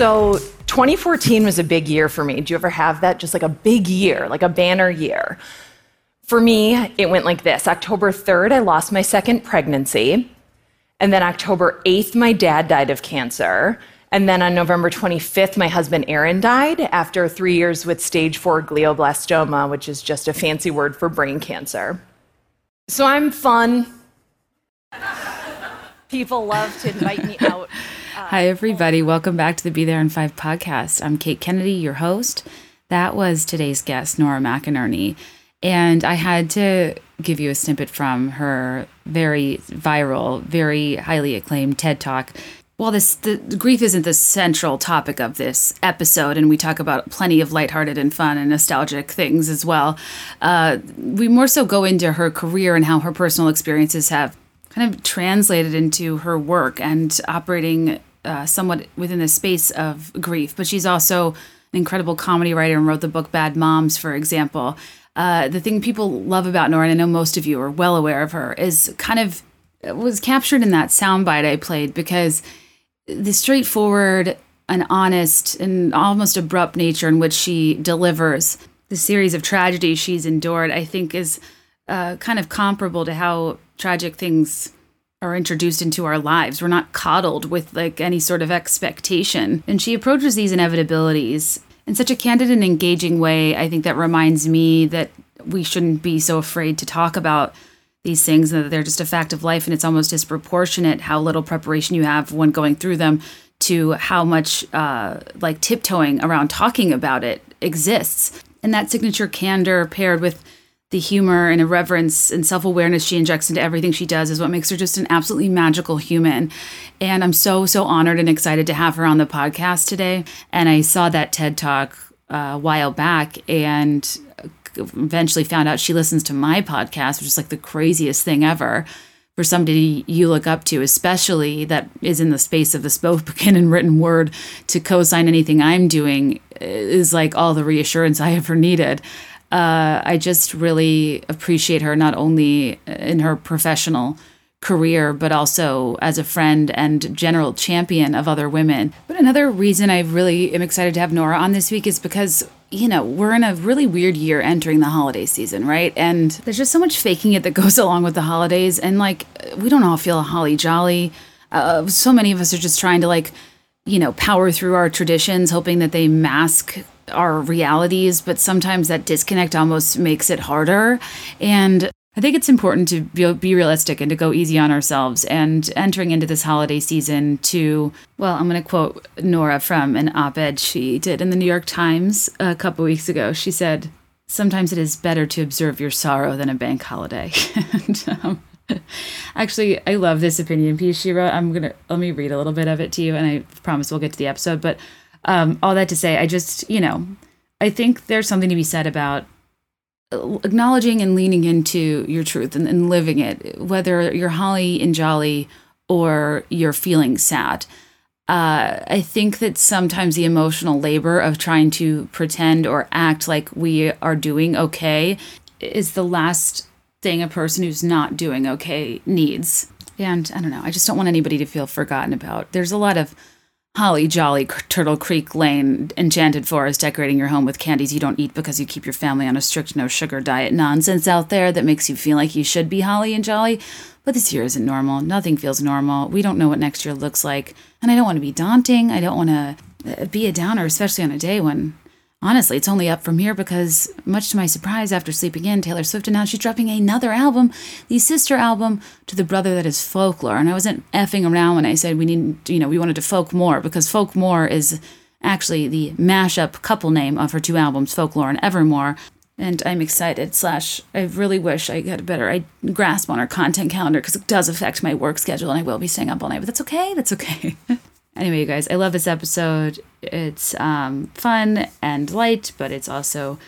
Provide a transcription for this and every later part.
So 2014 was a big year for me. Do you ever have that? Just like a big year, like a banner year. For me, it went like this October 3rd, I lost my second pregnancy. And then October 8th, my dad died of cancer. And then on November 25th, my husband Aaron died after three years with stage four glioblastoma, which is just a fancy word for brain cancer. So I'm fun. People love to invite me out. Hi, everybody. Welcome back to the Be There in Five podcast. I'm Kate Kennedy, your host. That was today's guest, Nora McInerny. And I had to give you a snippet from her very viral, very highly acclaimed TED Talk. While this the, the grief isn't the central topic of this episode, and we talk about plenty of lighthearted and fun and nostalgic things as well, uh, we more so go into her career and how her personal experiences have kind of translated into her work and operating uh, somewhat within the space of grief. But she's also an incredible comedy writer and wrote the book Bad Moms, for example. Uh, the thing people love about Nora, and I know most of you are well aware of her, is kind of was captured in that soundbite I played because the straightforward and honest and almost abrupt nature in which she delivers the series of tragedies she's endured, I think, is uh, kind of comparable to how tragic things are introduced into our lives. We're not coddled with like any sort of expectation. And she approaches these inevitabilities in such a candid and engaging way. I think that reminds me that we shouldn't be so afraid to talk about these things and that they're just a fact of life and it's almost disproportionate how little preparation you have when going through them to how much uh, like tiptoeing around talking about it exists and that signature candor paired with the humor and irreverence and self-awareness she injects into everything she does is what makes her just an absolutely magical human. And i'm so so honored and excited to have her on the podcast today. And i saw that ted talk uh, a while back and eventually found out she listens to my podcast which is like the craziest thing ever for somebody you look up to especially that is in the space of the spoken and written word to co-sign anything i'm doing is like all the reassurance i ever needed uh, I just really appreciate her not only in her professional career, but also as a friend and general champion of other women. But another reason I really am excited to have Nora on this week is because, you know, we're in a really weird year entering the holiday season, right? And there's just so much faking it that goes along with the holidays. And like, we don't all feel holly jolly. Uh, so many of us are just trying to like, you know, power through our traditions, hoping that they mask our realities, but sometimes that disconnect almost makes it harder. And I think it's important to be, be, realistic and to go easy on ourselves. And entering into this holiday season, to, well, I'm going to quote Nora from an op ed she did in the New York Times a couple weeks ago. She said, Sometimes it is better to observe your sorrow than a bank holiday. and, um, actually, I love this opinion piece she wrote. I'm going to let me read a little bit of it to you, and I promise we'll get to the episode. But um, all that to say, I just, you know, I think there's something to be said about acknowledging and leaning into your truth and, and living it, whether you're holly and jolly or you're feeling sad. Uh, I think that sometimes the emotional labor of trying to pretend or act like we are doing okay is the last thing a person who's not doing okay needs. And I don't know, I just don't want anybody to feel forgotten about. There's a lot of Holly Jolly Turtle Creek Lane Enchanted Forest decorating your home with candies you don't eat because you keep your family on a strict no sugar diet nonsense out there that makes you feel like you should be Holly and Jolly. But this year isn't normal. Nothing feels normal. We don't know what next year looks like. And I don't want to be daunting. I don't want to uh, be a downer, especially on a day when Honestly, it's only up from here because, much to my surprise, after sleeping in, Taylor Swift announced she's dropping another album, the sister album to the brother that is folklore. And I wasn't effing around when I said we need, you know, we wanted to folk more because folk more is actually the mashup couple name of her two albums, Folklore and Evermore. And I'm excited. Slash, I really wish I had a better I grasp on her content calendar because it does affect my work schedule, and I will be staying up all night. But that's okay. That's okay. Anyway, you guys, I love this episode. It's um, fun and light, but it's also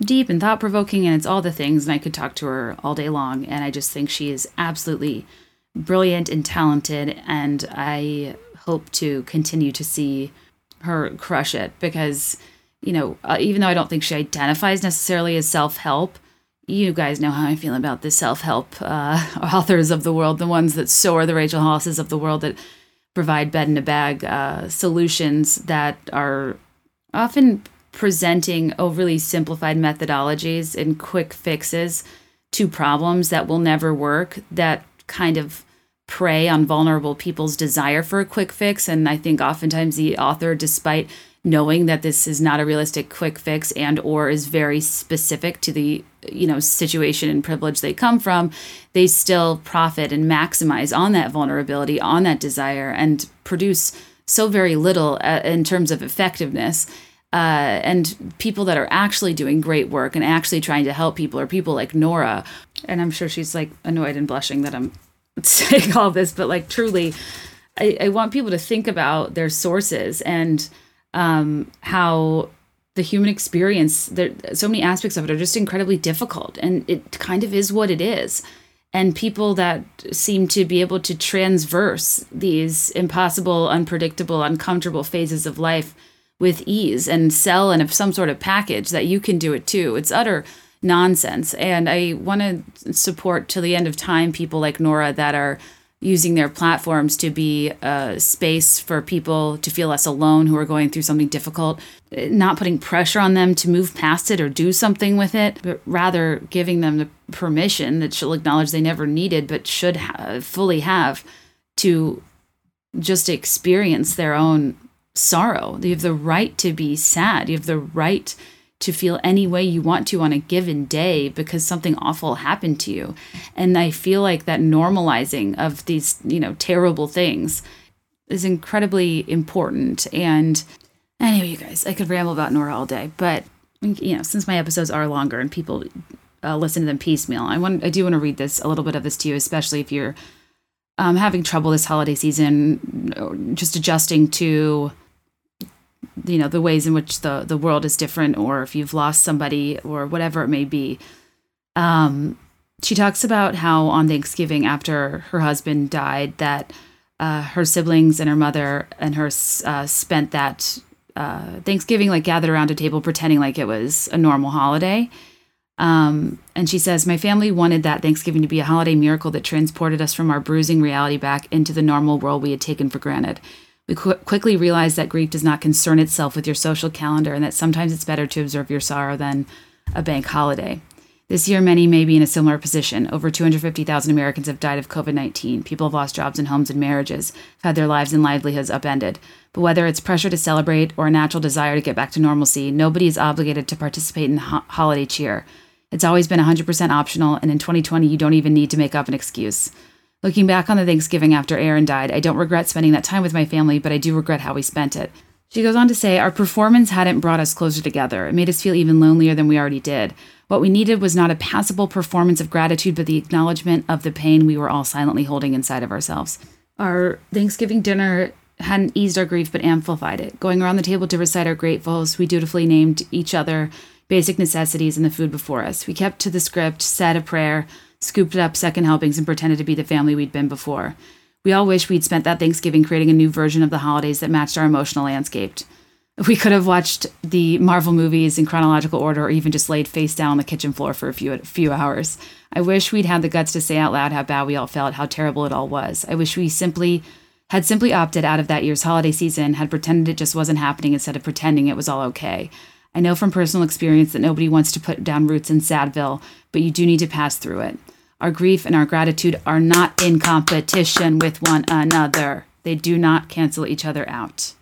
deep and thought provoking, and it's all the things. And I could talk to her all day long. And I just think she is absolutely brilliant and talented. And I hope to continue to see her crush it because, you know, uh, even though I don't think she identifies necessarily as self help, you guys know how I feel about the self help uh, authors of the world, the ones that soar the Rachel Hollises of the world that provide bed in a bag uh, solutions that are often presenting overly simplified methodologies and quick fixes to problems that will never work that kind of prey on vulnerable people's desire for a quick fix. And i think oftentimes the author despite knowing that this is not a realistic quick fix and or is very specific to the you know situation and privilege they come from they still profit and maximize on that vulnerability on that desire and produce so very little uh, in terms of effectiveness uh, and people that are actually doing great work and actually trying to help people are people like Nora. And I'm sure she's like annoyed and blushing that I'm saying all this, but like truly, I, I want people to think about their sources and um, how the human experience, there, so many aspects of it are just incredibly difficult. And it kind of is what it is. And people that seem to be able to transverse these impossible, unpredictable, uncomfortable phases of life with ease and sell in some sort of package that you can do it too. It's utter nonsense. And I want to support till the end of time people like Nora that are using their platforms to be a space for people to feel less alone who are going through something difficult, not putting pressure on them to move past it or do something with it, but rather giving them the permission that she'll acknowledge they never needed but should ha- fully have to just experience their own sorrow. You have the right to be sad. You have the right to feel any way you want to on a given day because something awful happened to you. And I feel like that normalizing of these, you know, terrible things is incredibly important. And anyway, you guys, I could ramble about Nora all day, but you know, since my episodes are longer and people uh, listen to them piecemeal, I want I do want to read this a little bit of this to you, especially if you're um, having trouble this holiday season, just adjusting to you know the ways in which the the world is different or if you've lost somebody or whatever it may be. Um she talks about how on thanksgiving after her husband died that uh, her siblings and her mother and her uh, spent that uh, thanksgiving like gathered around a table pretending like it was a normal holiday. Um, and she says my family wanted that thanksgiving to be a holiday miracle that transported us from our bruising reality back into the normal world we had taken for granted we qu- quickly realize that grief does not concern itself with your social calendar and that sometimes it's better to observe your sorrow than a bank holiday. This year, many may be in a similar position. Over 250,000 Americans have died of COVID 19. People have lost jobs and homes and marriages, have had their lives and livelihoods upended. But whether it's pressure to celebrate or a natural desire to get back to normalcy, nobody is obligated to participate in ho- holiday cheer. It's always been 100% optional, and in 2020, you don't even need to make up an excuse. Looking back on the Thanksgiving after Aaron died, I don't regret spending that time with my family, but I do regret how we spent it. She goes on to say, Our performance hadn't brought us closer together. It made us feel even lonelier than we already did. What we needed was not a passable performance of gratitude, but the acknowledgement of the pain we were all silently holding inside of ourselves. Our Thanksgiving dinner hadn't eased our grief, but amplified it. Going around the table to recite our gratefuls, we dutifully named each other basic necessities and the food before us. We kept to the script, said a prayer, scooped up second helpings, and pretended to be the family we'd been before. We all wish we'd spent that Thanksgiving creating a new version of the holidays that matched our emotional landscape. We could have watched the Marvel movies in chronological order or even just laid face down on the kitchen floor for a few, a few hours. I wish we'd had the guts to say out loud how bad we all felt, how terrible it all was. I wish we simply had simply opted out of that year's holiday season, had pretended it just wasn't happening instead of pretending it was all okay. I know from personal experience that nobody wants to put down roots in Sadville, but you do need to pass through it. Our grief and our gratitude are not in competition with one another. They do not cancel each other out.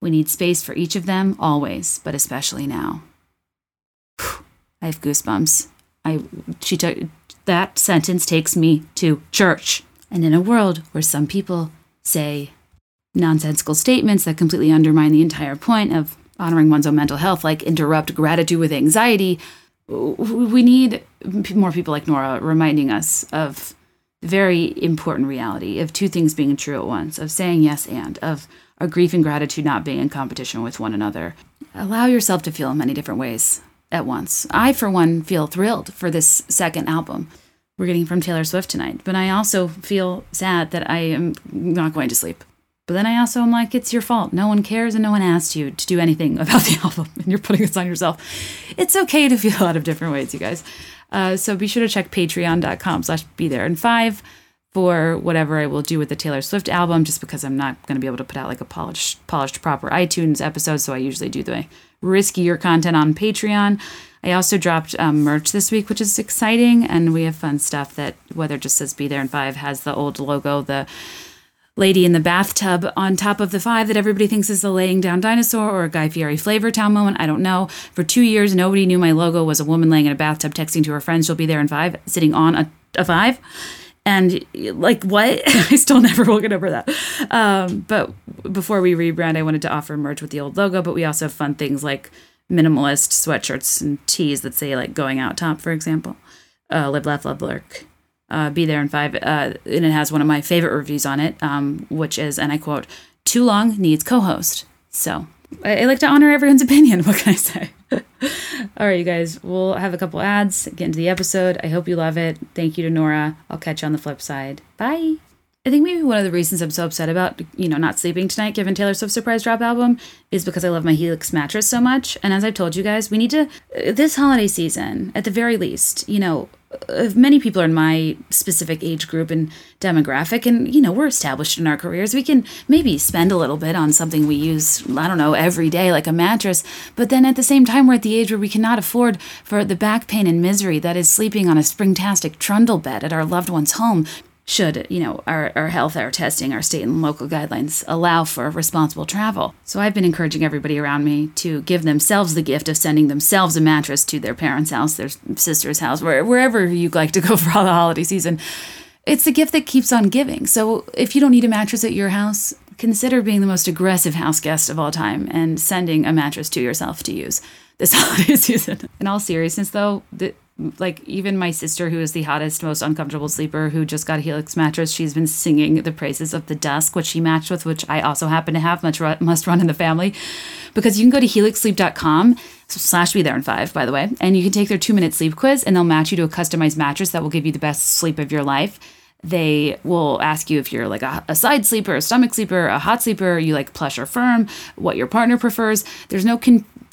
We need space for each of them always, but especially now. I have goosebumps. I she took that sentence takes me to church. And in a world where some people say nonsensical statements that completely undermine the entire point of honoring one's own mental health, like interrupt gratitude with anxiety, we need more people like Nora reminding us of the very important reality of two things being true at once, of saying yes and, of our grief and gratitude not being in competition with one another. Allow yourself to feel in many different ways at once. I, for one, feel thrilled for this second album we're getting from Taylor Swift tonight, but I also feel sad that I am not going to sleep. But then I also am like, it's your fault. No one cares and no one asked you to do anything about the album, and you're putting this on yourself. It's okay to feel a lot of different ways, you guys. Uh, so be sure to check patreon.com slash be there in five for whatever I will do with the Taylor Swift album, just because I'm not going to be able to put out like a polished, polished proper iTunes episode. So I usually do the riskier content on Patreon. I also dropped um, merch this week, which is exciting, and we have fun stuff that whether it just says "Be There in Five has the old logo, the lady in the bathtub on top of the five that everybody thinks is the laying down dinosaur or a Guy Fieri flavor town moment. I don't know. For two years, nobody knew my logo was a woman laying in a bathtub texting to her friends, she'll be there in five, sitting on a, a five. And like, what? I still never will get over that. Um, but before we rebrand, I wanted to offer merch with the old logo, but we also have fun things like minimalist sweatshirts and tees that say like going out top, for example. Uh, live, laugh, love, lurk uh, Be There in Five, uh, and it has one of my favorite reviews on it, um, which is, and I quote, "Too long needs co-host." So I, I like to honor everyone's opinion. What can I say? All right, you guys, we'll have a couple ads, get into the episode. I hope you love it. Thank you to Nora. I'll catch you on the flip side. Bye. I think maybe one of the reasons I'm so upset about, you know, not sleeping tonight given Taylor Swift's surprise drop album is because I love my Helix mattress so much. And as I've told you guys, we need to, this holiday season, at the very least, you know, uh, Uh, many people are in my specific age group and demographic and you know we're established in our careers. We can maybe spend a little bit on something we use i don't know every day like a mattress but then at the same time we're at the age where we cannot afford for the back pain and misery that is sleeping on a springtastic trundle bed at our loved one's home should you know our, our health our testing our state and local guidelines allow for responsible travel. So i've been encouraging everybody around me to give themselves the gift of sending themselves a mattress to their parents house their sister's house where, wherever you'd like to go for all the holiday season. It's the gift that keeps on giving. So if you don't need a mattress at your house consider being the most aggressive house guest of all time and sending a mattress to yourself to use this holiday season. In all seriousness though the, like even my sister who is the hottest most uncomfortable sleeper who just got a helix mattress she's been singing the praises of the dusk which she matched with which i also happen to have much must run in the family because you can go to helixsleep.com slash be there in five by the way and you can take their two minute sleep quiz and they'll match you to a customized mattress that will give you the best sleep of your life they will ask you if you're like a, a, side sleeper, a stomach sleeper, a hot sleeper, you like plush or firm, what your partner prefers. There's no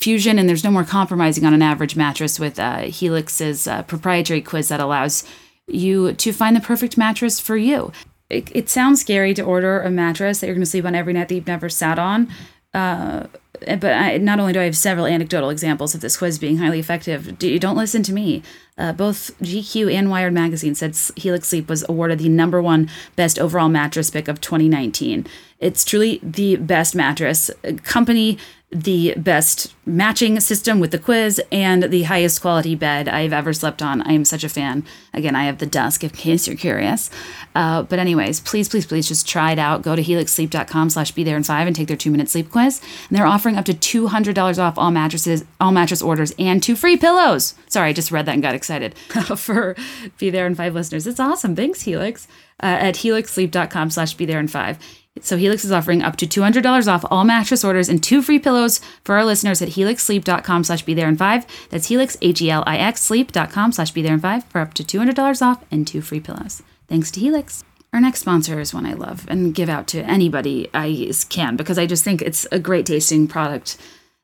confusion and there's no more compromising on an average mattress with uh, Helix's uh, proprietary quiz that allows you to find the perfect mattress for you. It, it sounds scary to order a mattress that you're going to sleep on every night that you've never sat on. Uh, but I, not only do I have several anecdotal examples of this quiz being highly effective, do, don't listen to me. Uh, both GQ and Wired Magazine said Helix Sleep was awarded the number one best overall mattress pick of 2019. It's truly the best mattress. Company the best matching system with the quiz and the highest quality bed I've ever slept on. I am such a fan. Again, I have the dusk in case you're curious. Uh, but anyways, please, please, please just try it out. Go to helixsleep.com slash be there in five and take their two minute sleep quiz. And they're offering up to $200 off all mattresses, all mattress orders and two free pillows. Sorry, I just read that and got excited for be there in five listeners. It's awesome. Thanks, Helix. Uh, at helixsleep.com slash be there in five. So Helix is offering up to $200 off all mattress orders and two free pillows for our listeners at helixsleep.com slash be there in five. That's helix, H-E-L-I-X, sleep.com slash be there in five for up to $200 off and two free pillows. Thanks to Helix. Our next sponsor is one I love and give out to anybody I can because I just think it's a great tasting product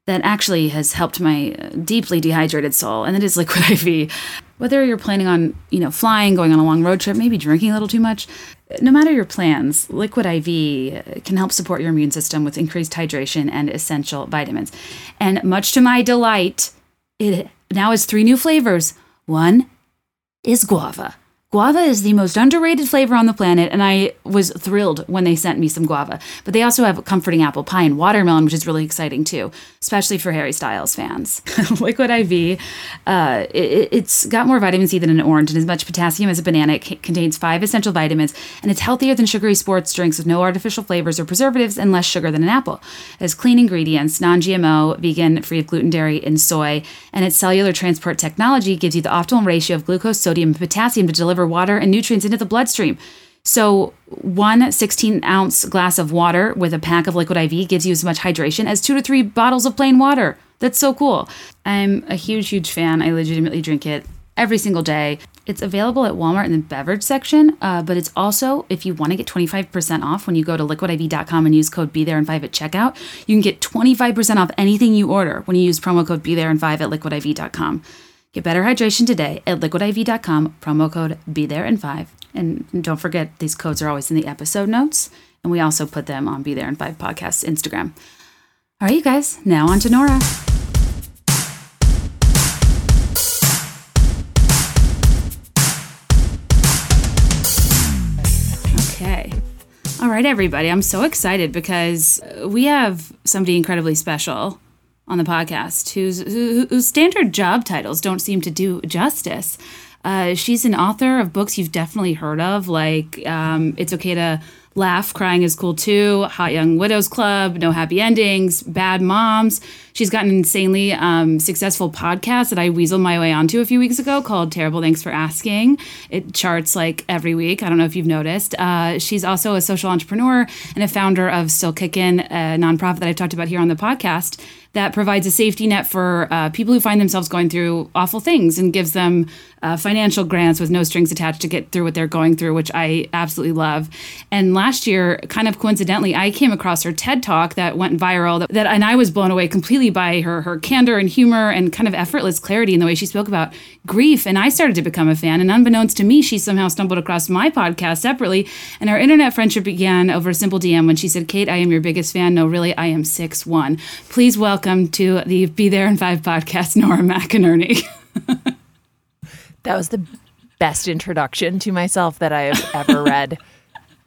that actually has helped my uh, deeply dehydrated soul, and it is Liquid IV. Whether you're planning on, you know, flying, going on a long road trip, maybe drinking a little too much, no matter your plans, Liquid IV can help support your immune system with increased hydration and essential vitamins. And much to my delight, it now has three new flavors. One is guava. Guava is the most underrated flavor on the planet, and I was thrilled when they sent me some guava. But they also have comforting apple pie and watermelon, which is really exciting too, especially for Harry Styles fans. Liquid IV, uh, it, has got more vitamin C than an orange and as much potassium as a banana. It contains five essential vitamins, and it's healthier than sugary sports drinks with no artificial flavors or preservatives and less sugar than an apple. It has clean ingredients, non GMO, vegan, free of gluten, dairy, and soy, and its cellular transport technology gives you the optimal ratio of glucose, sodium, and potassium to deliver water and nutrients into the bloodstream. So, one 16 ounce glass of water with a pack of liquid IV gives you as much hydration as two to three bottles of plain water. That's so cool. I'm a huge, huge fan. I legitimately drink it every single day. It's available at Walmart in the beverage section, uh, but it's also, if you want to get 25% off when you go to liquidiv.com and use code Be There in 5 at checkout, you can get 25% off anything you order when you use promo code Be There in 5 at liquidiv.com. Get better hydration today at liquidiv.com, promo code Be There in 5. And don't forget, these codes are always in the episode notes. And we also put them on Be There in Five Podcasts Instagram. All right, you guys, now on to Nora. Okay. All right, everybody. I'm so excited because we have somebody incredibly special on the podcast whose, whose standard job titles don't seem to do justice. Uh, she's an author of books you've definitely heard of, like um, It's Okay to Laugh, Crying is Cool Too, Hot Young Widows Club, No Happy Endings, Bad Moms. She's got an insanely um, successful podcast that I weaseled my way onto a few weeks ago called Terrible Thanks for Asking. It charts like every week. I don't know if you've noticed. Uh, she's also a social entrepreneur and a founder of Still Kickin', a nonprofit that I've talked about here on the podcast that provides a safety net for uh, people who find themselves going through awful things and gives them uh, financial grants with no strings attached to get through what they're going through, which I absolutely love. And last year, kind of coincidentally, I came across her TED talk that went viral. That, that and I was blown away completely by her her candor and humor and kind of effortless clarity in the way she spoke about grief. And I started to become a fan. And unbeknownst to me, she somehow stumbled across my podcast separately. And our internet friendship began over a simple DM when she said, "Kate, I am your biggest fan. No, really, I am six one. Please welcome." Welcome to the Be There in Five podcast, Nora McInerny. that was the best introduction to myself that I have ever read.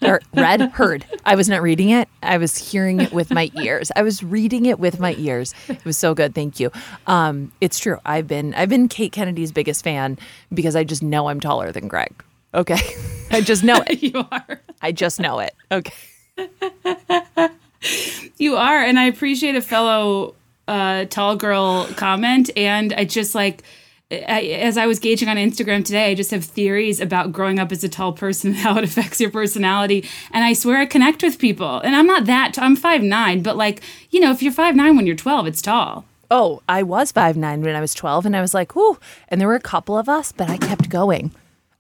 or read, heard. I was not reading it. I was hearing it with my ears. I was reading it with my ears. It was so good. Thank you. Um, it's true. I've been I've been Kate Kennedy's biggest fan because I just know I'm taller than Greg. Okay. I just know it. you are. I just know it. Okay. you are, and I appreciate a fellow uh, tall girl comment, and I just like. I, as I was gauging on Instagram today, I just have theories about growing up as a tall person, how it affects your personality. And I swear I connect with people. And I'm not that, I'm five nine, but like, you know, if you're five nine when you're 12, it's tall. Oh, I was five nine when I was 12, and I was like, whoo. And there were a couple of us, but I kept going.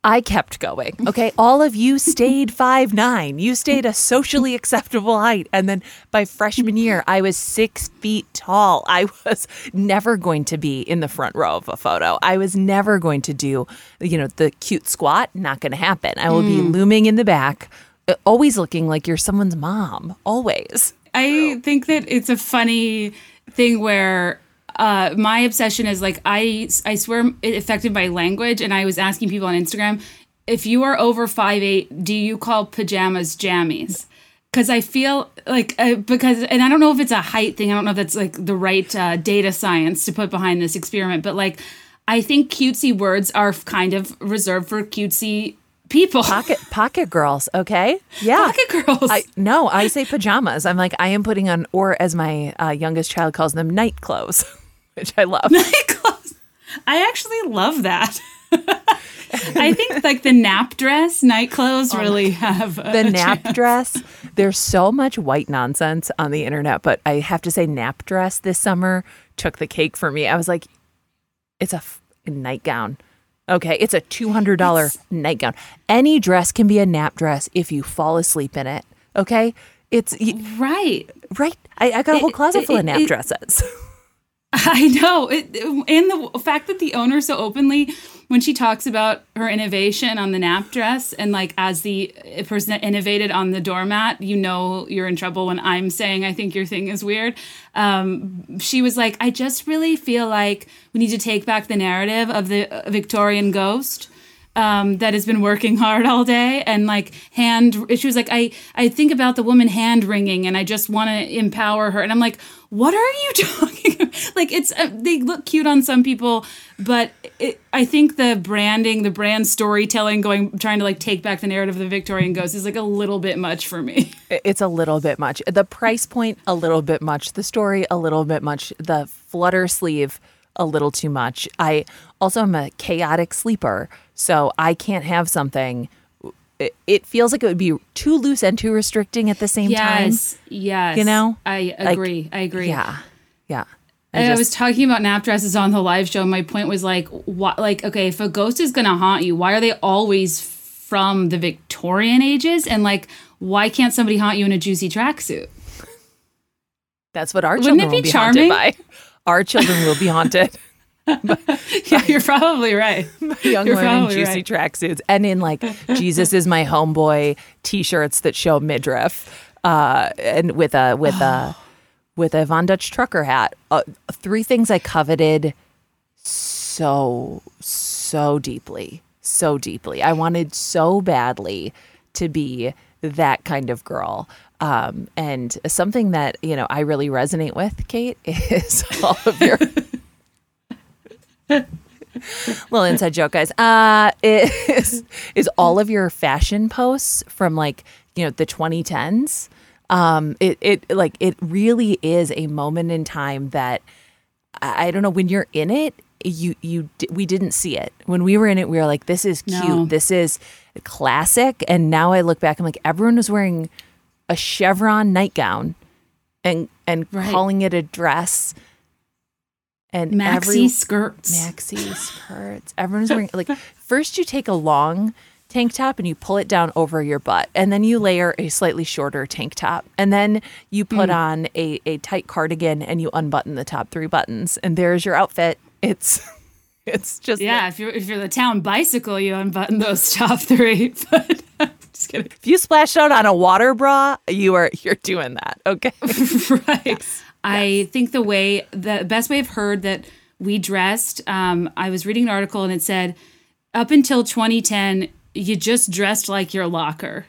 I kept going. Okay. All of you stayed five nine. You stayed a socially acceptable height. And then by freshman year, I was six feet tall. I was never going to be in the front row of a photo. I was never going to do, you know, the cute squat. Not going to happen. I will mm. be looming in the back, uh, always looking like you're someone's mom. Always. I think that it's a funny thing where uh, my obsession is like I I swear it affected my language, and I was asking people on Instagram if you are over five eight, do you call pajamas jammies? Because I feel like uh, because and I don't know if it's a height thing. I don't know if that's like the right uh, data science to put behind this experiment, but like I think cutesy words are kind of reserved for cutesy people. Pocket pocket girls, okay? Yeah. Pocket girls. I, no, I say pajamas. I'm like I am putting on or as my uh, youngest child calls them night clothes. which I love. Nightclothes. I actually love that. I think like the nap dress, night clothes oh really have the nap chance. dress. There's so much white nonsense on the internet, but I have to say, nap dress this summer took the cake for me. I was like, it's a, f- nightgown. Okay, it's a two hundred dollar nightgown. Any dress can be a nap dress if you fall asleep in it. Okay, it's right, right. I, I got a whole closet it, full it, of nap dresses. I know. It, and the fact that the owner so openly, when she talks about her innovation on the nap dress, and like as the person that innovated on the doormat, you know you're in trouble when I'm saying I think your thing is weird. Um, she was like, I just really feel like we need to take back the narrative of the Victorian ghost um, that has been working hard all day. And like hand she was like i i think about the woman hand wringing and i just want to empower her. And i'm like what are you talking about? like it's uh, they look cute on some people but it, i think the branding the brand storytelling going trying to like take back the narrative of the victorian ghost is like a little bit much for me. It's a little bit much. The price point a little bit much. The story a little bit much. The flutter sleeve a little too much. I also am a chaotic sleeper, so I can't have something. It, it feels like it would be too loose and too restricting at the same yes, time. Yes, yes. You know, I agree. Like, I agree. Yeah, yeah. I, just, I, was talking about nap dresses on the live show. My point was like, what? Like, okay, if a ghost is gonna haunt you, why are they always from the Victorian ages? And like, why can't somebody haunt you in a juicy tracksuit? That's what our children Wouldn't it be, will be charming? haunted by our children will be haunted. yeah, you're probably right. young You're women in juicy right. tracksuits and in like Jesus is my homeboy t-shirts that show midriff uh, and with a with a with a Von Dutch trucker hat. Uh, three things I coveted so so deeply, so deeply. I wanted so badly to be that kind of girl. Um, and something that you know I really resonate with, Kate, is all of your little inside joke, guys. Uh, is is all of your fashion posts from like you know the 2010s? Um, it it like it really is a moment in time that I, I don't know when you're in it. You you we didn't see it when we were in it. We were like, this is cute. No. This is classic. And now I look back, I'm like, everyone was wearing a chevron nightgown and and Right. calling it a dress. And Maxi every, skirts. maxi skirts. Everyone's wearing like first you take a long tank top and you pull it down over your butt and then you layer a slightly shorter tank top and then you put Mm. on a, a tight cardigan and you unbutton the top three buttons and there's your outfit. It's it's just yeah, if you're if you're the town bicycle, you unbutton those top three. But just kidding. if you splashed out on a water bra, you are you're doing that. Okay. right. I think the way the best way I've heard that we dressed. Um, I was reading an article and it said up until 2010, you just dressed like your locker.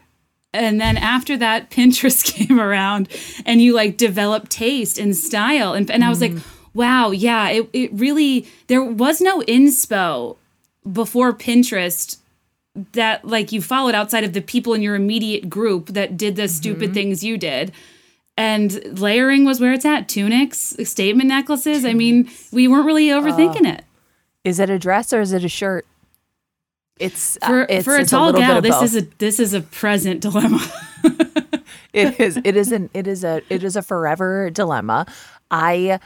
And then after that, Pinterest came around and you like developed taste and style. And, and I was like, wow, yeah, it, it really, there was no inspo before Pinterest that like you followed outside of the people in your immediate group that did the stupid things you did. And layering was where it's at. Tunics, statement necklaces. I mean, we weren't really overthinking it. Is it a dress or is it a shirt? It's uh, For it's, for a it's tall bit gal, this is a this is a present dilemma. it is it is an it is a it is a forever dilemma i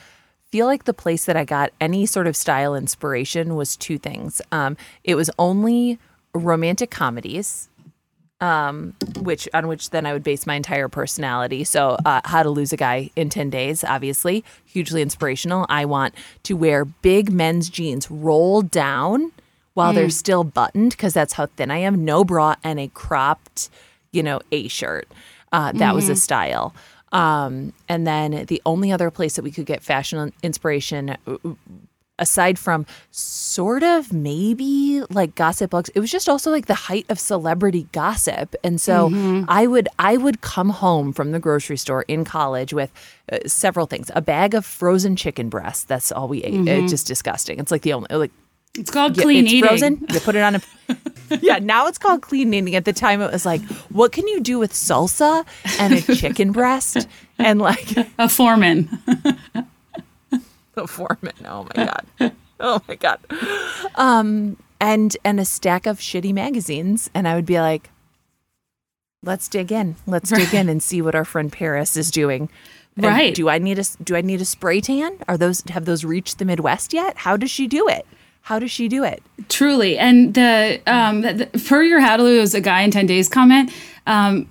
feel like the place that i got any sort of style inspiration was two things um it was only romantic comedies um which on which then i would base my entire personality. So uh, how to lose a guy in 10 days obviously hugely inspirational. I want to wear big men's jeans rolled down while they're still buttoned because that's how thin i am. No bra and a cropped you know a shirt. Uh, that was a style. Um, and then the only other place that we could get fashion inspiration uh, aside from sort of maybe like gossip books it was just also like the height of celebrity gossip. And so i would i would come home from the grocery store in college with uh, several things. A bag of frozen chicken breasts. That's all we ate. It's just disgusting. It's like the only like It's called clean it's eating. frozen? You put it on a yeah now it's called clean eating. At the time it was like what can you do with salsa and a chicken breast? And like A foreman. the foreman. Oh my god. Oh my god. Um and and a stack of shitty magazines and I would be like let's dig in. Let's dig in and see what our friend Paris is doing. And Right. Do I need a do I need a spray tan? Are those have those reached the Midwest yet? How does she do it? How does she do it? Truly. And the um the, the, per your how to lose a guy in 10 days comment, um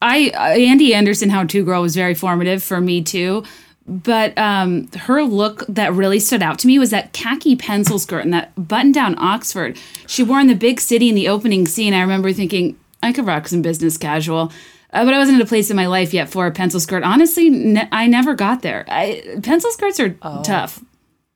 I uh, Andie Anderson how to girl was very formative for me too. But um her look that really stood out to me was that khaki pencil skirt and that button down Oxford. She wore in the big city in the opening scene. I remember thinking I could rock some business casual. Uh, but I wasn't at a place in my life yet for a pencil skirt. Honestly, ne- I never got there. I, pencil skirts are tough.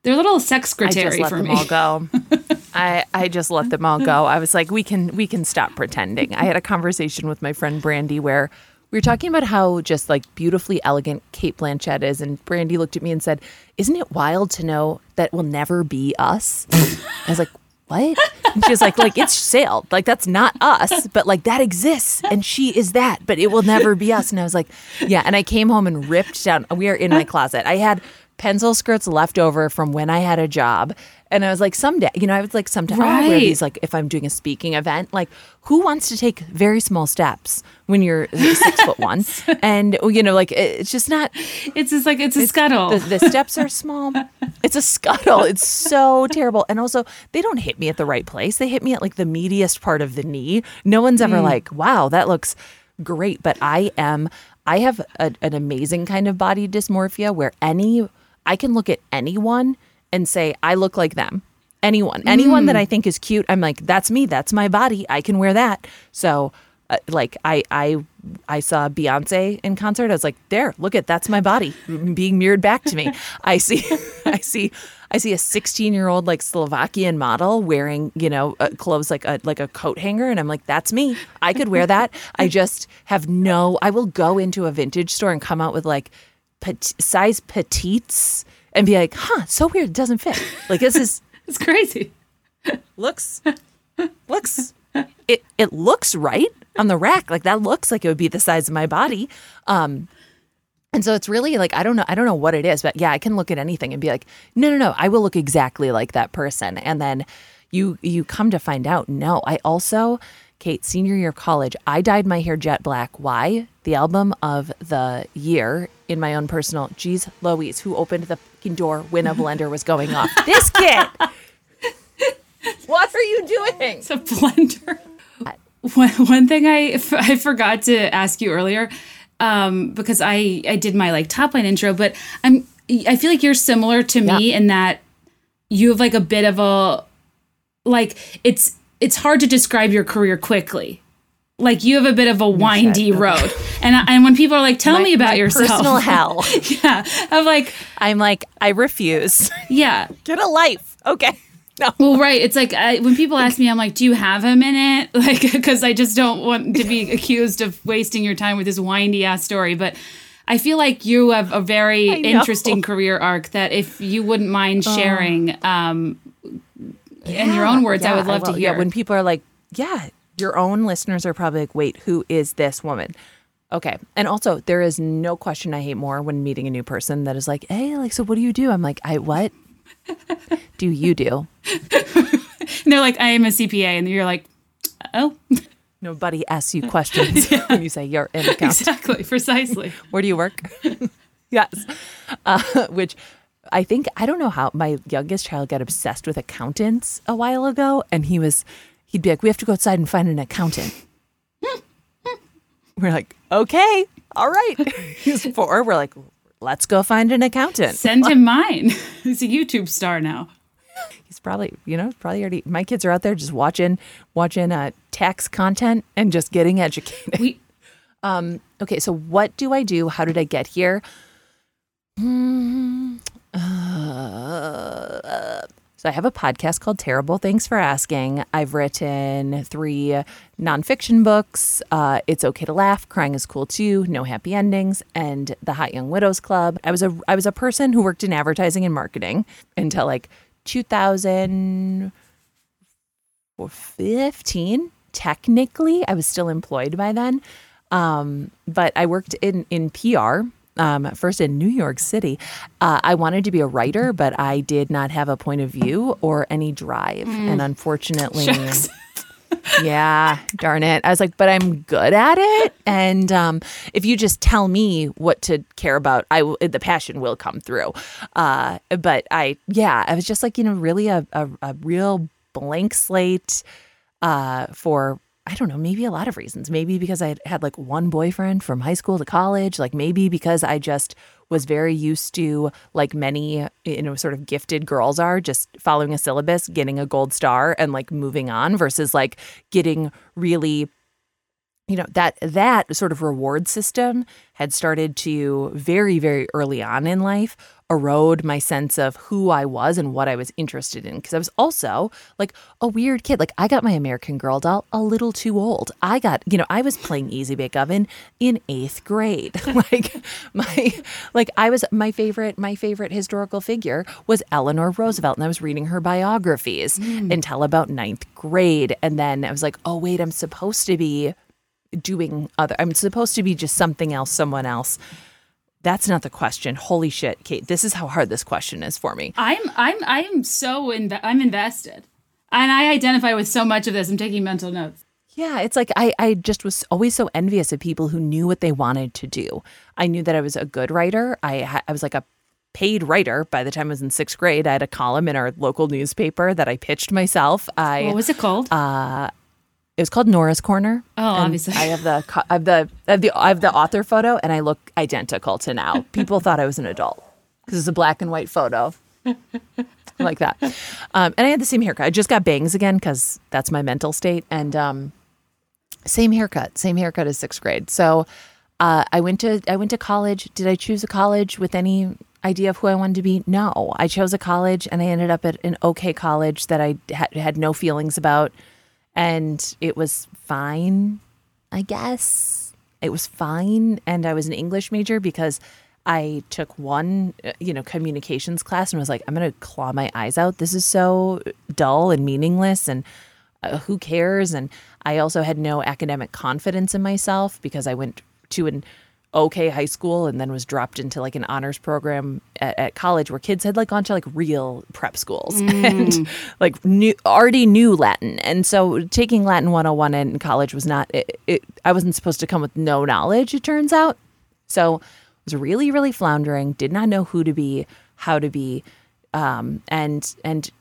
They're a little sex Oh. I just let for them me. all go. I I just let them all go. I was like, we can we can stop pretending. I had a conversation with my friend Brandy where we were talking about how just like beautifully elegant Cate Blanchett is, and Brandy looked at me and said, "Isn't it wild to know that will never be us?" I was like, "What?" And she was like, "Like it's sailed. Like that's not us, but like that exists, and she is that, but it will never be us." And I was like, "Yeah." And I came home and ripped down. We are in my closet. I had pencil skirts left over from when I had a job. And I was like, someday, you know, I was like, someday oh, I'll wear these, like, if I'm doing a speaking event, like, who wants to take very small steps when you're six foot one? And, you know, like, it's just not, It's just like it's a scuttle. the, the steps are small. It's a scuttle. It's so terrible. And also, they don't hit me at the right place. They hit me at like the meatiest part of the knee. No one's ever mm. like, wow, that looks great. But I am, I have a, an amazing kind of body dysmorphia where any, I can look at anyone and say, I look like them. anyone, anyone that I think is cute. I'm like, that's me. That's my body. I can wear that. So, uh, like, I I I saw Beyonce in concert. I was like, there, look at that's my body being mirrored back to me. I see, I see. I see a 16 year old like Slovakian model wearing, you know, uh, clothes like a like a coat hanger, and I'm like, that's me. I could wear that. I just have no. I will go into a vintage store and come out with like pet, size petites and be like, huh, so weird. It doesn't fit. Like this is It's crazy. looks looks it it looks right on the rack. Like that looks like it would be the size of my body. Um and so it's really like I don't know I don't know what it is, but yeah, I can look at anything and be like, no, no, no, I will look exactly like that person. And then you you come to find out, no, I also Kate, senior year of college, I dyed my hair jet black. Why? The album of the year in my own personal, geez, Louise, who opened the fucking door when a blender was going off. This kid. what are you doing? It's a blender. One, one thing I, f- I forgot to ask you earlier, um, because I, I did my like top line intro, but I'm I feel like you're similar to me in that you have like a bit of a like it's it's hard to describe your career quickly. Like you have a bit of a windy road, and I, and when people are like, "Tell me about My yourself," Personal hell. yeah, I'm like, I'm like, I refuse. yeah, Get a life. Okay. No. Well, right. It's like I, when people ask me, I'm like, "Do you have a minute?" Like, because I just don't want to be accused of wasting your time with this windy ass story. But I feel like you have a very. Interesting career arc that, if you wouldn't mind sharing, um, in your own words, I would love to will. hear. Yeah, when people are like, yeah, your own listeners are probably like, wait, who is this woman? Okay. And also, there is no question I hate more when meeting a new person that is like, hey, like, so what do you do? I'm like, I, what do you do? and they're like, "I am a CPA," and you're like, "Oh, Nobody asks you questions when you say you're an accountant. exactly, precisely." Where do you work? yes. Uh, which I think, I don't know how, my youngest child got obsessed with accountants a while ago. And he was, he'd be like, we have to go outside and find an accountant. We're like, okay, all right. He's four. We're like, let's go find an accountant. Send him mine. He's a YouTube star now. He's probably, you know, probably already, my kids are out there just watching, watching uh, tax content and just getting educated. We Okay, so what do I do? How did I get here? Hmm, uh, so I have a podcast called Terrible. Thanks for asking. I've written three nonfiction books. Uh, it's okay to laugh. Crying is cool too. No happy endings. And the Hot Young Widows Club. I was a I was a person who worked in advertising and marketing until like 2015. Technically, I was still employed by then. Um, but I worked in in PR. Um, first in New York City. Uh, I wanted to be a writer, but I did not have a point of view or any drive, and unfortunately, yeah, darn it. I was like, but I'm good at it, and um, if you just tell me what to care about, I will, the passion will come through. Uh, but I, yeah, I was just like, you know, really a a, a real blank slate uh, for I don't know, maybe a lot of reasons. Maybe because I had like one boyfriend from high school to college, like maybe because I just was very used to like many you know sort of gifted girls are just following a syllabus, getting a gold star and like moving on versus like getting really you know that that sort of reward system had started to very very early on in life erode my sense of who I was and what I was interested in. Because I was also like a weird kid. Like I got my American Girl doll a little too old. I got you know I was playing Easy Bake Oven in 8th grade. Like my like I was my favorite my favorite historical figure was Eleanor Roosevelt and I was reading her biographies hmm. until about ninth grade. And then I was like oh wait I'm supposed to be doing other I'm supposed to be just something else, someone else. That's not the question. Holy shit, Kate. This is how hard this question is for me. I'm I'm I'm so inve- I'm invested, and I identify with so much of this. I'm taking mental notes. Yeah, it's like I, I just was always so envious of people who knew what they wanted to do. I knew that I was a good writer. I I was like a paid writer by the time I was in sixth grade. I had a column in our local newspaper that I pitched myself. I What was it called? Uh, it was called Nora's Corner. Oh, And obviously. I have the I have the I have the I have the author photo, and I look identical to now. People thought I was an adult because it's a black and white photo. like that. Um, and I had the same haircut. I just got bangs again because that's my mental state. And um, same haircut, same haircut as sixth grade. So uh, I went to I went to college. Did I choose a college with any idea of who I wanted to be? No, I chose a college, and I ended up at an okay college that I had, had no feelings about, and it was fine, I guess. It was fine, and I was an English major because I took one, uh, you know, communications class and was like, I'm going to claw my eyes out. This is so dull and meaningless and uh, who cares? And I also had no academic confidence in myself because I went to an okay high school and then was dropped into like an honors program at, at college where kids had like gone to like real prep schools and like knew already knew Latin. And so taking Latin 101 in college was not, it, it, I wasn't supposed to come with no knowledge, it turns out. So was really, really floundering, did not know who to be, how to be, um, and and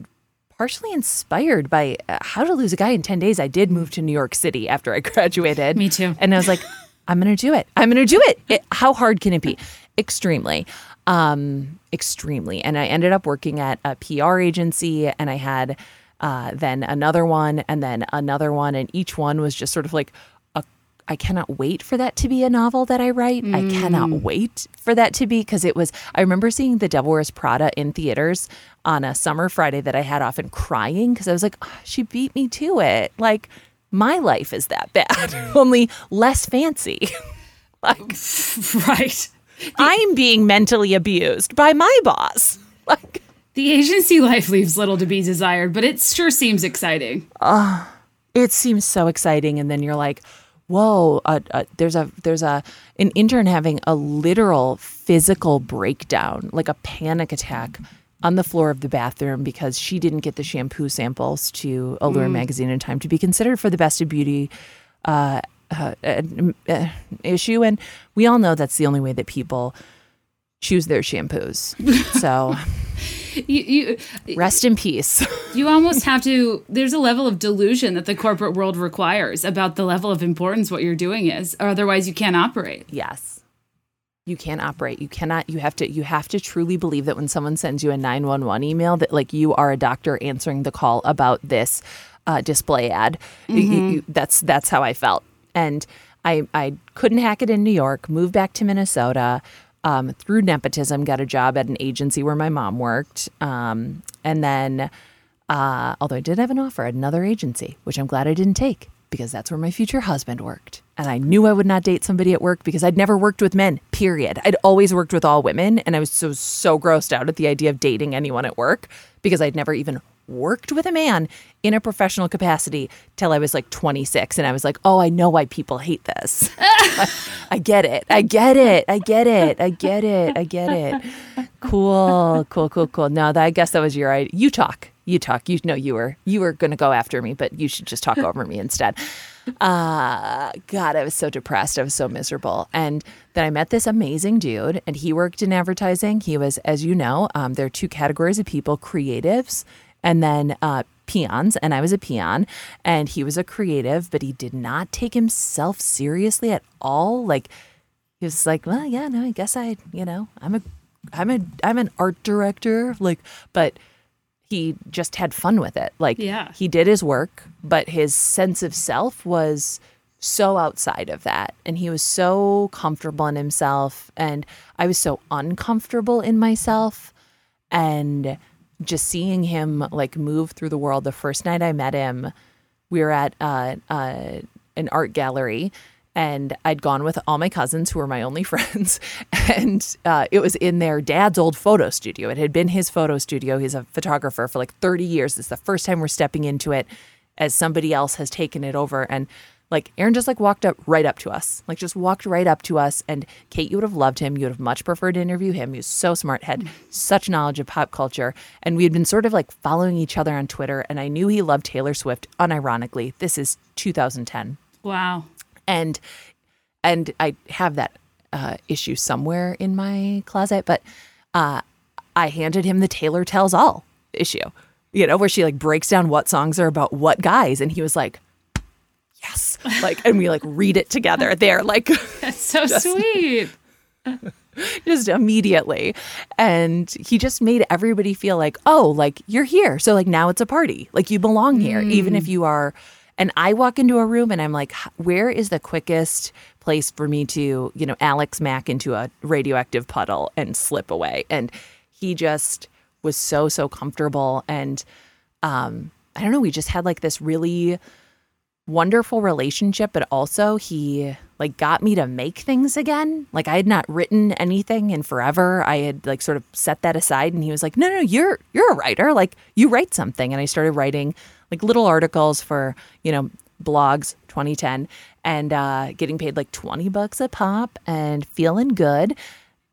partially inspired by uh, how to lose a guy in 10 days i did move to new york city after i graduated Me too. and i was like i'm gonna do it i'm gonna do it. it how hard can it be extremely um extremely and i ended up working at a pr agency and i had uh, then another one and then another one and each one was just sort of like a I cannot wait for that to be a novel that I write. I cannot wait for that to be because it was. I remember seeing The Devil Wears Prada in theaters on a summer Friday that I had off and crying because I was like, "Oh, she beat me to it. Like my life is that bad, only less fancy. like right. I'm being mentally abused by my boss. Like The agency life leaves little to be desired, but it sure seems exciting. it seems so exciting and then you're like whoa uh, uh, there's a there's a an intern having a literal physical breakdown like a panic attack on the floor of the bathroom because she didn't get the shampoo samples to allure magazine in time to be considered for the best of beauty uh, uh, uh, uh, issue. And we all know that's the only way that people choose their shampoos. So You, you rest in peace. you almost have to there's a level of delusion that the corporate world requires about the level of importance what you're doing is. Or otherwise you can't operate. Yes. You can't operate. You cannot you have to you have to truly believe that when someone sends you a 911 email that like you are a doctor answering the call about this uh, display ad. You- you- you- that's that's how I felt. And I I couldn't hack it in New York, moved back to Minnesota. Um, through nepotism, got a job at an agency where my mom worked. Um, and then uh, although I did have an offer at another agency, which I'm glad I didn't take because that's where my future husband worked. And I knew I would not date somebody at work because I'd never worked with men, period. I'd always worked with all women. And I was so, so grossed out at the idea of dating anyone at work because I'd never even worked with a man in a professional capacity till I was like 26. And I was like, oh, I know why people hate this. I, I get it. I get it. I get it. I get it. I get it. Cool, cool, cool, cool. No, that, I guess that was your idea. You talk. You talk. You know you were you were going to go after me, but you should just talk over me instead. Uh, God, I was so depressed. I was so miserable. And then I met this amazing dude, and he worked in advertising. He was, as you know, um, there are two categories of people: creatives, and then uh, peons. And I was a peon, and he was a creative, but he did not take himself seriously at all. Like he was like, well, yeah, no, I guess I, you know, I'm a, I'm a, I'm an art director. Like, but he just had fun with it. Like, Yeah. he did his work, but his sense of self was so outside of that. And he was so comfortable in himself. And I was so uncomfortable in myself. And just seeing him like move through the world the first night I met him, we were at uh, uh, an art gallery and I'd gone with all my cousins who were my only friends. And uh, it was in their dad's old photo studio. It had been his photo studio. He's a photographer for like 30 years. It's the first time we're stepping into it as somebody else has taken it over. And like Aaron just like walked up right up to us, like just walked right up to us. And Kate, you would have loved him. You would have much preferred to interview him. He was so smart, had such knowledge of pop culture. And we had been sort of like following each other on Twitter. And I knew he loved Taylor Swift, unironically. This is 2010 Wow. And and I have that uh, issue somewhere in my closet, but uh, I handed him the Taylor Tells All issue, you know, where she like breaks down what songs are about what guys, and he was like, "Yes," like, and we like read it together. There, like, That's so sweet. just immediately. And he just made everybody feel like, oh, like you're here. So, like, now it's a party. Like, you belong here, even if you are. And I walk into a room and I'm like, where is the quickest place for me to, you know, Alex Mack into a radioactive puddle and slip away? And he just was so, so comfortable. And um, I don't know, we just had like this really wonderful relationship, but also he like got me to make things again. Like I had not written anything in forever. I had like sort of set that aside and he was like, "No, no, you're you're a writer. Like you write something." And I started writing like little articles for, you know, blogs 2010 and uh getting paid like 20 bucks a pop and feeling good.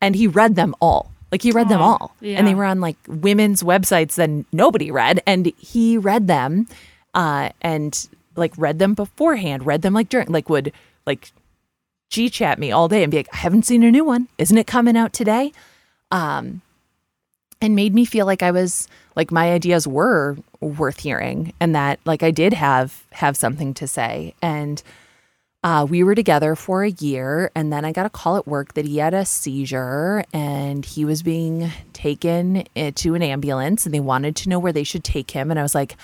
And he read them all. Like he read them Aw, all. And they were on like women's websites that nobody read and he read them uh and like read them beforehand, read them like during like would like G chat me all day and be like, I haven't seen a new one. Isn't it coming out today? Um and made me feel like I was like my ideas were worth hearing and that like I did have have something to say. And uh, we were together for a year, and then I got a call at work that he had a seizure and he was being taken eh, to an ambulance, and they wanted to know where they should take him. And I was like,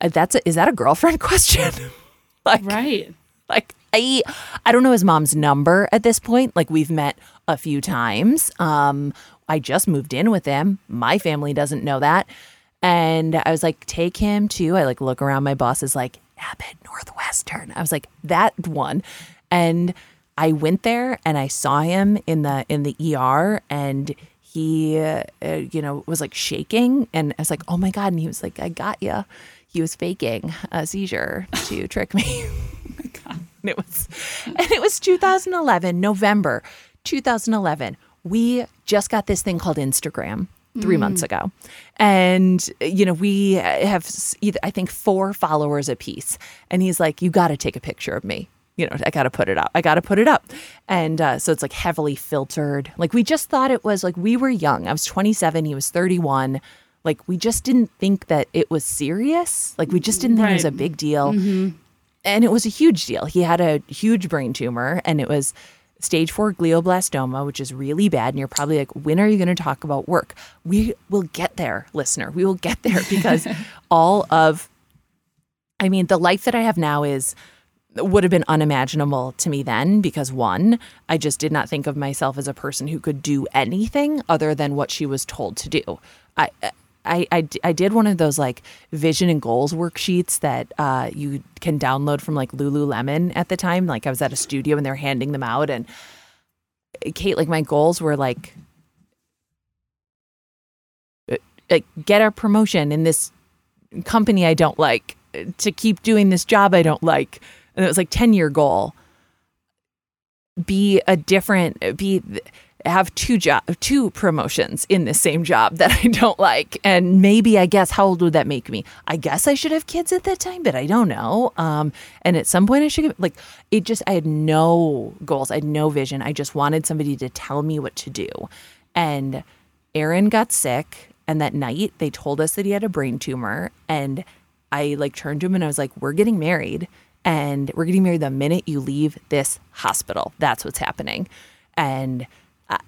"Uh, "That's a, is that a girlfriend question?" like, Right. like I I don't know his mom's number at this point. Like we've met a few times. Um I just moved in with him. My family doesn't know that. And I was like, take him to I like look around my boss is like Abbott Northwestern. I was like, that one. And I went there and I saw him in the in the ER and he uh, you know was like shaking and I was like, "Oh my god." And he was like, "I got you." He was faking a seizure to trick me. And it was and it was 2011 november 2011 we just got this thing called instagram three months ago. And you know we have either i think four followers apiece. And he's like you got to take a picture of me. You know i got to put it up. I got to put it up. And uh, so it's like heavily filtered. Like we just thought it was like we were young. I was 27 he was 31 like we just didn't think that it was serious. Like we just didn't think it was a big deal. And it was a huge deal. He had a huge brain tumor, and it was stage four glioblastoma, which is really bad. And you're probably like, when are you going to talk about work? We will get there, listener. We will get there because all of, I mean, the life that I have now is would have been unimaginable to me then because one, I just did not think of myself as a person who could do anything other than what she was told to do. I I, I, I did one of those like vision and goals worksheets that uh, you can download from like Lululemon at the time. Like I was at a studio and they're handing them out, and Kate, like my goals were like, uh, like get a promotion in this company I don't like, to keep doing this job I don't like, and it was like ten year goal. Be a different, be have two job, two promotions in the same job that I don't like, and maybe I guess how old would that make me? I guess I should have kids at that time, but I don't know. Um, and at some point I should like it. Just I had no goals, I had no vision. I just wanted somebody to tell me what to do, and Aaron got sick, and that night they told us that he had a brain tumor, and I like turned to him and I was like, "We're getting married." And we're getting married the minute you leave this hospital. That's what's happening. And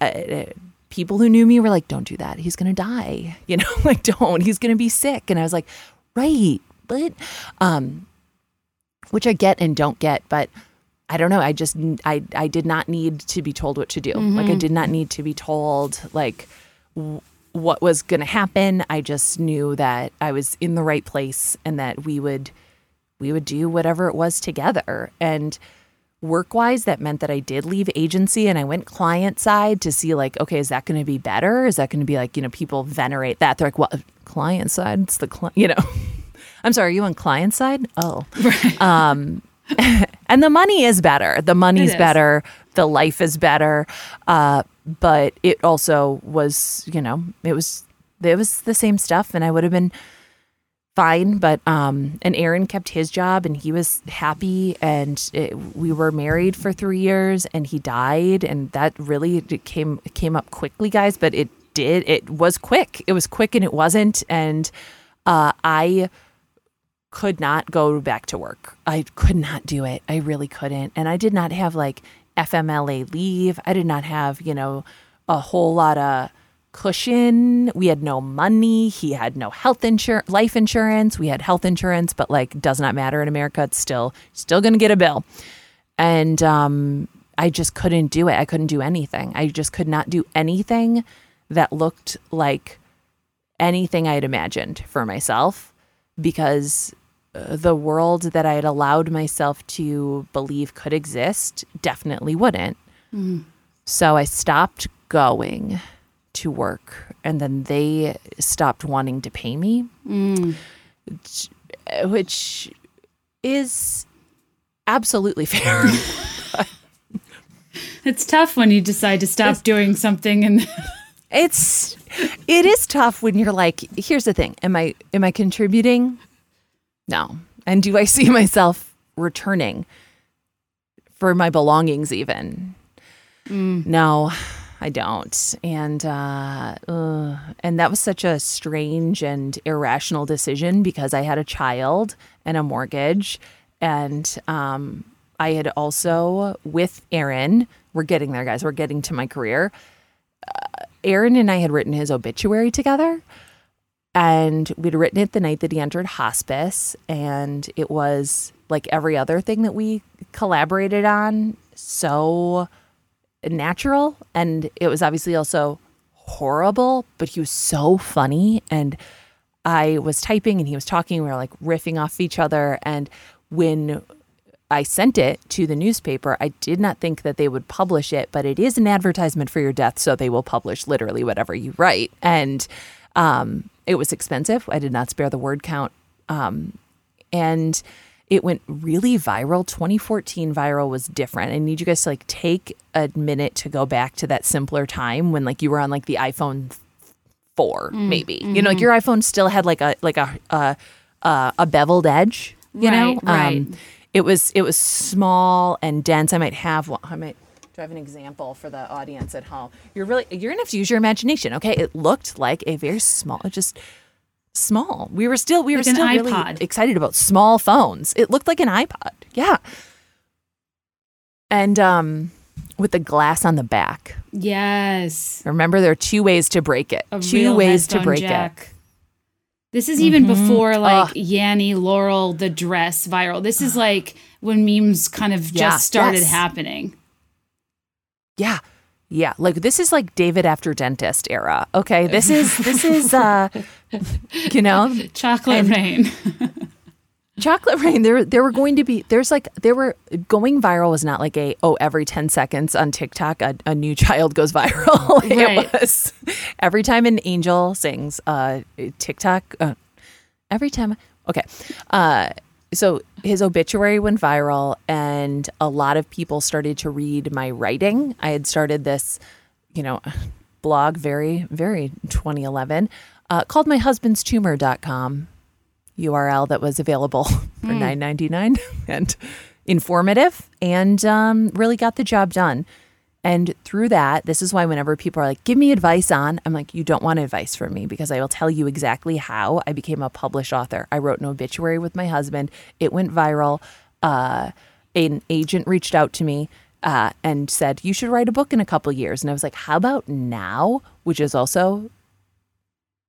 uh, uh, people who knew me were like, "Don't do that. He's gonna die." You know, like don't. He's gonna be sick. And I was like, "Right, but," um, which I get and don't get, but I don't know. I just I I did not need to be told what to do. Like I did not need to be told like w- what was gonna happen. I just knew that I was in the right place and that we would we would do whatever it was together and work wise that meant that i did leave agency and i went client side to see like okay is that going to be better? Is that going to be like you know people venerate that? They're like well client side? It's the cli-, you know? I'm sorry are you on client side? Oh. Right. um and the money is better. The money's better. The life is better. Uh but it also was you know it was it was the same stuff and i would have been fine but um and aaron kept his job and he was happy and it, we were married for three years and he died and that really came came up quickly guys but it did it was quick. It was quick and it wasn't. And uh i could not go back to work. I could not do it. I really couldn't. And i did not have like fmla leave. I did not have you know a whole lot of cushion. We had no money. He had no health insurance, life insurance. We had health insurance, but like does not matter in America. It's still still going to get a bill. And um I just couldn't do it. I couldn't do anything. I just could not do anything that looked like anything I had imagined for myself because uh, the world that I had allowed myself to believe could exist definitely wouldn't. So I stopped going to work and then they stopped wanting to pay me, mm. which, which is absolutely fair. It's tough when you decide to stop doing something and it's it is tough when you're like here's the thing am i am i contributing? No. And do i see myself returning for my belongings even? Mm. No i don't. And uh, uh and that was such a strange and irrational decision because i had a child and a mortgage. And um i had also with aaron we're getting there guys we're getting to my career. Aaron and I had written his obituary together. And we'd written it the night that he entered hospice. And it was like every other thing that we collaborated on, so natural. And it was obviously also horrible, but he was so funny. And I was typing and he was talking. We were like riffing off each other. And when I sent it to the newspaper. I did not think that they would publish it, but it is an advertisement for your death, so they will publish literally whatever you write. And um, it was expensive. I did not spare the word count. Um, and it went really viral. 2014 viral was different. I need you guys to like take a minute to go back to that simpler time when like you were on like the iPhone 4 maybe. You know, like your iPhone still had like a like a a, beveled edge, you know? Um, Right, right. it was it was small and dense. I might have one. I might do I have an example for the audience at home? You're really you're gonna have to use your imagination. Okay, it looked like a very small, just small. We were still we Like were still really excited about small phones. It looked like an iPod. Yeah, and um, with the glass on the back. yes, Remember, there are two ways to break it. a two ways to break jack. This is even Mm-hmm. before like Ugh. Yanny Laurel the dress viral. This is like when memes kind of just Yeah, started yes. happening. Yeah, yeah. Like this is like David after dentist era. Okay, this is this is uh, you know, Chocolate rain. chocolate rain there there were going to be there's like there were going viral was not like a oh every 10 seconds on tiktok a, a new child goes viral Right. it was every time an angel sings uh tiktok uh, every time okay uh so his obituary went viral and a lot of people started to read my writing i had started this you know blog very very 2011 uh, called myhusbandstumor.com URL that was available for nine ninety nine and informative and um, really got the job done. And through that, this is why whenever people are like, "Give me advice on," I'm like, "You don't want advice from me because I will tell you exactly how I became a published author. I wrote an obituary with my husband. It went viral. Uh, an agent reached out to me uh, and said, "You should write a book in a couple years." And I was like, "How about now?" Which is also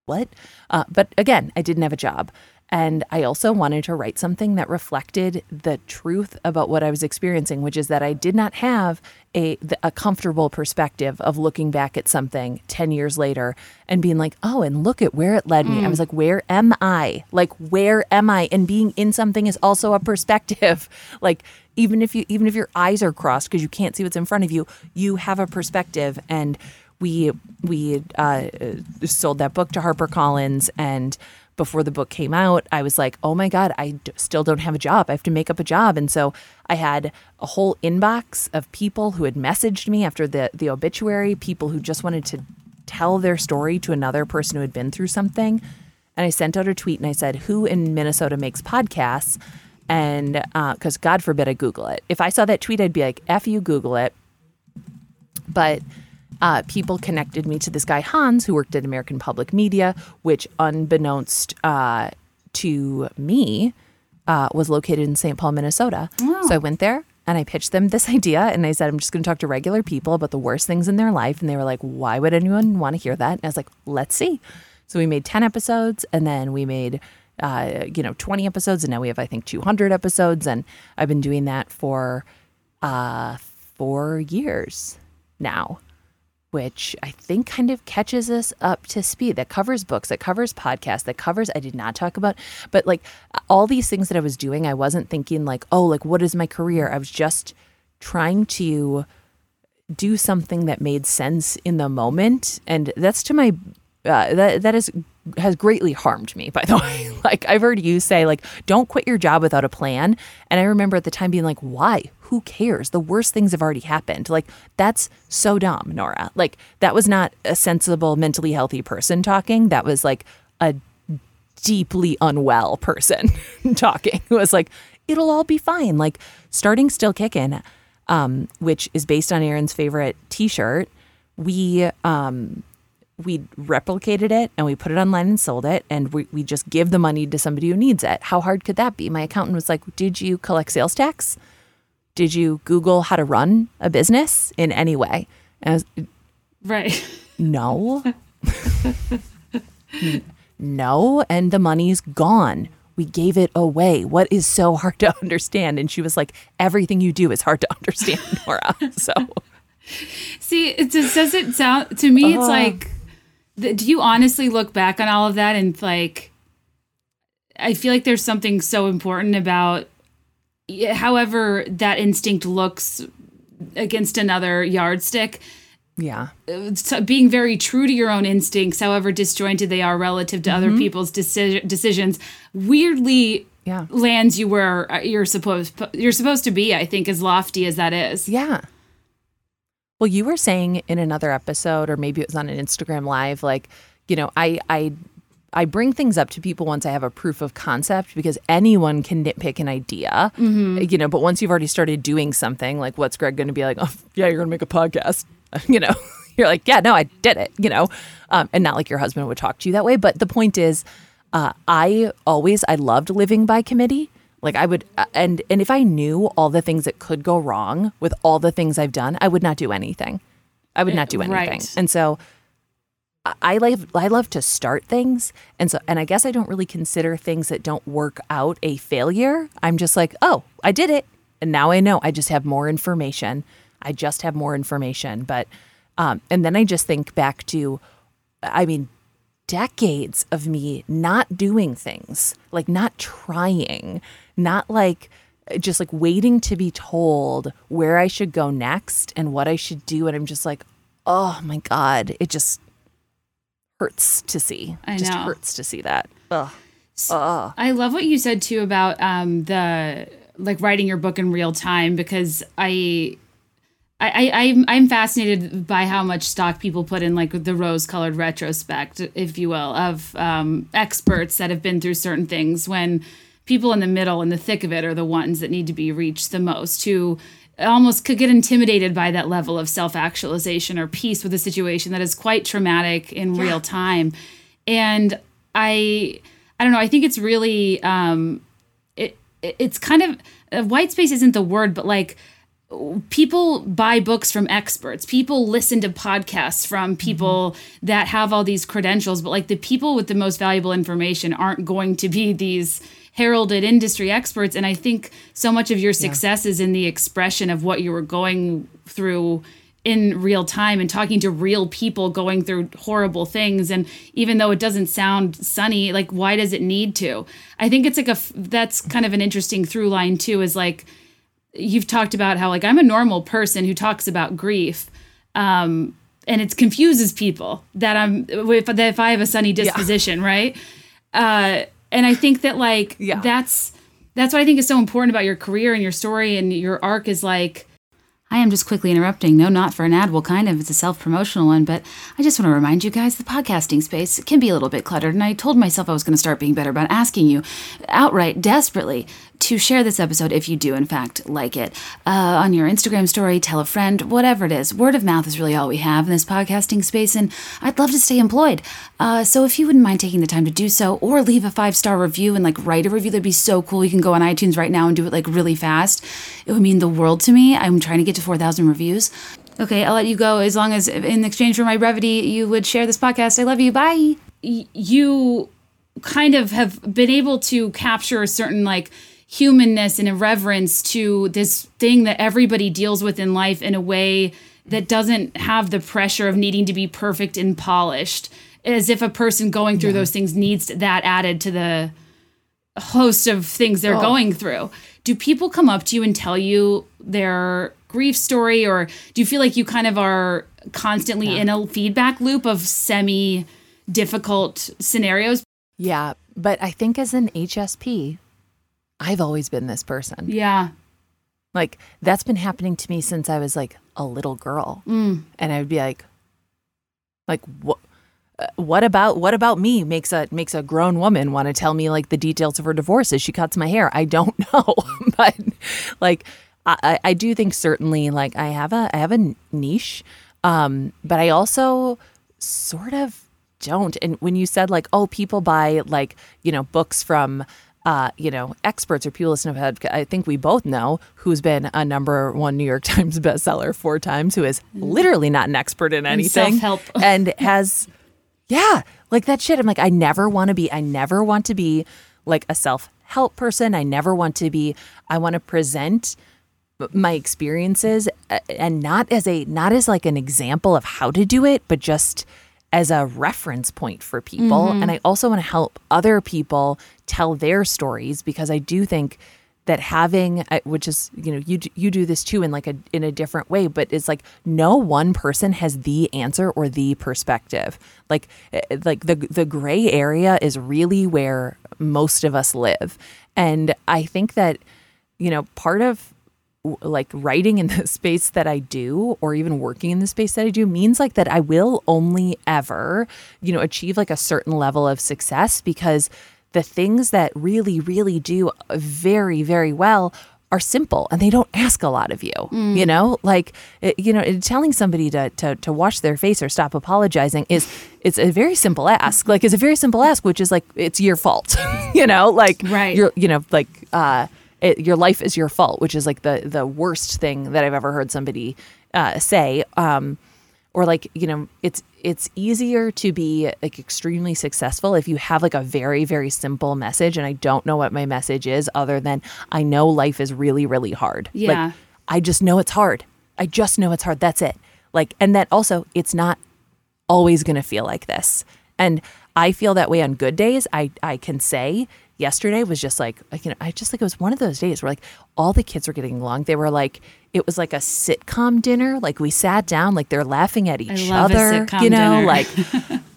what? Uh, but again, I didn't have a job. And I also wanted to write something that reflected the truth about what I was experiencing, which is that I did not have a, a comfortable perspective of looking back at something 10 years later and being like, oh, and look at where it led me. I was like, where am I? Like, where am I? And being in something is also a perspective. like, even if you even if your eyes are crossed because you can't see what's in front of you, you have a perspective. And we we uh, sold that book to HarperCollins, and before the book came out, I was like, oh my god, I d- still don't have a job. I have to make up a job, and so I had a whole inbox of people who had messaged me after the the obituary, people who just wanted to tell their story to another person who had been through something. And I sent out a tweet and I said, Who in Minnesota makes podcasts? And uh, because God forbid I Google it. If I saw that tweet, I'd be like, F you, Google it. But uh, people connected me to this guy, Hans, who worked at American Public Media, which, unbeknownst uh, to me, uh, was located in St. Paul, Minnesota. So I went there and I pitched them this idea and I said, I'm just going to talk to regular people about the worst things in their life. And they were like, why would anyone want to hear that? And I was like, let's see. So we made 10 episodes and then we made, uh, you know, 20 episodes. And now we have, I think, 200 episodes. And I've been doing that for uh, four years now which I think kind of catches us up to speed. That covers books, that covers podcasts, that covers, I did not talk about, but like all these things that I was doing, I wasn't thinking like, oh, like what is my career? I was just trying to do something that made sense in the moment. And that's to my, uh, that, that is has greatly harmed me, by the way. like I've heard you say, like, don't quit your job without a plan. And I remember at the time being like, why? Who cares? The worst things have already happened. Like, that's so dumb, Nora. Like, that was not a sensible, mentally healthy person talking. That was like a deeply unwell person talking. It was like, it'll all be fine. Like, starting Still Kicking, um, which is based on Aaron's favorite t shirt, we um, we replicated it and we put it online and sold it and we, we just give the money to somebody who needs it how hard could that be my accountant was like did you collect sales tax did you google how to run a business in any way? Was, right. No. No and the money's gone. We gave it away. What is so hard to understand? And she was like everything you do is hard to understand nora. So. See it just doesn't sound to me it's uh, like do you honestly look back on all of that and like I feel like there's something so important about however that instinct looks against another yardstick. Yeah. So being very true to your own instincts, however disjointed they are relative to mm-hmm. other people's deci- decisions, weirdly yeah. lands you where uh, you're supposed you're supposed to be, I think as lofty as that is. Yeah. Well, you were saying in another episode, or maybe it was on an Instagram live, like, you know, I I I bring things up to people once I have a proof of concept because anyone can nitpick an idea, mm-hmm. you know. But once you've already started doing something, like, what's Greg going to be like? Oh, yeah, you're going to make a podcast, you know. you're like, yeah, no, I did it, you know, um, and not like your husband would talk to you that way. But the point is, uh, I always I loved living by committee. Like I would, uh, and and if I knew all the things that could go wrong with all the things I've done, I would not do anything. I would not do anything. Right. And so I love I love to start things, and so and I guess I don't really consider things that don't work out a failure. I'm just like, oh, I did it, and now I know. I just have more information. I just have more information, but um, and then I just think back to, I mean, decades of me not doing things, like not trying, not like just like waiting to be told where I should go next and what I should do. And I'm just like, oh my God, it just hurts to see. I just know. hurts to see that. Ugh. Ugh. I love what you said too about um, the like writing your book in real time because I I, I am I'm fascinated by how much stock people put in like the rose colored retrospect, if you will, of um, experts that have been through certain things when people in the middle and the thick of it are the ones that need to be reached the most who almost could get intimidated by that level of self-actualization or peace with a situation that is quite traumatic in yeah. real time and i i don't know i think it's really um it it's kind of uh, white space isn't the word but like people buy books from experts people listen to podcasts from people mm-hmm. that have all these credentials but like the people with the most valuable information aren't going to be these heralded industry experts and i think so much of your success yeah. is in the expression of what you were going through in real time and talking to real people going through horrible things and even though it doesn't sound sunny like why does it need to i think it's like a that's kind of an interesting through line too is like you've talked about how like I'm a normal person who talks about grief. Um, and it confuses people that I'm if, that if I have a sunny disposition, yeah. right? Uh, and I think that like yeah. that's that's what I think is so important about your career and your story and your arc is like I am just quickly interrupting. No, not for an ad. Well, kind of. It's a self promotional one, but I just want to remind you guys the podcasting space can be a little bit cluttered. And I told myself I was going to start being better about asking you outright, desperately, to share this episode if you do, in fact, like it uh, on your Instagram story, tell a friend, whatever it is. Word of mouth is really all we have in this podcasting space, and I'd love to stay employed. Uh, so if you wouldn't mind taking the time to do so, or leave a five star review and like write a review, that'd be so cool. You can go on iTunes right now and do it like really fast. It would mean the world to me. I'm trying to get to 4,000 reviews. Okay, I'll let you go as long as in exchange for my brevity, you would share this podcast. I love you. Bye. Y- you kind of have been able to capture a certain like humanness and irreverence to this thing that everybody deals with in life in a way that doesn't have the pressure of needing to be perfect and polished as if a person going through yeah. those things needs that added to the host of things they're oh. going through do people come up to you and tell you their grief story or do you feel like you kind of are constantly yeah. in a feedback loop of semi difficult scenarios yeah, but I think as an HSP, I've always been this person. Yeah. Like that's been happening to me since I was like a little girl. Mm. And I would be like like what uh, what about what about me makes a makes a grown woman want to tell me like the details of her divorce as she cuts my hair? I don't know. but like I, I do think certainly like I have a I have a niche. Um, but I also sort of don't. And when you said like, oh, people buy like, you know, books from uh, you know, experts or people listen to have, I think we both know who's been a number one New York Times bestseller four times, who is mm. literally not an expert in anything. Self-help. and has, yeah, like that shit. I'm like, I never want to be, I never want to be like a self help person. I never want to be, I want to present my experiences uh, and not as a, not as like an example of how to do it, but just, as a reference point for people. Mm-hmm. And I also want to help other people tell their stories because I do think that having which is you know you you do this too in like a in a different way but it's like no one person has the answer or the perspective. Like eh, like the the gray area is really where most of us live. And i think that you know part of like writing in the space that I do or even working in the space that I do means like that I will only ever, you know, achieve like a certain level of success because the things that really really do very very well are simple and they don't ask a lot of you mm. you know like it, you know telling somebody to, to to wash their face or stop apologizing is it's a very simple ask like it's a very simple ask which is like it's your fault you know like right you're you know like uh it, your life is your fault, which is like the the worst thing that I've ever heard somebody uh, say. Um, or like you know, it's it's easier to be like extremely successful if you have like a very very simple message. And I don't know what my message is other than I know life is really really hard. Yeah, like, I just know it's hard. I just know it's hard. That's it. Like, and that also it's not always going to feel like this. And I feel that way on good days. I I can say yesterday was just like, you know, I just like it was one of those days where like all the kids were getting along. They were like, it was like a sitcom dinner. Like we sat down, like they're laughing at each other, you know, dinner. like.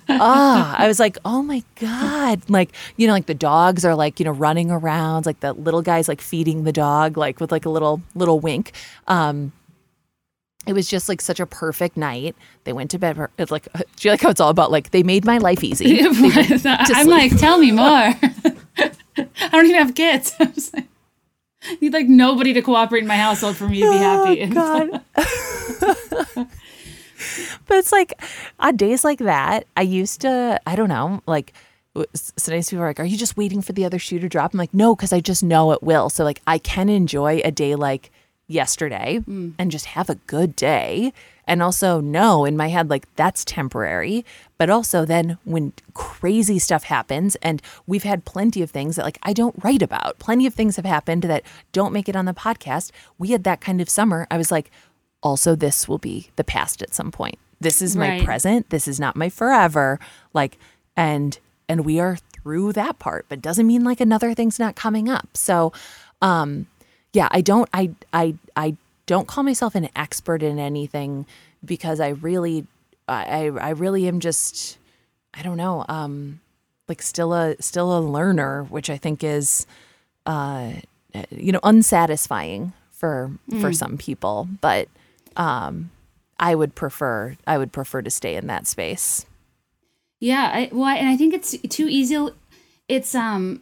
ah, I was like, oh my God. Like, you know, like the dogs are like, you know, running around, like the little guy's like feeding the dog, like with like a little, little wink. Um, it was just like such a perfect night. They went to bed. It's like, do you like how it's all about like they made my life easy? I'm like, tell me more. I don't even have kids. I'm just like, I need like nobody to cooperate in my household for me to be happy. Oh, God. but it's like on days like that, I used to, I don't know, like sometimes people are like, "Are you just waiting for the other shoe to drop?" I'm like, "No, because I just know it will." So like, I can enjoy a day like yesterday mm. and just have a good day and also know in my head like that's temporary but also then when crazy stuff happens and we've had plenty of things that like I don't write about. Plenty of things have happened that don't make it on the podcast. We had that kind of summer. I was like also this will be the past at some point. This is my right. present. This is not my forever. Like and and we are through that part but doesn't mean like another thing's not coming up. So um yeah i don't i i i don't call myself an expert in anything because I really, I, I really am just, I don't know, um, like still a still a learner, which I think is, uh, you know, unsatisfying for mm. for some people. But um, I would prefer I would prefer to stay in that space. Yeah, I, well, and I think it's too easy. It's um,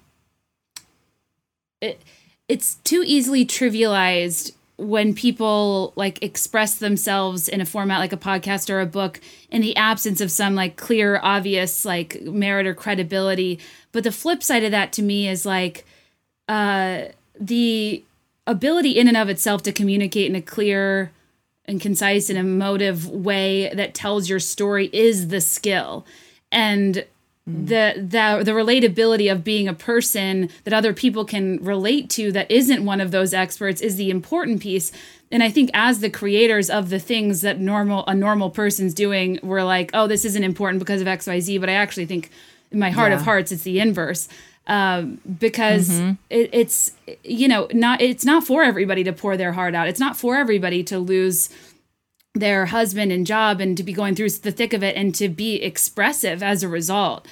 it it's too easily trivialized when people like express themselves in a format like a podcast or a book in the absence of some like clear obvious like merit or credibility. But the flip side of that to me is like uh the ability in and of itself to communicate in a clear and concise and emotive way that tells your story is the skill. And the the the relatability of being a person that other people can relate to that isn't one of those experts is the important piece. And i think as the creators of the things that normal a normal person's doing we're like oh this isn't important because of xyz but i actually think in my heart of hearts it's the inverse. Um, because it, it's you know not it's not for everybody to pour their heart out. It's not for everybody to lose their husband and job and to be going through the thick of it and to be expressive as a result.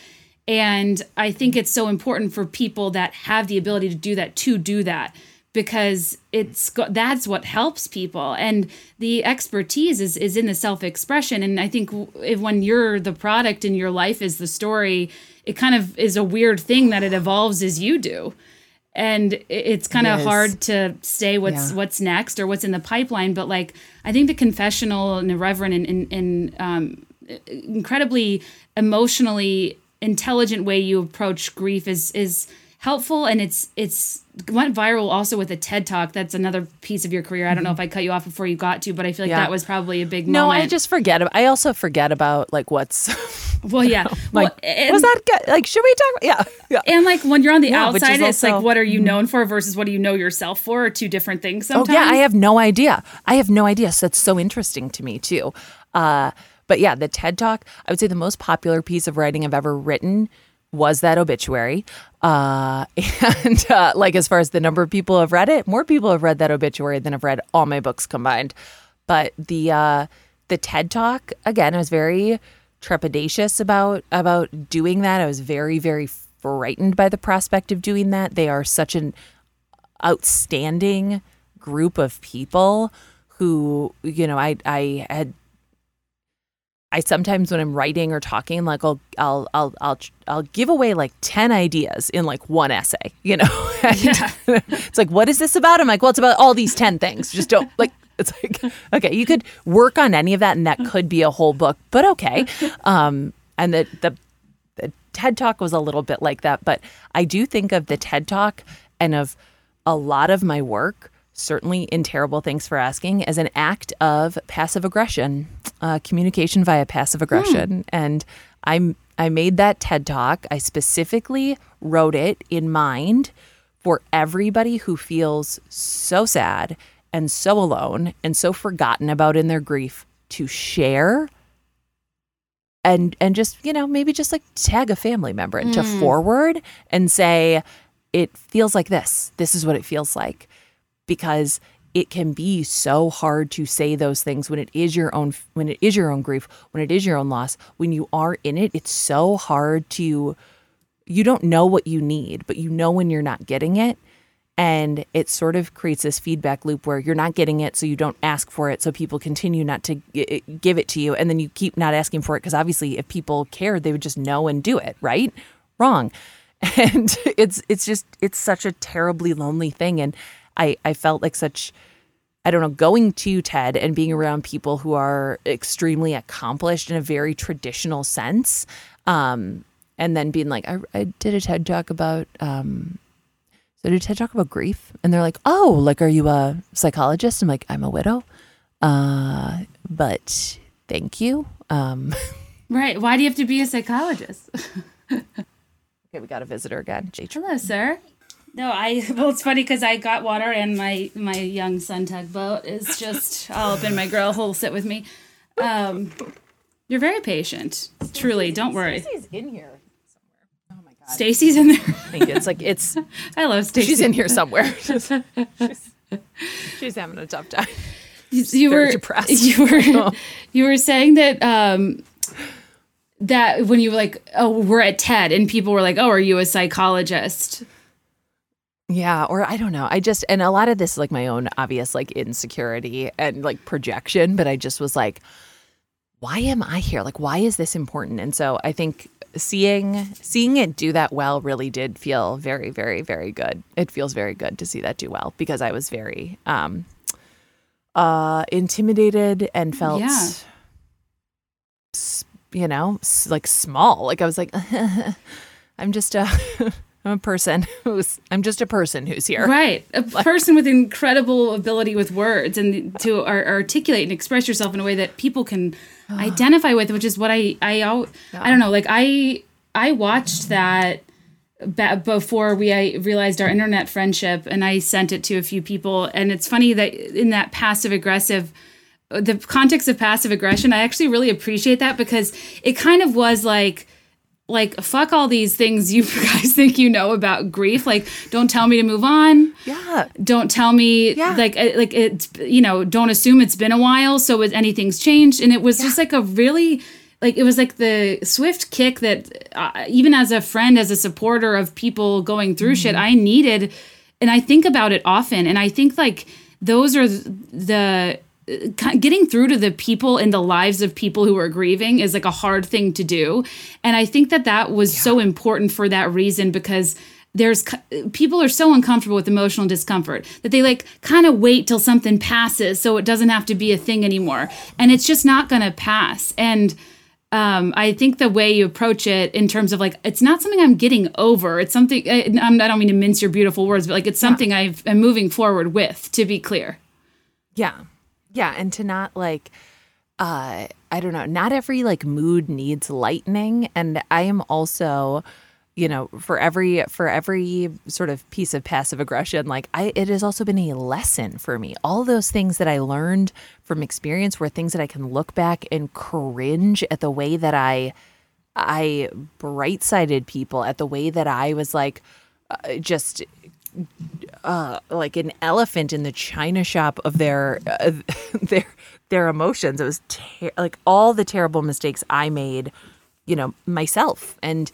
And I think it's so important for people that have the ability to do that to do that because it's that's what helps people. And the expertise is is in the self-expression. And I think if when you're the product and your life is the story it kind of is a weird thing that it evolves as you do and it's kind of Yes. hard to say what's Yeah. what's next or what's in the pipeline but like i think the confessional and irreverent and, and, and um, incredibly emotionally intelligent way you approach grief is is helpful and it's it's went viral also with a ted talk that's another piece of your career i don't know if i cut you off before you got to but i feel like Yeah. that was probably a big No, moment I just forget. I also forget about like what's well yeah like. well, and- was that good? Like, should we talk? Yeah, yeah. and like when you're on the Yeah, outside it's also- like what are you known for versus what do you know yourself for are two different things Oh yeah, I have no idea. I have no idea. So that's so interesting to me too. Uh, but yeah, the TED Talk. I would say the most popular piece of writing I've ever written was that obituary. Uh, and uh, like as far as the number of people have read it, more people have read that obituary than have read all my books combined. But the uh, the TED Talk again, I was very trepidatious about about doing that. I was very very frightened by the prospect of doing that. They are such an outstanding group of people who you know I I had I sometimes when I'm writing or talking like I'll I'll I'll I'll I'll give away like 10 ideas in like one essay, you know. Yeah. it's like what is this about? I'm like, well, it's about all these 10 things. Just don't like it's like okay, you could work on any of that and that could be a whole book, but okay. Um and the the the TED Talk was a little bit like that, but I do think of the TED Talk and of a lot of my work, certainly in Terrible Thanks for Asking, as an act of passive aggression, uh, communication via passive aggression. And I I made that TED Talk. I specifically wrote it in mind for everybody who feels so sad and so alone and so forgotten about in their grief to share and and just you know maybe just like tag a family member and to forward and say it feels like this this is what it feels like because it can be so hard to say those things when it is your own when it is your own grief when it is your own loss. When you are in it it's so hard to you don't know what you need but you know when you're not getting it. And it sort of creates this feedback loop where you're not getting it so you don't ask for it so people continue not to g- give it to you. And then you keep not asking for it because obviously if people cared they would just know and do it right? Wrong. And it's it's just it's such a terribly lonely thing. And i i felt like such I don't know, going to TED and being around people who are extremely accomplished in a very traditional sense, um, and then being like, I, I did a TED talk about, um, so I did a TED talk about grief, and they're like, oh, like, are you a psychologist? I'm like, I'm a widow, uh, but thank you. Um, right why do you have to be a psychologist okay, we got a visitor again. Hello, sir. No, I. Well, it's funny because I got water and my my young son tugboat is just all up in my grill. He'll sit with me. Um, you're very patient. Truly, don't worry. Stacy's in here somewhere. Oh my god. Stacy's in there. I think it's like it's I love Stacy. she's in here somewhere. she's, she's having a tough time. you very were depressed. You were you were saying that um that when you were like, oh, we're at TED, and people were like, oh, are you a psychologist? Yeah, or I don't know. I just and a lot of this is like my own obvious like insecurity and like projection, but I just was like why am I here? Like why is this important? And so I think seeing seeing it do that well really did feel very very very good. It feels very good to see that do well because I was very um uh intimidated and felt Yeah. you know, like small. Like I was like I'm just a I'm a person who's I'm just a person who's here. Right. A person with incredible ability with words and to ar- articulate and express yourself in a way that people can identify with, which is what I I al- I don't know, like I I watched that ba- before we I realized our internet friendship and I sent it to a few people and it's funny that in that passive aggressive the context of passive aggression I actually really appreciate that because it kind of was like like fuck all these things you guys think you know about grief. Like don't tell me to move on. Yeah. don't tell me Yeah. like uh, like it's you know don't assume it's been a while so it, anything's changed. And it was just like a really like it was like the swift kick that uh, even as a friend as a supporter of people going through shit i needed. And i think about it often. And i think like those are the getting through to the people in the lives of people who are grieving is like a hard thing to do and i think that that was so important for that reason because there's people are so uncomfortable with emotional discomfort that they like kind of wait till something passes so it doesn't have to be a thing anymore and it's just not going to pass and um, I think the way you approach it in terms of like it's not something I'm getting over. It's something I, I'm- I don't mean to mince your beautiful words, but like it's something I've, I'm moving forward with. To be clear, Yeah. Yeah. And to not like, uh, I don't know, not every like mood needs lightening. And I am also, you know, for every for every sort of piece of passive aggression, like I it has also been a lesson for me. All those things that I learned from experience were things that I can look back and cringe at the way that I I bright-sided people, at the way that I was like uh, just uh, like an elephant in the china shop of their uh, their their emotions. It was ter- like all the terrible mistakes I made, you know, myself. And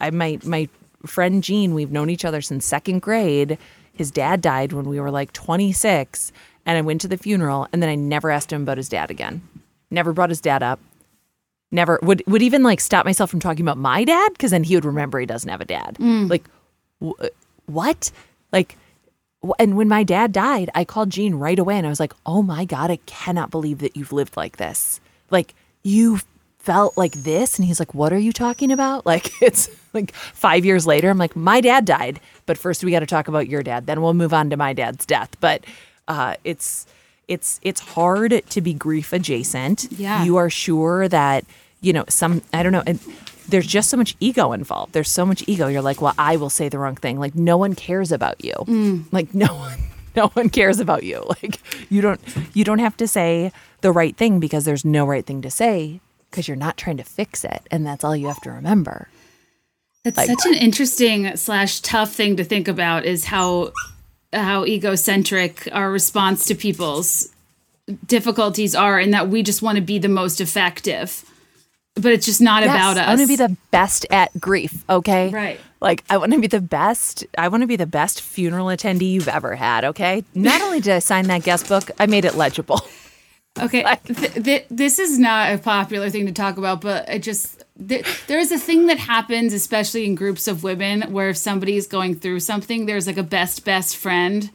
I my my friend Gene, we've known each other since second grade. His dad died when we were like 26, and I went to the funeral, and then I never asked him about his dad again. Never brought his dad up. Never would would even like stop myself from talking about my dad because then he would remember he doesn't have a dad. Like wh- what? Like, and when my dad died, I called Gene right away and I was like, oh my God, I cannot believe that you've lived like this. Like, you felt like this. And he's like, what are you talking about? Like, it's like five years later, I'm like, my dad died. But first, we got to talk about your dad. Then we'll move on to my dad's death. But uh, it's, it's it's hard to be grief adjacent. Yeah. You are sure that, you know, some I don't know, and there's just so much ego involved. There's so much ego. You're like, well, I will say the wrong thing. Like no one cares about you. Mm. Like no one no one cares about you. Like you don't you don't have to say the right thing because there's no right thing to say because you're not trying to fix it. And that's all you have to remember. that's such an interesting slash tough thing to think about. Is how how egocentric our response to people's difficulties are, and that we just want to be the most effective, but it's just not about us. I want to be the best at grief, okay? Right. Like I want to be the best. I want to be the best funeral attendee you've ever had, okay? Not only did I sign that guest book, I made it legible. Okay, th- th- this is not a popular thing to talk about, but it just th- there's a thing that happens, especially in groups of women, where if somebody is going through something, there's like a best best friend,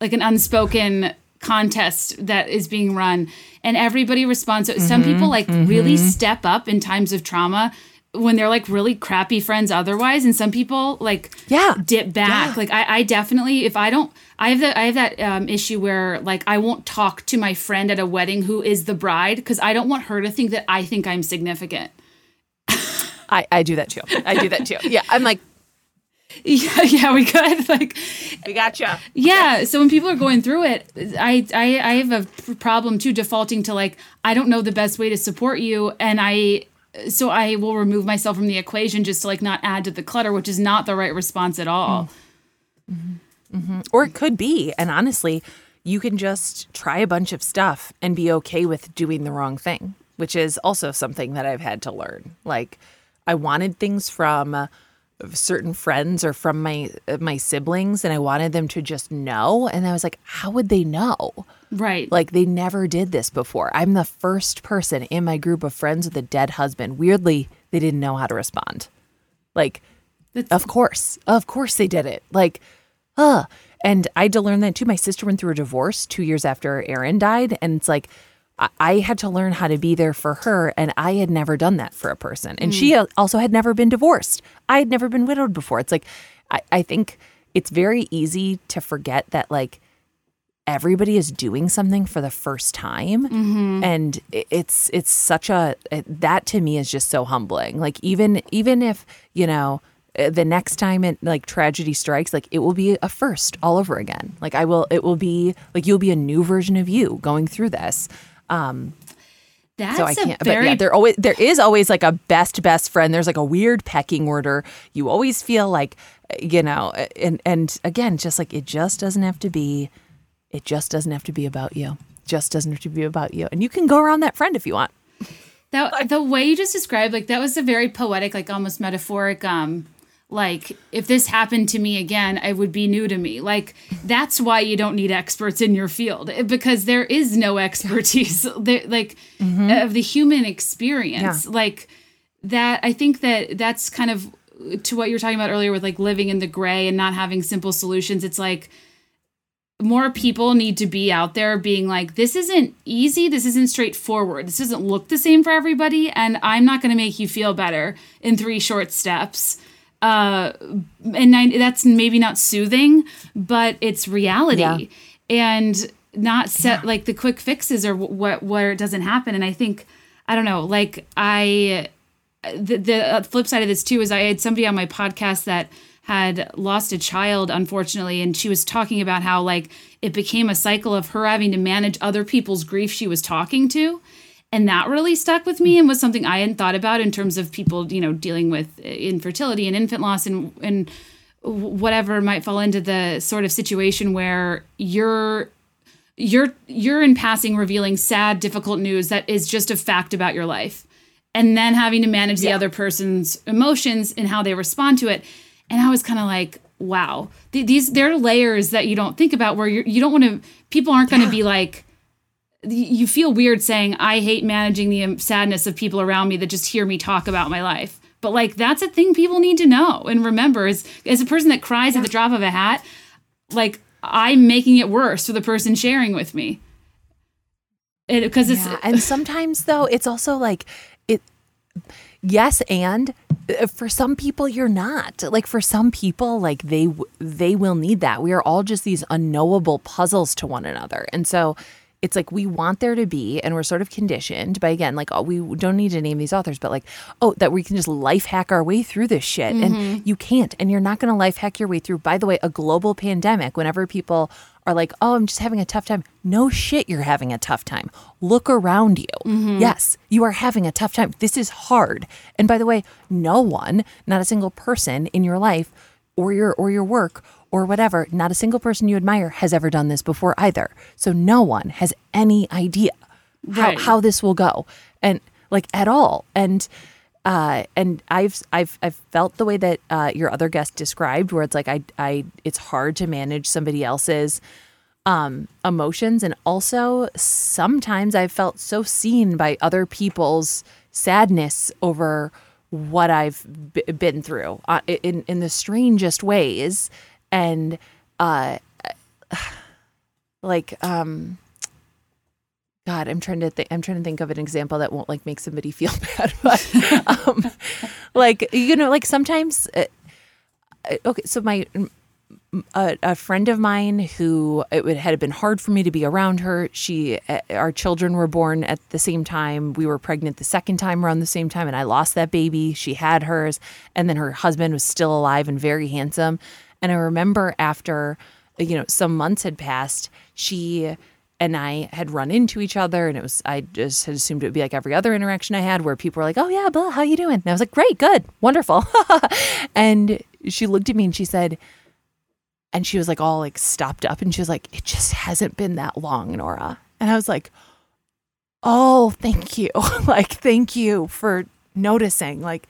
like an unspoken contest that is being run, and everybody responds. So some people like really step up in times of trauma when they're like really crappy friends otherwise, and some people like Yeah. dip back. Yeah. Like I, I definitely, if I don't, I have that, I have that um, issue where like I won't talk to my friend at a wedding who is the bride because I don't want her to think that I think I'm significant. I, I do that too. I do that too. Yeah, I'm like, Yeah, yeah, we could like, we gotcha. yeah. So when people are going through it, I, I, I have a problem too defaulting to like I don't know the best way to support you, and I. So I will remove myself from the equation just to like not add to the clutter, which is not the right response at all. Mm-hmm. Mm-hmm. Mm-hmm. Or it could be. And honestly, you can just try a bunch of stuff and be okay with doing the wrong thing, which is also something that I've had to learn. Like, I wanted things from certain friends or from my uh, my siblings and I wanted them to just know and I was like how would they know? Right. Like they never did this before. I'm the first person in my group of friends with a dead husband. Weirdly, they didn't know how to respond. Like That's- of course. Of course they did it. Like uh and I had to learn that too. My sister went through a divorce 2 years after Aaron died and it's like I- I had to learn how to be there for her, and I had never done that for a person. And she also had never been divorced. I had never been widowed before. It's like, I, I think it's very easy to forget that, like, everybody is doing something for the first time and i- it's it's such a it- that to me is just so humbling like even even if you know uh, the next time it like tragedy strikes like it will be a first all over again like i will it will be like you'll be a new version of you going through this um That's so I a can't. very but yeah, there always there is always like a best best friend. There's like a weird pecking order. You always feel like you know, and and again, just like it just doesn't have to be. It just doesn't have to be about you. Just doesn't have to be about you. And you can go around that friend if you want. That the way you just described, like that was a very poetic, like almost metaphoric. Um, like if this happened to me again, it would be new to me. Like that's why you don't need experts in your field eh, because there is no expertise, there, like of the human experience. Like that, I think that that's kind of to what you were talking about earlier with like living in the gray and not having simple solutions. It's like more people need to be out there being like this isn't easy this isn't straightforward this doesn't look the same for everybody and i'm not going to make you feel better in three short steps uh and I, that's maybe not soothing but it's reality. Yeah. and not set like the quick fixes or what where it doesn't happen. And i think i don't know like i the, the flip side of this too is I had somebody on my podcast that had lost a child unfortunately and she was talking about how like it became a cycle of her having to manage other people's grief she was talking to and that really stuck with me and was something I hadn't thought about in terms of people you know dealing with infertility and infant loss and and whatever might fall into the sort of situation where you're you're you're in passing revealing sad difficult news that is just a fact about your life. And then having to manage the other person's emotions and how they respond to it. And i was kind of like wow. These there are layers that you don't think about where you're, you don't want to people aren't going to be like you feel weird saying i hate managing the um, sadness of people around me that just hear me talk about my life. But like that's a thing people need to know and remember as as a person that cries at the drop of a hat like i'm making it worse for the person sharing with me. Because it's Yeah, and sometimes though it's also like it yes and uh, for some people you're not. Like for some people like they they will need that. We are all just these unknowable puzzles to one another. And so it's like we want there to be and we're sort of conditioned by again like oh, we don't need to name these authors but like oh that we can just life hack our way through this shit. And mm-hmm. you can't and you're not going to life hack your way through by the way a global pandemic whenever people are like oh i'm just having a tough time. No shit you're having a tough time. Look around you. Mm-hmm. Yes you are having a tough time. This is hard. And by the way no one not a single person in your life or your or your work or whatever not a single person you admire has ever done this before either. So no one has any idea how, how this will go. And like at all. And uh and i've i've i've felt the way that uh your other guest described where it's like i i it's hard to manage somebody else's um emotions. And also sometimes i've felt so seen by other people's sadness over what i've b- been through uh, in in the strangest ways and uh like um God, I'm trying to think. I'm trying to think of an example that won't like make somebody feel bad, but um, like you know, like sometimes. Uh, uh, okay, so my a, a friend of mine who it would, had been hard for me to be around her. She, uh, our children were born at the same time. We were pregnant the second time around the same time, and I lost that baby. She had hers, and then her husband was still alive and very handsome. And I remember after, you know, some months had passed, she and I had run into each other, and it was I just had assumed it would be like every other interaction I had, where people were like, "Oh yeah, blah, how you doing?" And I was like, "Great, good, wonderful." and she looked at me and she said, and she was like all like stopped up, and she was like, "It just hasn't been that long, Nora." And I was like, "Oh, thank you, like thank you for noticing." Like,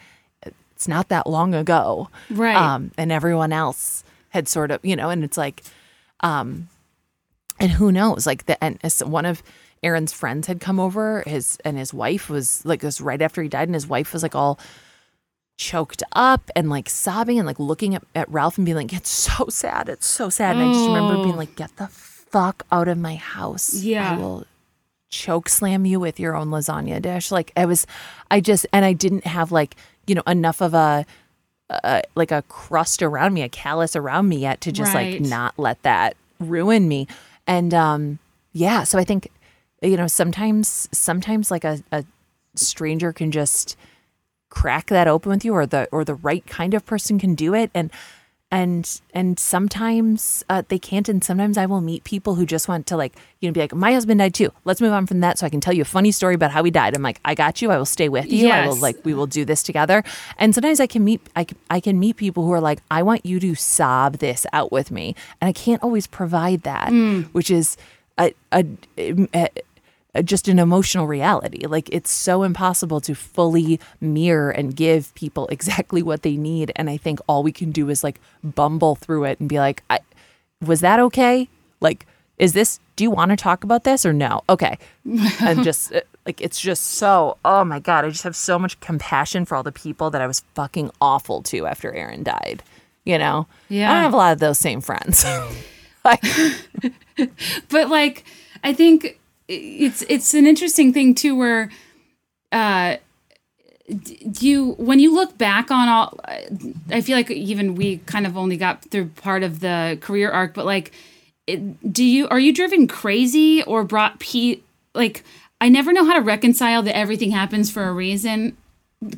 it's not that long ago. Right. Um, and everyone else had sort of, you know, and it's like, um, and who knows, like the, and one of Aaron's friends had come over, his, and his wife was like this right after he died, and his wife was like all choked up and like sobbing and like looking at, at Ralph and being like, it's so sad. It's so sad. And I just remember being like, get the fuck out of my house. Yeah. I will choke slam you with your own lasagna dish. Like I was, I just, and I didn't have like, you know, enough of a, uh, like a crust around me, a callus around me yet to just Right. like not let that ruin me. And um, yeah, so I think, you know, sometimes, sometimes like a, a stranger can just crack that open with you or the or the right kind of person can do it and and and sometimes uh, they can't and sometimes i will meet people who just want to like you know be like my husband died too. Let's move on from that so i can tell you a funny story about how he died. I'm like i got you. I will stay with you. Yes. i will like we will do this together. And sometimes i can meet I, can- I can meet people who are like i want you to sob this out with me. And i can't always provide that which is a, a, a just an emotional reality. Like it's so impossible to fully mirror and give people exactly what they need. And I think all we can do is like bumble through it and be like, I, was that okay? Like, is this, do you want to talk about this or no? Okay. and just uh, like, it's just so, oh my God, I just have so much compassion for all the people that I was fucking awful to after Aaron died. You know? Yeah. I don't have a lot of those same friends. like, but like i think it's it's an interesting thing too where uh you when you look back on all i feel like even we kind of only got through part of the career arc but like do you are you driven crazy or brought pe like i never know how to reconcile that everything happens for a reason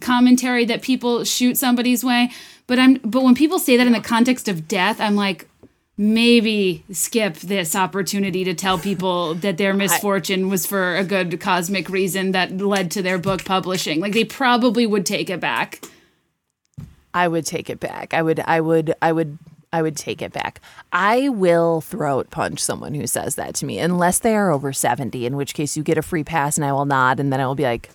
commentary that people shoot somebody's way but i'm but when people say that in the context of death i'm like maybe skip this opportunity to tell people that their misfortune was for a good cosmic reason that led to their book publishing like they probably would take it back I would take it back. I would I would I would I would take it back. I will throat punch someone who says that to me unless they are over 70, in which case you get a free pass and I will nod and then I will be like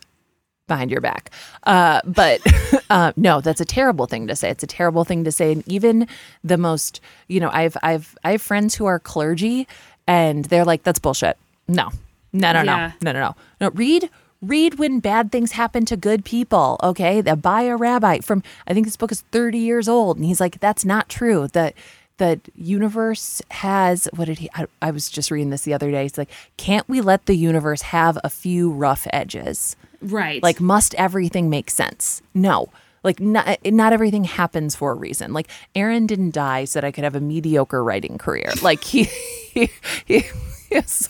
behind your back. Uh, but uh, no, that's a terrible thing to say. It's a terrible thing to say. And even the most, you know, I've I've I have friends who are clergy and they're like, that's bullshit. No. No, no, Yeah. no. No, no, no. No, read read when bad things happen to good people, okay? The by a rabbi from I think this book is 30 years old and he's like that's not true. The the universe has what did he I, I was just reading this the other day. It's like can't we let the universe have a few rough edges? Right Like must everything make sense? No. Like not, not everything happens for a reason. Like Aaron didn't die so that I could have a mediocre writing career. Like he, he, he yes.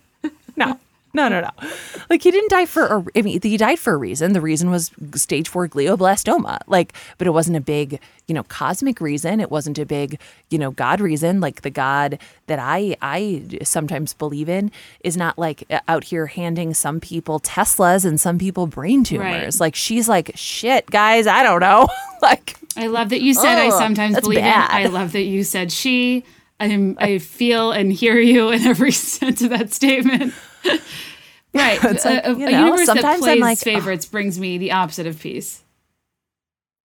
no, no, no, no. Like he didn't die for a. I mean, he died for a reason. The reason was stage four glioblastoma. Like, but it wasn't a big, you know, cosmic reason. It wasn't a big, you know, God reason. Like the God that I I sometimes believe in is not like out here handing some people Teslas and some people brain tumors. Like she's like, shit, guys, I don't know. like I love that you said I Ugh, sometimes believe bad. in. I love that you said she. I'm, I feel and hear you in every sense of that statement. Right. It's like, a, a- you a know, universe that sometimes I'm plays like, favorites brings me the opposite of peace.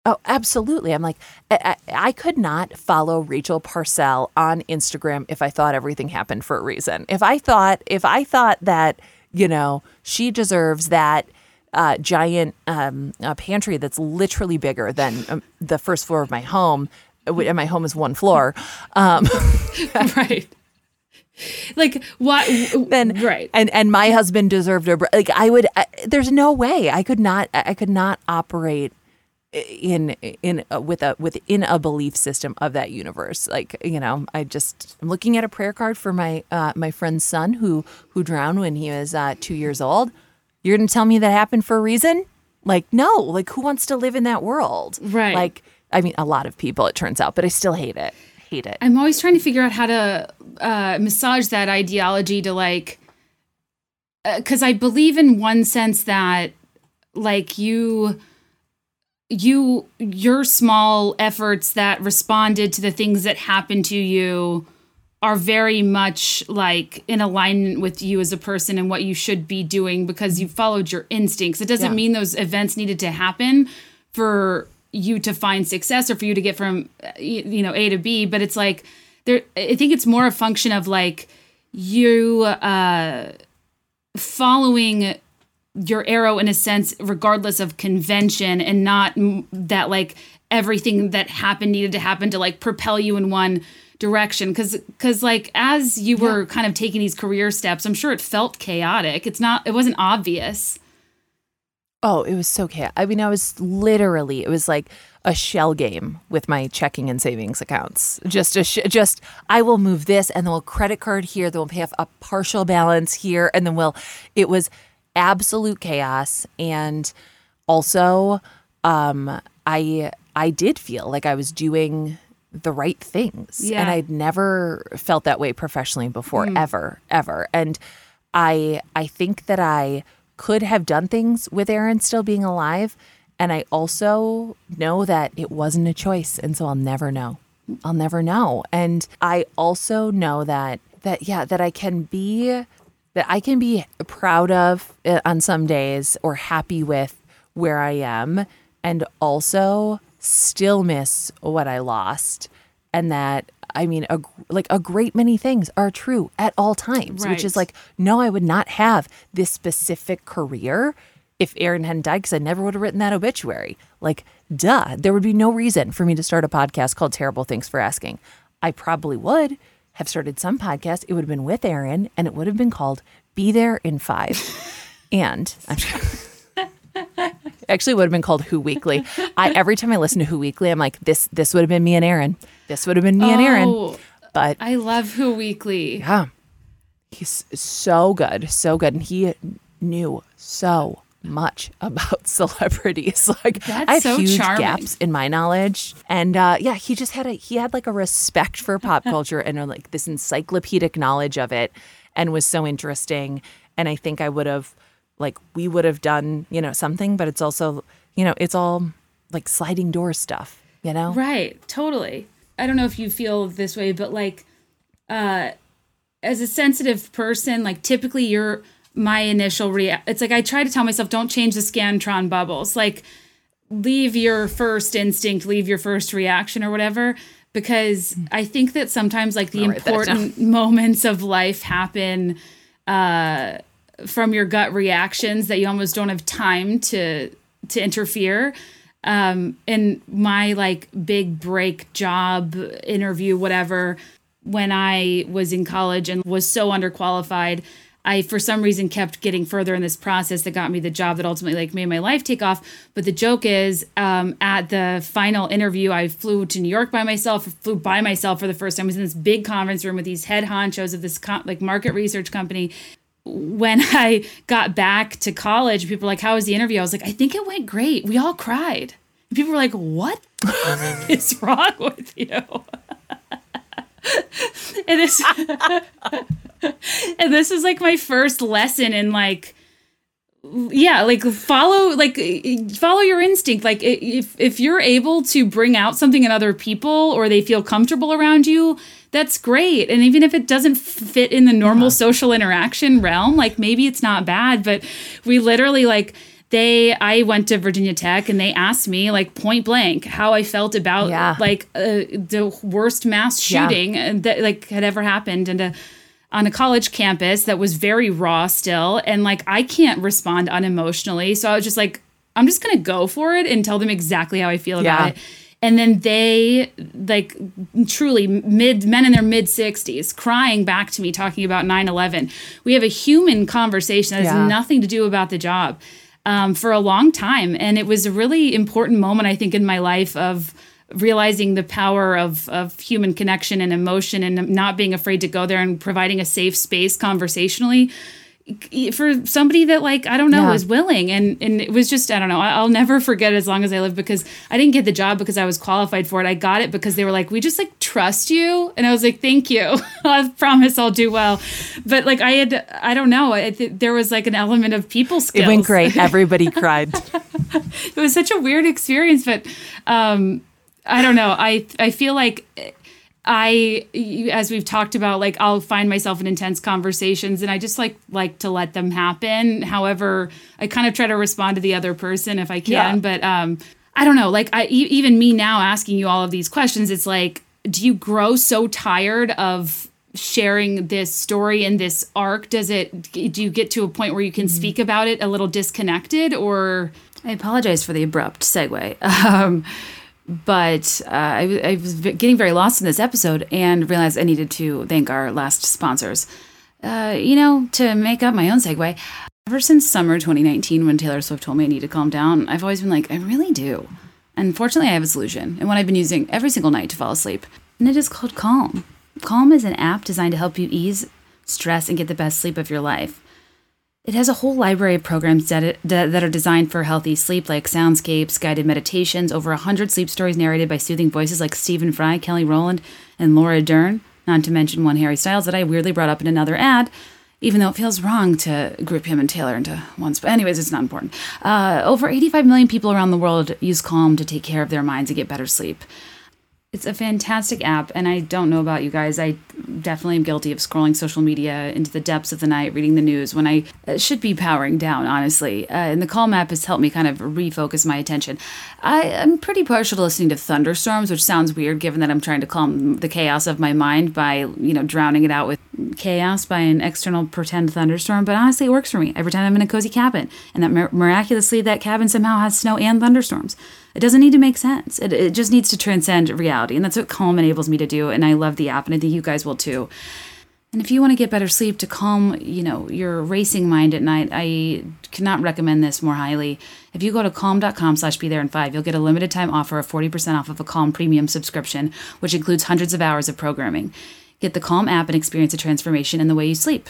Oh, absolutely. I'm like, I, I, I could not follow Rachel Parcell on Instagram if I thought everything happened for a reason. If I thought, if I thought that, you know, she deserves that uh, giant um, uh, pantry that's literally bigger than um, the first floor of my home, uh, and my home is one floor. Um, right. Like what? then right. and and my husband deserved a like I would. I, there's no way I could not. I could not operate in in uh, with a within a belief system of that universe like you know i just i'm looking at a prayer card for my uh my friend's son who who drowned when he was uh two years old you're gonna tell me that happened for a reason like no like who wants to live in that world Right. like i mean a lot of people it turns out but i still hate it hate it I'm always trying to figure out how to uh, massage that ideology to like, because I believe in one sense that like you you your small efforts that responded to the things that happened to you are very much like in alignment with you as a person and what you should be doing because you followed your instincts. It doesn't Yeah. mean those events needed to happen for you to find success or for you to get from uh, you know A to B, but it's like there I think it's more a function of like you uh following your arrow in a sense regardless of convention and not m- that like everything that happened needed to happen to like propel you in one direction. Because because like as you were kind of taking these career steps i'm sure it felt chaotic. It's not it wasn't obvious. Oh, it was so chaotic. I mean, I was literally, it was like a shell game with my checking and savings accounts. Just a, sh- just, I will move this and then we'll credit card here, then we'll pay off a partial balance here, and then we'll, it was absolute chaos. And also, um, I, I did feel like I was doing the right things. Yeah. And I'd never felt that way professionally before, ever, ever. And I I think that I could have done things with Aaron still being alive. And I also know that it wasn't a choice. And so I'll never know. I'll never know. And I also know that that yeah, that I can be that I can be proud of uh, on some days or happy with where I am and also still miss what I lost and that I mean a, like a great many things are true at all times which is like no I would not have this specific career if Aaron hadn't died because I never would have written that obituary. Like duh there would be no reason for me to start a podcast called Terrible Thanks for Asking. I probably would have started some podcast. It would have been with Aaron and it would have been called Be There in 5 and I'm actually would have been called Who Weekly. I every time I listen to Who Weekly, I'm like, this this would have been me and Aaron. This would have been me and Aaron. Oh, But i love who weekly. Yeah, he's so good, so good, and he knew so much about celebrities. Like That's I have so huge charming. gaps in my knowledge, and uh, yeah, he just had a he had like a respect for pop culture and a, like this encyclopedic knowledge of it, and was so interesting. And I think I would have like we would have done you know something, but it's also you know it's all like sliding door stuff, you know. Right, totally. I don't know if you feel this way, but like uh as a sensitive person, like typically your my initial rea it's like I try to tell myself don't change the scantron bubbles. Like leave your first instinct, leave your first reaction or whatever because I think that sometimes like the I'll write that important moments of life happen uh from your gut reactions that you almost don't have time to to interfere um in my like big break job interview whatever when i was in college and was so underqualified i for some reason kept getting further in this process that got me the job that ultimately like made my life take off but the joke is um, at the final interview i flew to new york by myself flew by myself for the first time I was in this big conference room with these head honchos of this co- like market research company when I got back to college, people were like, How was the interview? I was like, I think it went great. We all cried. People were like, What is wrong with you? And this and this is like my first lesson in like yeah like follow like follow your instinct. Like if if you're able to bring out something in other people or they feel comfortable around you that's great. And even if it doesn't fit in the normal social interaction realm like maybe it's not bad but we literally like they i went to virginia tech and they asked me like point blank how i felt about Yeah. like uh, the worst mass shooting uh, that like had ever happened and uh, on a college campus that was very raw still and like I can't respond unemotionally so I was just like I'm just going to go for it and tell them exactly how I feel Yeah. about it and then they like truly mid men in their mid 60s crying back to me talking about 9/11 we have a human conversation that has Yeah. nothing to do about the job um, for a long time. And it was a really important moment I think in my life of realizing the power of of human connection and emotion and not being afraid to go there and providing a safe space conversationally for somebody that like I don't know Yeah. is willing. And and it was just I don't know I- I'll never forget as long as I live because I didn't get the job because I was qualified for it. I got it because they were like we just like trust you. And I was like thank you. I promise I'll do well. But like I had I don't know I th- there was like an element of people skills It went great. Everybody cried. it was such a weird experience but um i don't know. I i feel like i as we've talked about like i'll find myself in intense conversations and i just like like to let them happen however i kind of try to respond to the other person if i can Yeah. but um I don't know. Like I even me now asking you all of these questions, it's like, do you grow so tired of sharing this story and this arc? Does it? Do you get to a point where you can speak about it a little disconnected, or? I apologize for the abrupt segue. Um, but uh, I, I was getting very lost in this episode and realized I needed to thank our last sponsors. Uh, you know, to make up my own segue, ever since summer 2019, when Taylor Swift told me I need to calm down, I've always been like, I really do. And fortunately, I have a solution, and one I've been using every single night to fall asleep. And it is called Calm. Calm is an app designed to help you ease stress and get the best sleep of your life. It has a whole library of programs that, that are designed for healthy sleep, like soundscapes, guided meditations, over 100 sleep stories narrated by soothing voices like Stephen Fry, Kelly Rowland, and Laura Dern, not to mention one Harry Styles that I weirdly brought up in another ad, even though it feels wrong to group him and Taylor into one. But anyways, it's not important. Uh, over 85 million people around the world use Calm to take care of their minds and get better sleep. It's a fantastic app, and I don't know about you guys. I definitely am guilty of scrolling social media into the depths of the night, reading the news when I uh, should be powering down, honestly. Uh, and the Calm app has helped me kind of refocus my attention. I am pretty partial to listening to thunderstorms, which sounds weird given that I'm trying to calm the chaos of my mind by, you know, drowning it out with chaos by an external pretend thunderstorm. But honestly, it works for me every time I'm in a cozy cabin. And that mir- miraculously, that cabin somehow has snow and thunderstorms. It doesn't need to make sense. It, it just needs to transcend reality. And that's what Calm enables me to do. And I love the app, and I think you guys will too. And if you want to get better sleep to calm, you know, your racing mind at night, I cannot recommend this more highly. If you go to calm.com slash be there in five, you'll get a limited time offer of 40% off of a Calm premium subscription, which includes hundreds of hours of programming. Get the Calm app and experience a transformation in the way you sleep.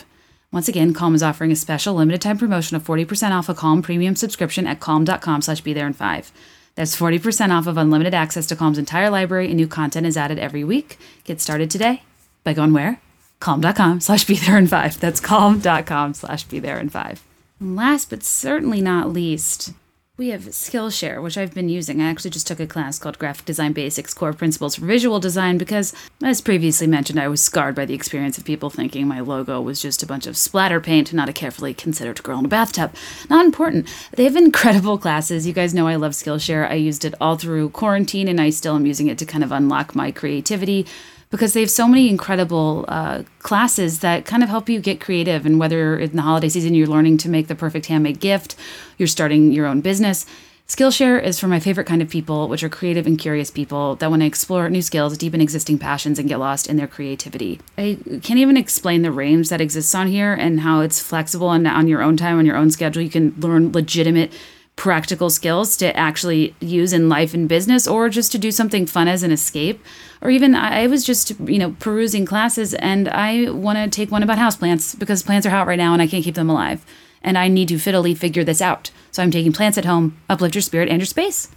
Once again, Calm is offering a special limited time promotion of 40% off a Calm premium subscription at calm.com slash be there in five. That's 40% off of unlimited access to Calm's entire library and new content is added every week. Get started today by going where? Calm.com slash be there in five. That's calm.com slash be there in five. And last but certainly not least, we have Skillshare, which I've been using. I actually just took a class called Graphic Design Basics Core Principles for Visual Design because, as previously mentioned, I was scarred by the experience of people thinking my logo was just a bunch of splatter paint, not a carefully considered girl in a bathtub. Not important. They have incredible classes. You guys know I love Skillshare. I used it all through quarantine, and I still am using it to kind of unlock my creativity because they have so many incredible uh, classes that kind of help you get creative. And whether in the holiday season you're learning to make the perfect handmade gift, you're starting your own business. Skillshare is for my favorite kind of people, which are creative and curious people that want to explore new skills, deepen existing passions, and get lost in their creativity. I can't even explain the range that exists on here and how it's flexible and on your own time, on your own schedule. You can learn legitimate practical skills to actually use in life and business or just to do something fun as an escape. Or even i was just you know perusing classes and i want to take one about houseplants because plants are hot right now and i can't keep them alive. And i need to fiddly figure this out. So i'm taking plants at home uplift your spirit and your space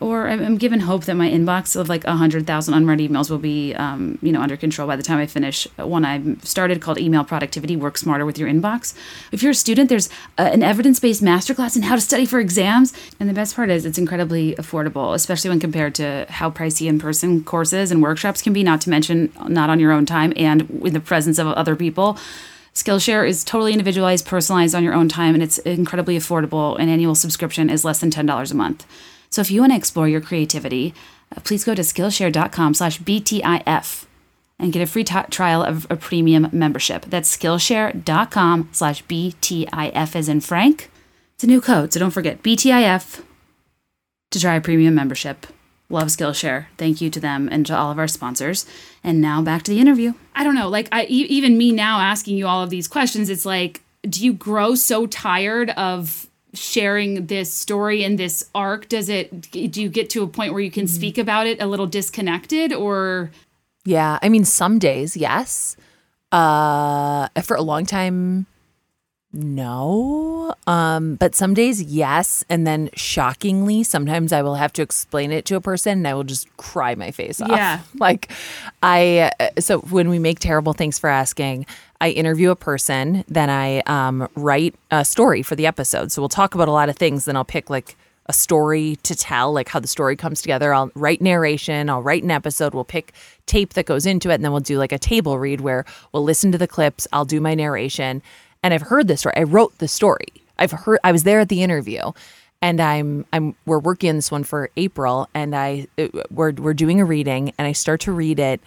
or I'm given hope that my inbox of like 100,000 unread emails will be, um, you know, under control by the time I finish one I've started called Email Productivity Work Smarter with Your Inbox. If you're a student, there's a, an evidence based masterclass in how to study for exams. And the best part is it's incredibly affordable, especially when compared to how pricey in person courses and workshops can be, not to mention not on your own time and in the presence of other people. Skillshare is totally individualized, personalized on your own time, and it's incredibly affordable. An annual subscription is less than $10 a month. So if you want to explore your creativity, uh, please go to Skillshare.com slash BTIF and get a free t- trial of a premium membership. That's Skillshare.com slash BTIF as in Frank. It's a new code, so don't forget BTIF to try a premium membership. Love Skillshare. Thank you to them and to all of our sponsors. And now back to the interview. I don't know, like I even me now asking you all of these questions, it's like, do you grow so tired of sharing this story and this arc does it do you get to a point where you can speak about it a little disconnected or Yeah, I mean, some days, yes. Uh, for a long time, no. Um, but some days, yes. And then, shockingly, sometimes I will have to explain it to a person, and I will just cry my face off. Yeah. like, I. uh, So when we make terrible, thanks for asking. I interview a person, then I um, write a story for the episode. So we'll talk about a lot of things. Then I'll pick like a story to tell, like how the story comes together. I'll write narration, I'll write an episode, we'll pick tape that goes into it, and then we'll do like a table read where we'll listen to the clips, I'll do my narration. And I've heard this story. I wrote the story. I've heard I was there at the interview. and I'm I'm we're working on this one for April, and I it, we're we're doing a reading, and I start to read it.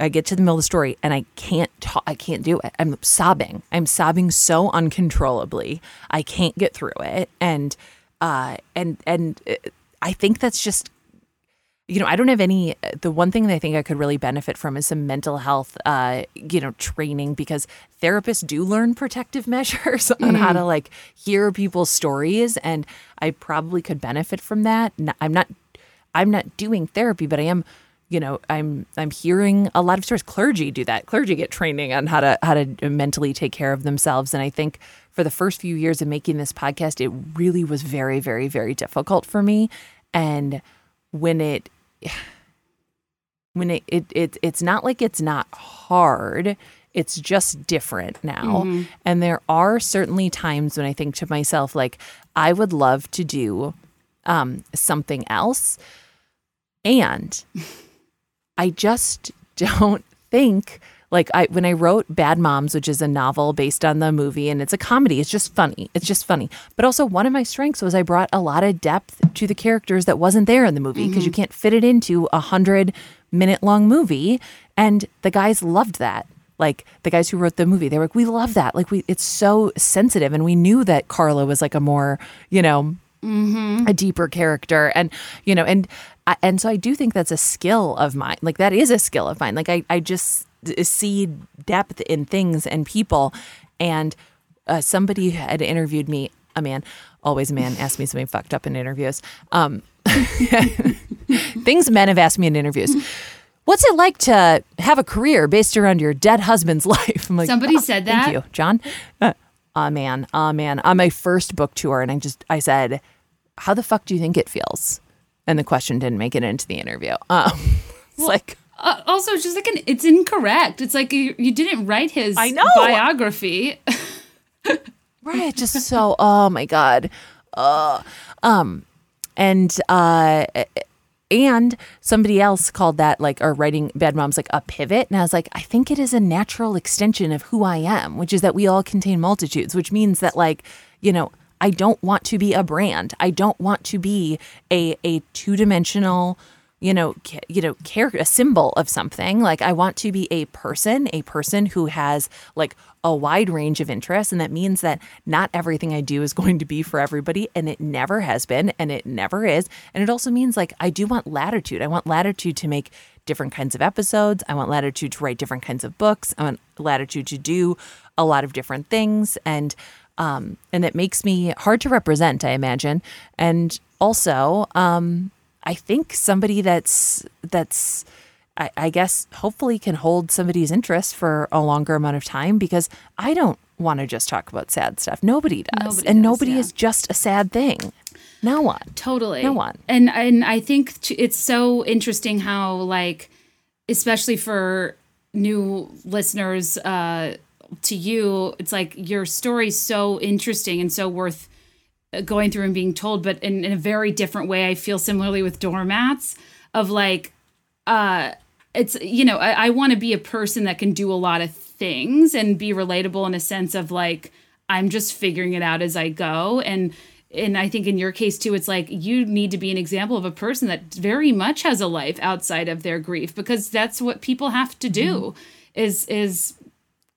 I get to the middle of the story, and I can't ta- I can't do it. I'm sobbing. I'm sobbing so uncontrollably. I can't get through it, and uh and and uh, I think that's just you know, I don't have any. The one thing that I think I could really benefit from is some mental health, uh, you know, training because therapists do learn protective measures on how to like hear people's stories, and I probably could benefit from that. I'm not, I'm not doing therapy, but I am, you know, I'm I'm hearing a lot of stories. Clergy do that. Clergy get training on how to how to mentally take care of themselves, and I think for the first few years of making this podcast, it really was very, very, very difficult for me, and when it when it, it, it it's not like it's not hard. It's just different now. And there are certainly times when i think to myself like i would love to do um, something else. And i just don't think like I when I wrote Bad Moms, which is a novel based on the movie and it's a comedy, it's just funny. It's just funny. But also one of my strengths was I brought a lot of depth to the characters that wasn't there in the movie because you mm-hmm. can't fit it into a hundred minute long movie. And the guys loved that. Like the guys who wrote the movie, they were like, We love that. Like we it's so sensitive. And we knew that Carla was like a more, you know, mm-hmm. a deeper character and you know and I- and so i do think that's a skill of mine like that is a skill of mine like i, I just see depth in things and people and uh, somebody had interviewed me a man always a man asked me something fucked up in interviews um things men have asked me in interviews what's it like to have a career based around your dead husband's life i'm like Somebody "Oh, said that. thank you John. Uh, oh man, oh man. On my first book tour, and I just I said, "How the fuck do you think it feels?" And the question didn't make it into the interview. Um, it's like Uh, also, it's just like an, it's incorrect. It's like you, you didn't write his I know. biography. right, just so. Oh my god. Uh, um, and uh, and somebody else called that like or writing bad moms like a pivot and i was like i think it is a natural extension of who i am which is that we all contain multitudes which means that like you know i don't want to be a brand. I don't want to be a a two-dimensional you know ca- you know character a symbol of something. Like i want to be a person a person who has like a wide range of interests. And that means that not everything i do is going to be for everybody. And it never has been and it never is. And it also means like i do want latitude. I want latitude to make different kinds of episodes. I want latitude to write different kinds of books. I want latitude to do a lot of different things. And um and it makes me hard to represent i imagine and also um I think somebody that's that's I, I guess hopefully can hold somebody's interest for a longer amount of time because I don't want to just talk about sad stuff. Nobody does. Nobody and does, nobody yeah. is just a sad thing. No one. Totally. No one. And and I think t- it's so interesting how like especially for new listeners uh to you it's like your story's so interesting and so worth uh, going through and being told but in, in a very different way I feel similarly with doormats of like uh it's you know I, I want to be a person that can do a lot of things and be relatable in a sense of like I'm just figuring it out as I go. And and I think in your case too it's like you need to be an example of a person that very much has a life outside of their grief because that's what people have to do is is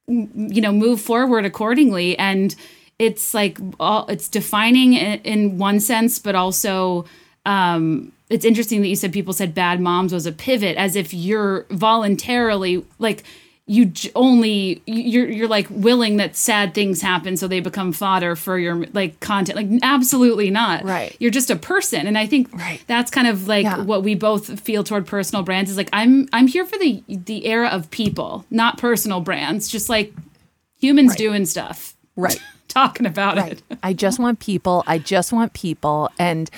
you know move forward accordingly. And it's like all it's defining in, one sense but also um it's interesting that you said people said bad moms was a pivot as if you're voluntarily like you j- only you're you're like willing that sad things happen so they become fodder for your like content like absolutely not Right. you're just a person and i think Right. that's kind of like Yeah. what we both feel toward personal brands is like i'm i'm here for the the era of people not personal brands just like humans doing stuff Right. talking about Right. it I just want people. I just want people. And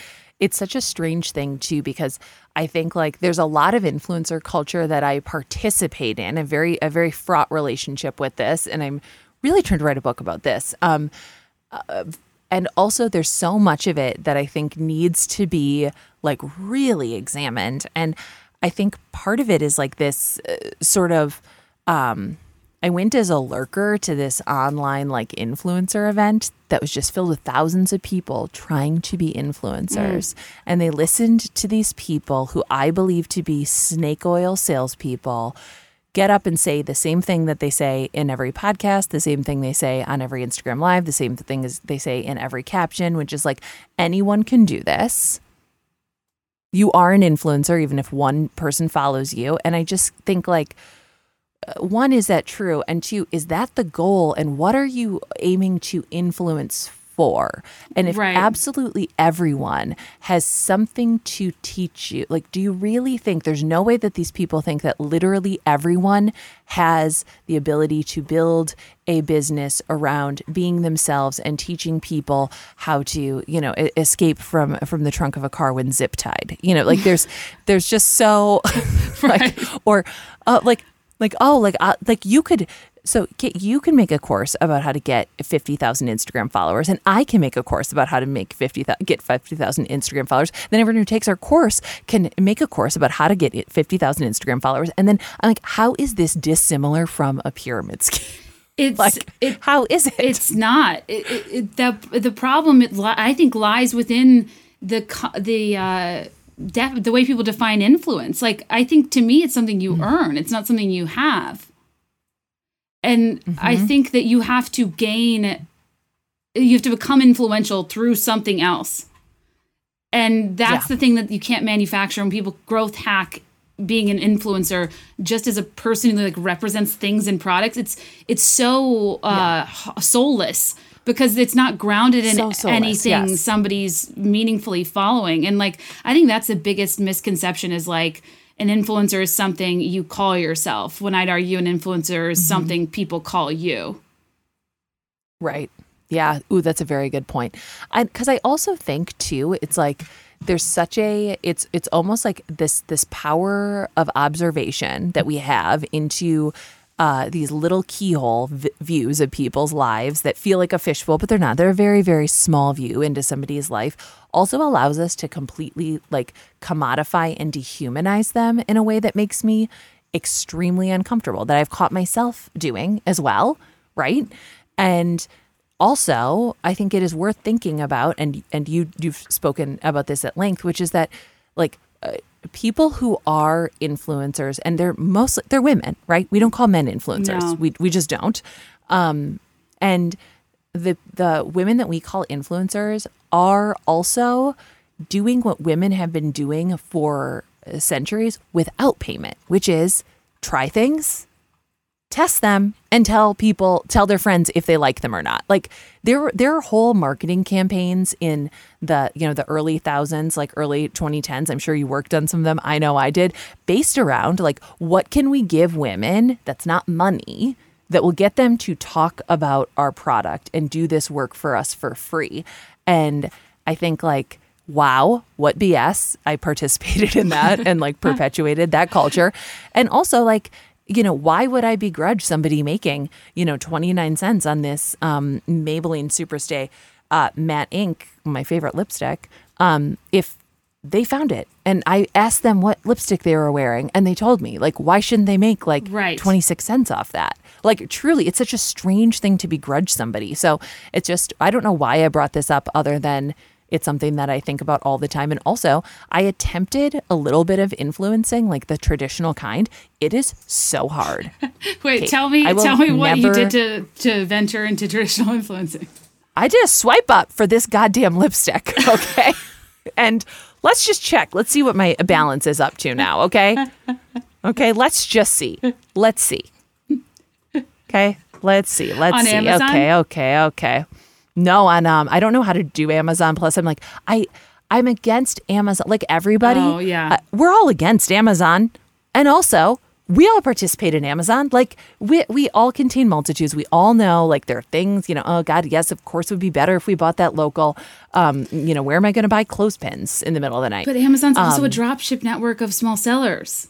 it's such a strange thing, too, because I think like there's a lot of influencer culture that I participate in, a very, a very fraught relationship with this. And I'm really trying to write a book about this. Um, uh, and also, there's so much of it that I think needs to be like really examined. And I think part of it is like this uh, sort of, um, I went as a lurker to this online like influencer event that was just filled with thousands of people trying to be influencers. Mm. And they listened to these people who I believe to be snake oil salespeople get up and say the same thing that they say in every podcast, the same thing they say on every Instagram live, the same thing as they say in every caption, which is like anyone can do this. You are an influencer, even if one person follows you. And I just think like, one is that true? And two is that the goal? And what are you aiming to influence for? And if Right. absolutely everyone has something to teach you like do you really think there's no way that these people think that literally everyone has the ability to build a business around being themselves and teaching people how to you know escape from from the trunk of a car when zip tied? You know like there's there's just so like or uh, like like oh like uh, like you could so Kate, you can make a course about how to get 50,000 Instagram followers and I can make a course about how to make 50 get 50,000 Instagram followers. Then everyone who takes our course can make a course about how to get it 50,000 Instagram followers. And then I'm like how is this dissimilar from a pyramid scheme? It's like it, how is it? It's not. It, it, it, the the problem it, I think lies within the the uh, def- the way people define influence. Like I think to me, it's something you earn. It's not something you have. And I think that you have to gain. You have to become influential through something else. And that's Yeah. the thing that you can't manufacture. When people growth hack being an influencer, just as a person who like represents things and products, it's it's so uh, h- soulless because it's not grounded in So anything yes. somebody's meaningfully following. And like I think that's the biggest misconception is like an influencer is something you call yourself. When I'd argue an influencer Mm-hmm. is something people call you. Right. Yeah. Ooh, that's a very good point. Because I, also think too, it's like there's such a it's it's almost like this this power of observation that we have into uh, these little keyhole v- views of people's lives that feel like a fishbowl, but they're not. They're a very very small view into somebody's life. Also allows us to completely like commodify and dehumanize them in a way that makes me extremely uncomfortable. That I've caught myself doing as well. Right. And also, I think it is worth thinking about, and and you you've spoken about this at length, which is that like people who are influencers, and they're mostly they're women, right? We don't call men influencers. No. We we just don't. Um, and the the women that we call influencers are also doing what women have been doing for centuries without payment, which is try things, test them and tell people tell their friends if they like them or not. Like there there are whole marketing campaigns in the you know the early thousands like early 2010s i'm sure you worked on some of them. I know i did. Based around like what can we give women that's not money that will get them to talk about our product and do this work for us for free? And i think like wow, what BS. I participated in that and like perpetuated that culture. And also, like, you know, why would I begrudge somebody making, you know, 29 cents on this um, Maybelline Superstay uh, Matte Ink, my favorite lipstick, um, if they found it and I asked them what lipstick they were wearing and they told me, like, why shouldn't they make like Right. 26 cents off that? Like, truly, it's such a strange thing to begrudge somebody. So it's just, I don't know why I brought this up other than it's something that I think about all the time. And also, I attempted a little bit of influencing, like the traditional kind. It is so hard. Wait, Okay, tell me tell me what you did to to venture into traditional influencing. I did a swipe up for this goddamn lipstick, okay? and let's just check. Let's see what my balance is up to now, okay? Okay, let's just see. Let's see. Okay, let's see. Let's On see. Amazon? Okay, okay, okay. No, on um, I don't know how to do Amazon. Plus, I'm like, I, I'm against Amazon. Like everybody, Oh, yeah. uh, we're all against Amazon, and also we all participate in Amazon. Like we we all contain multitudes. We all know like there are things. You know, oh God, yes, of course, it would be better if we bought that local. Um, you know, where am I going to buy clothespins in the middle of the night? But Amazon's also Um, a dropship network of small sellers.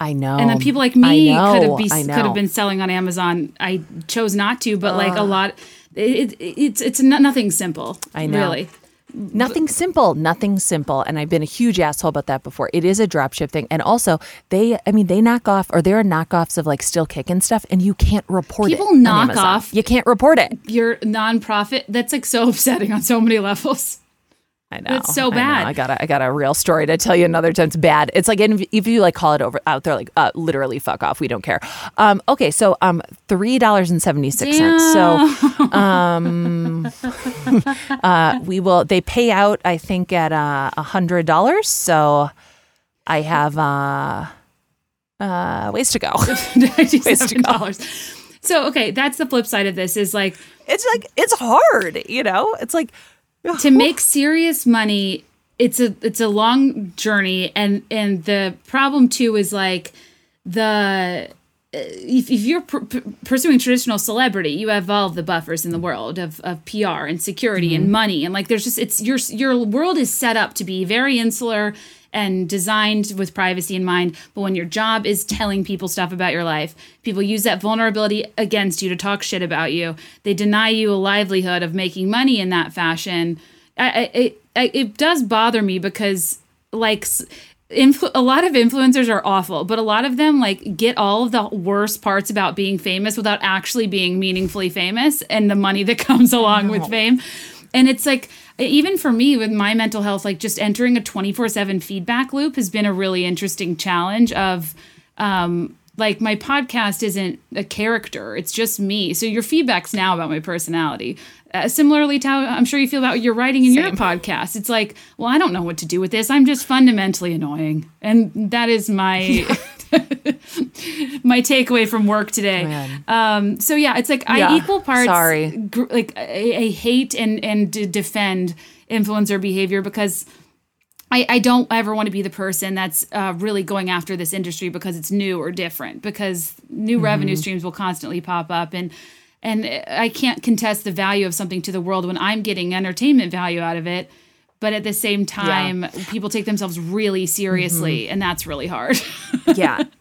I know, and then people like me know, could have be, could have been selling on Amazon. I chose not to, but like a lot, it, it, it's it's not, nothing simple. I know. Really, Nothing simple, nothing simple. And I've been a huge asshole about that before. It is a dropship thing. And also, they, I mean, they knock off, or there are knockoffs of like still kicking stuff, and you can't report People it. on knock off- You can't report it. Your nonprofit, that's like so upsetting on so many levels. I know. That's so bad. I, got a, I got a real story to tell you another time. It's bad. It's like if you like call it over out there, like uh, literally fuck off. We don't care. Um, okay, so um, three dollars and seventy six cents. So um, uh, we will. They pay out. I think at uh, a hundred dollars. So I have uh, uh, ways to go. $97. So, okay, that's the flip side of this is like it's like it's hard. You know, it's like to make serious money it's a it's a long journey and and the problem too is like the uh, if, if you're pr- pr- pursuing traditional celebrity you have all of the buffers in the world of, of pr and security and mm-hmm. money and like there's just it's your your world is set up to be very insular and designed with privacy in mind. But when your job is telling people stuff about your life people use that vulnerability against you to talk shit about you. They deny you a livelihood of making money in that fashion. I, I, it, I, it does bother me because like influ- a lot of influencers are awful but a lot of them like get all of the worst parts about being famous without actually being meaningfully famous and the money that comes along with fame. And it's like even for me with my mental health like just entering a 24/7 feedback loop has been a really interesting challenge of um like my podcast isn't a character it's just me. So your feedback's now about my personality. Uh, similarly to how i'm sure you feel about your writing in your podcast. It's like well i don't know what to do with this. I'm just fundamentally annoying. And that is my my takeaway from work today um so yeah it's like i equal parts sorry. gr- like I, I hate and and d- defend influencer behavior because I, I don't ever want to be the person that's uh, really going after this industry because it's new or different because new Mm-hmm. revenue streams will constantly pop up and and I can't contest the value of something to the world when I'm getting entertainment value out of it but at the same time people take themselves really seriously Mm-hmm. and that's really hard. Yeah.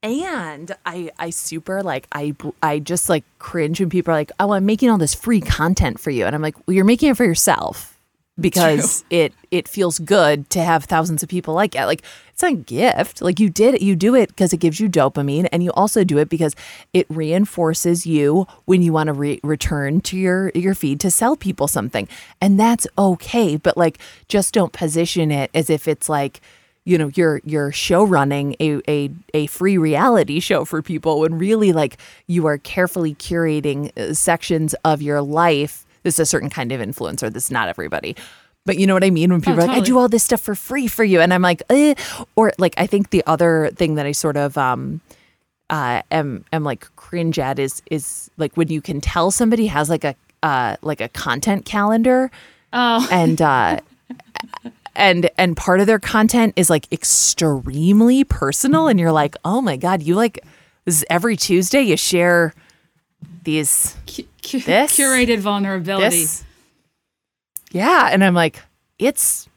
And i i super like i i just like cringe when people are like oh i'm making all this free content for you. And i'm like well you're making it for yourself because it it feels good to have thousands of people like it. Like it's a gift. Like you did it. You do it because it gives you dopamine and you also do it because it reinforces you when you want to re- return to your your feed to sell people something. And that's okay but like just don't position it as if it's like you know you're you're show running a, a a free reality show for people when really like you are carefully curating uh, sections of your life this is a certain kind of influencer this is not everybody. But you know what i mean? When people are like i do all this stuff for free for you. And i'm like eh. or like i think the other thing that i sort of um uh am am like cringe at is is like when you can tell somebody has like a uh like a content calendar oh. and uh and and part of their content is like extremely personal and you're like oh my god you like this is every tuesday you share these cu- This- curated vulnerability. this yeah and i'm like it's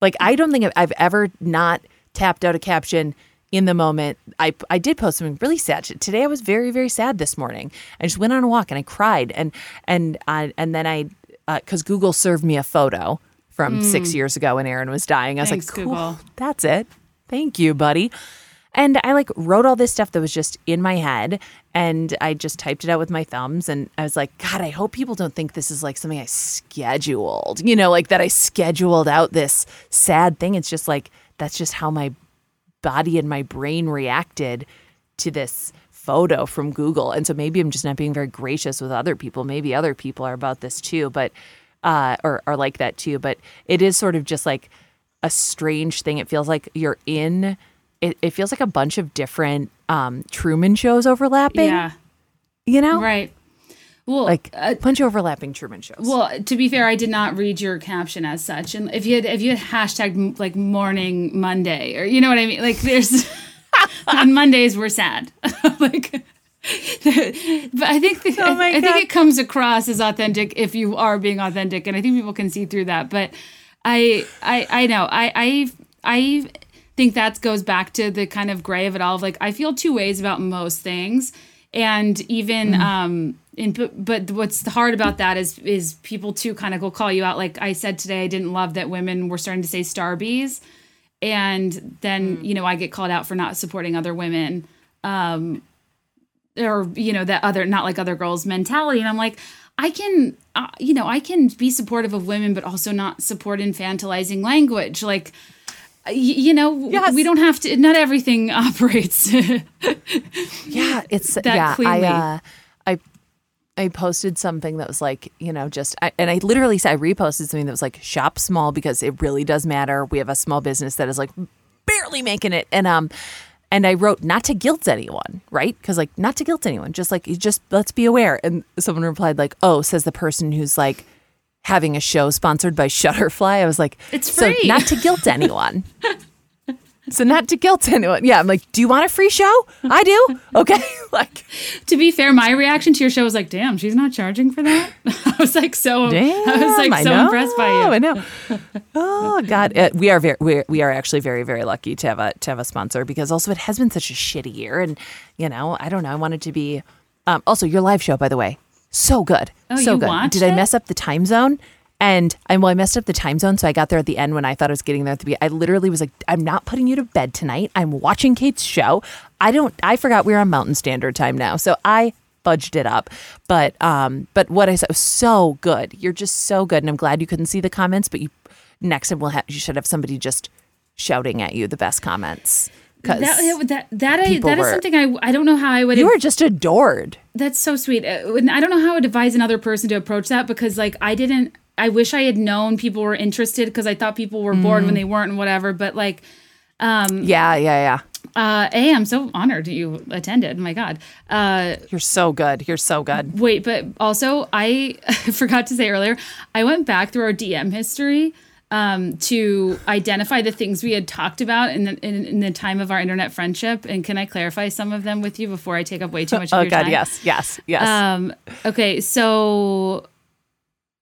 like i don't think I've, ever not tapped out a caption in the moment. I i did post something really sad. Today i was very very sad this morning. I just went on a walk and i cried and and I, and then i uh, because google served me a photo from six mm. years ago when aaron was dying. I was. Thanks, like cool Google. that's it. Thank you buddy and I like wrote all this stuff that was just in my head and I just typed it out with my thumbs and I was like, God, I hope people don't think this is like something I scheduled, you know, like that I scheduled out this sad thing. It's just like, that's just how my body and my brain reacted to this photo from Google. And so maybe I'm just not being very gracious with other people. Maybe other people are about this too, but, uh, or are like that too. But it is sort of just like a strange thing. It feels like you're in, it, it feels like a bunch of different um, Truman shows overlapping, yeah you know? right well Like a bunch of overlapping Truman shows. Well, to be fair, I did not read your caption as such. And if you had if you had hashtag like morning Monday or you know what I mean, like there's on Mondays we're sad, like. but I think the, Oh I, I think it comes across as authentic if you are being authentic, and I think people can see through that. But I I I know I I I think that goes back to the kind of gray of it all. Of like I feel two ways about most things, and even um in, but, but what's hard about that is is people too kind of will call you out. Like i said today i didn't love that women were starting to say starbies. And then you know i get called out for not supporting other women um or you know that other not like other girls mentality. And i'm like i can uh, you know i can be supportive of women but also not support infantilizing language. Like you know Yes. we don't have to not everything operates Yeah, it's that yeah. cleanly. I uh, I I posted something that was like you know just I, and I literally said I reposted something that was like shop small because it really does matter. We have a small business that is like barely making it, and um. And I wrote not to guilt anyone, right? Because like not to guilt anyone, just like just let's be aware. And someone replied like, "Oh," says the person who's like having a show sponsored by Shutterfly. I was like, It's free. so not to guilt anyone." So not to guilt anyone. Yeah, I'm like, do you want a free show? I do. Okay. like, to be fair my reaction to your show was like damn she's not charging for that i was like so damn. i was like so know, impressed by you I know. Oh God, uh, we are very we we are actually very very lucky to have a to have a sponsor because also it has been such a shitty year, and you know I don't know I wanted to be. Um, also, your live show, by the way, so good, Oh, so you good. watched Did I it? mess up the time zone? And I well, I messed up the time zone, so I got there at the end when I thought I was getting there at the beginning. I literally was like, "I'm not putting you to bed tonight. I'm watching Kate's show. I don't. I forgot we are on Mountain Standard Time now, so I fudged it up. But um, but what I said was so good. You're just so good, and I'm glad you couldn't see the comments. But you next time we'll have you should have somebody just shouting at you the best comments because that that that, I, that is were- something I I don't know how I would you were just adored. That's so sweet. Uh, and I don't know how I would advise another person to approach that because, like, I didn't. I wish I had known people were interested because I thought people were bored Mm. when they weren't and whatever. But like, Yeah, yeah, yeah. uh, a, I'm so honored you attended. My God. Uh, You're so good. You're so good. wait, but also I forgot to say earlier. I went back through our DM history um, to identify the things we had talked about in the in, in the time of our internet friendship. And can I clarify some of them with you before I take up way too much of Oh your God, time? yes, yes, yes. Um, okay, so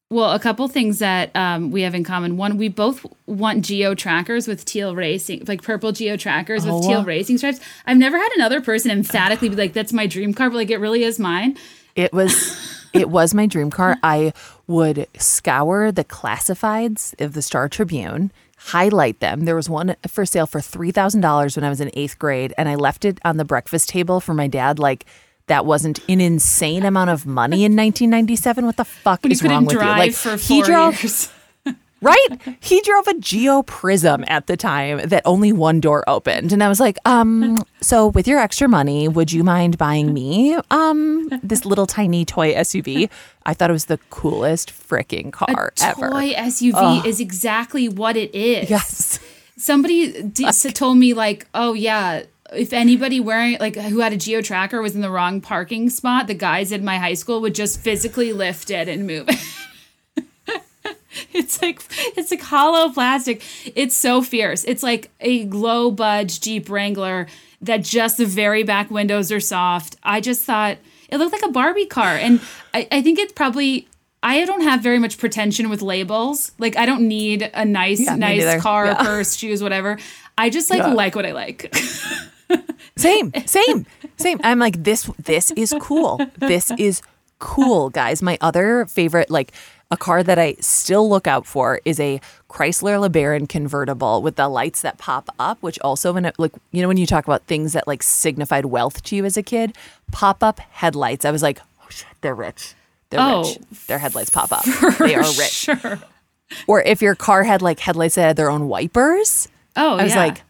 well, a couple things that um, we have in common. One, we both want geo trackers with teal racing, like purple geo trackers with Oh. teal racing stripes. I've never had another person emphatically be like, "That's my dream car," but like it really is mine. It was it was my dream car. I would scour the classifieds of the Star Tribune, highlight them. There was one for sale for three thousand dollars when I was in eighth grade, and I left it on the breakfast table for my dad. Like that wasn't an insane amount of money in 1997. What the fuck When you is wrong with you? Like for he drove years. Right? He drove a Geo Prism at the time that only one door opened. And I was like, um, so with your extra money, would you mind buying me um this little tiny toy SUV? I thought it was the coolest freaking car ever. Toy SUV is exactly what it is. Yes. Somebody d- told me like, oh yeah, if anybody wearing like who had a geo tracker was in the wrong parking spot, the guys in my high school would just physically lift it and move it. it's like it's like hollow plastic. It's so fierce. It's like a low budge Jeep Wrangler that just the very back windows are soft. I just thought it looked like a Barbie car, and I, I think it's probably. I don't have very much pretension with labels. Like I don't need a nice, Yeah, nice car, Yeah. purse, shoes, whatever. I just like Yeah. like what I like. Same, same, same. I'm like, this this is cool. This is cool, guys. My other favorite, like a car that I still look out for is a Chrysler LeBaron convertible with the lights that pop up, which also when it like you know when you talk about things that like signified wealth to you as a kid, pop up headlights. I was like, oh shit, they're rich. They're Oh, rich. Their headlights pop up. They are rich. Sure. Or if your car had like headlights that had their own wipers, Oh, I was yeah. like,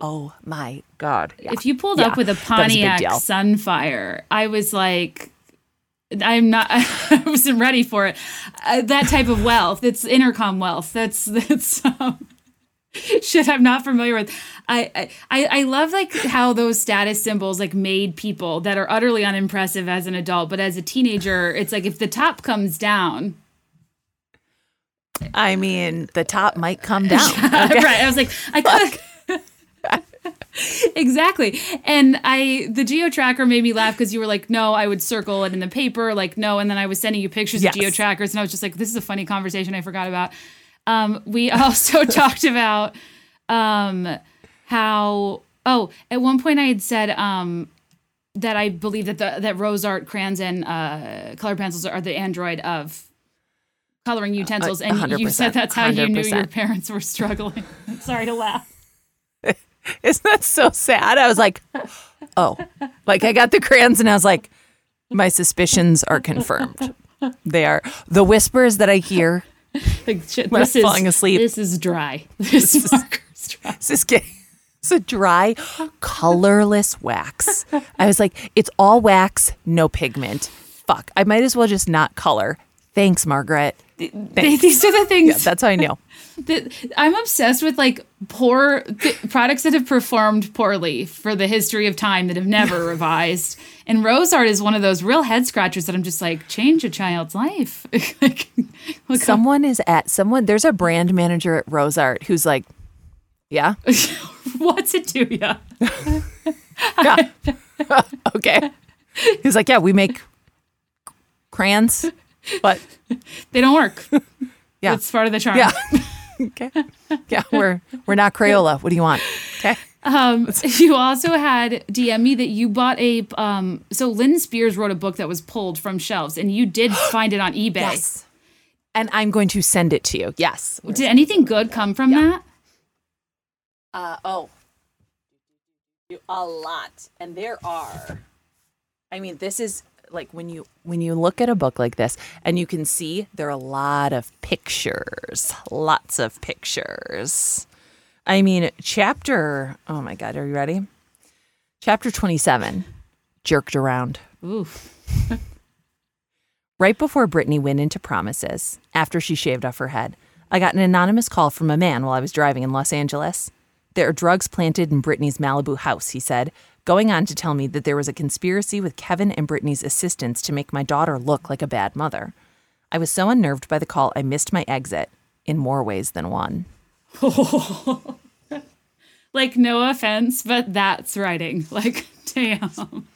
oh my god. Yeah. if you pulled Yeah, up with a was a Pontiac. Sunfire, I was like, I'm not. I wasn't ready for it. Uh, that type of wealth. It's intercom wealth. That's that's. Um, shit I'm not familiar with. I, I I love like how those status symbols like made people that are utterly unimpressive as an adult, but as a teenager, it's like if the top comes down, I mean, the top might come down. right. I was like, I could. exactly. And I, the geo tracker made me laugh because you were like, no, I would circle it in the paper, like, no. And then I was sending you pictures Yes. of geo trackers, and I was just like, this is a funny conversation I forgot about. Um, we also talked about um, how, oh, at one point I had said, um, that I believe that the that rose art crayons and uh, color pencils are the android of coloring utensils, and you 100%, said that's how you knew your parents were struggling. Sorry to laugh. Isn't that so sad? I was like, oh, like I got the crayons and I was like, my suspicions are confirmed. They are the whispers that I hear. Like, shit, this is falling asleep. This is dry. This marker's dry. This is getting it's a dry, colorless wax. I was like, it's all wax, no pigment. Fuck, I might as well just not color. Thanks, Margaret. These are the things Yeah, that's how I know. that I'm obsessed with like poor th- products that have performed poorly for the history of time that have never revised. And rose art is one of those real head scratchers that I'm just like, change a child's life. like, Someone is at someone. There's a brand manager at Rose Art who's like, yeah, what's it do ya? yeah, okay. He's like, yeah, we make crayons, but They don't work. yeah, It's part of the charm. yeah, okay, yeah, we're we're not Crayola. What do you want? Okay. Um, you also had DM me that you bought a um so Lynne Spears wrote a book that was pulled from shelves and you did find it on eBay. Yes. And I'm going to send it to you. Yes. Did anything good come from that? Uh, oh. A lot. And there are. I mean, this is like when you when you look at a book like this and you can see there are a lot of pictures. Lots of pictures. I mean, chapter Oh my god, are you ready? Chapter 27. Jerked around. Oof. Right before Britney went into promises, after she shaved off her head, I got an anonymous call from a man while I was driving in Los Angeles. There are drugs planted in Britney's Malibu house, he said, going on to tell me that there was a conspiracy with Kevin and Britney's assistants to make my daughter look like a bad mother. I was so unnerved by the call, I missed my exit in more ways than one. Like no offense, but that's writing. Like damn.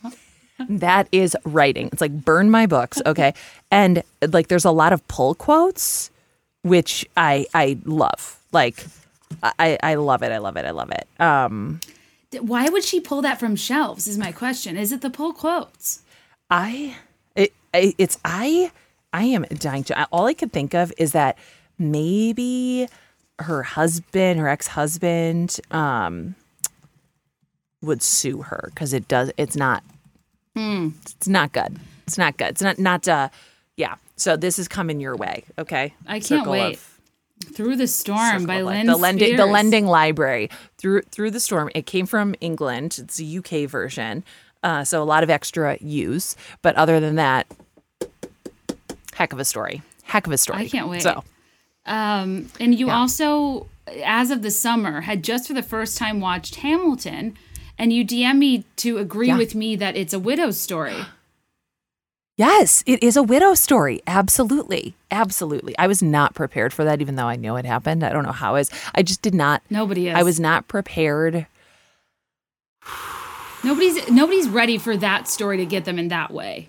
That is writing. It's like burn my books, okay? And like there's a lot of pull quotes, which I I love. Like I I love it. I love it. I love it. Um Why would she pull that from shelves? Is my question. Is it the pull quotes? I it, it's I I am dying to all I could think of is that maybe her husband, her ex-husband um would sue her cuz it does it's not it's not good. It's not good. It's not not uh yeah. So this is coming your way, okay? I can't Circle wait. of- Through the Storm Circle by. Lynn the lending the lending library through through the storm it came from england it's a uk version uh, so a lot of extra use but other than that heck of a story heck of a story I can't wait. so Um, and you also, as of the summer, had just for the first time watched Hamilton, and you DM me to agree Yeah. with me that it's a widow's story. yes it is a widow story absolutely absolutely i was not prepared for that even though i knew it happened i don't know how is i just did not Nobody is. i was not prepared Nobody's nobody's ready for that story to get them in that way.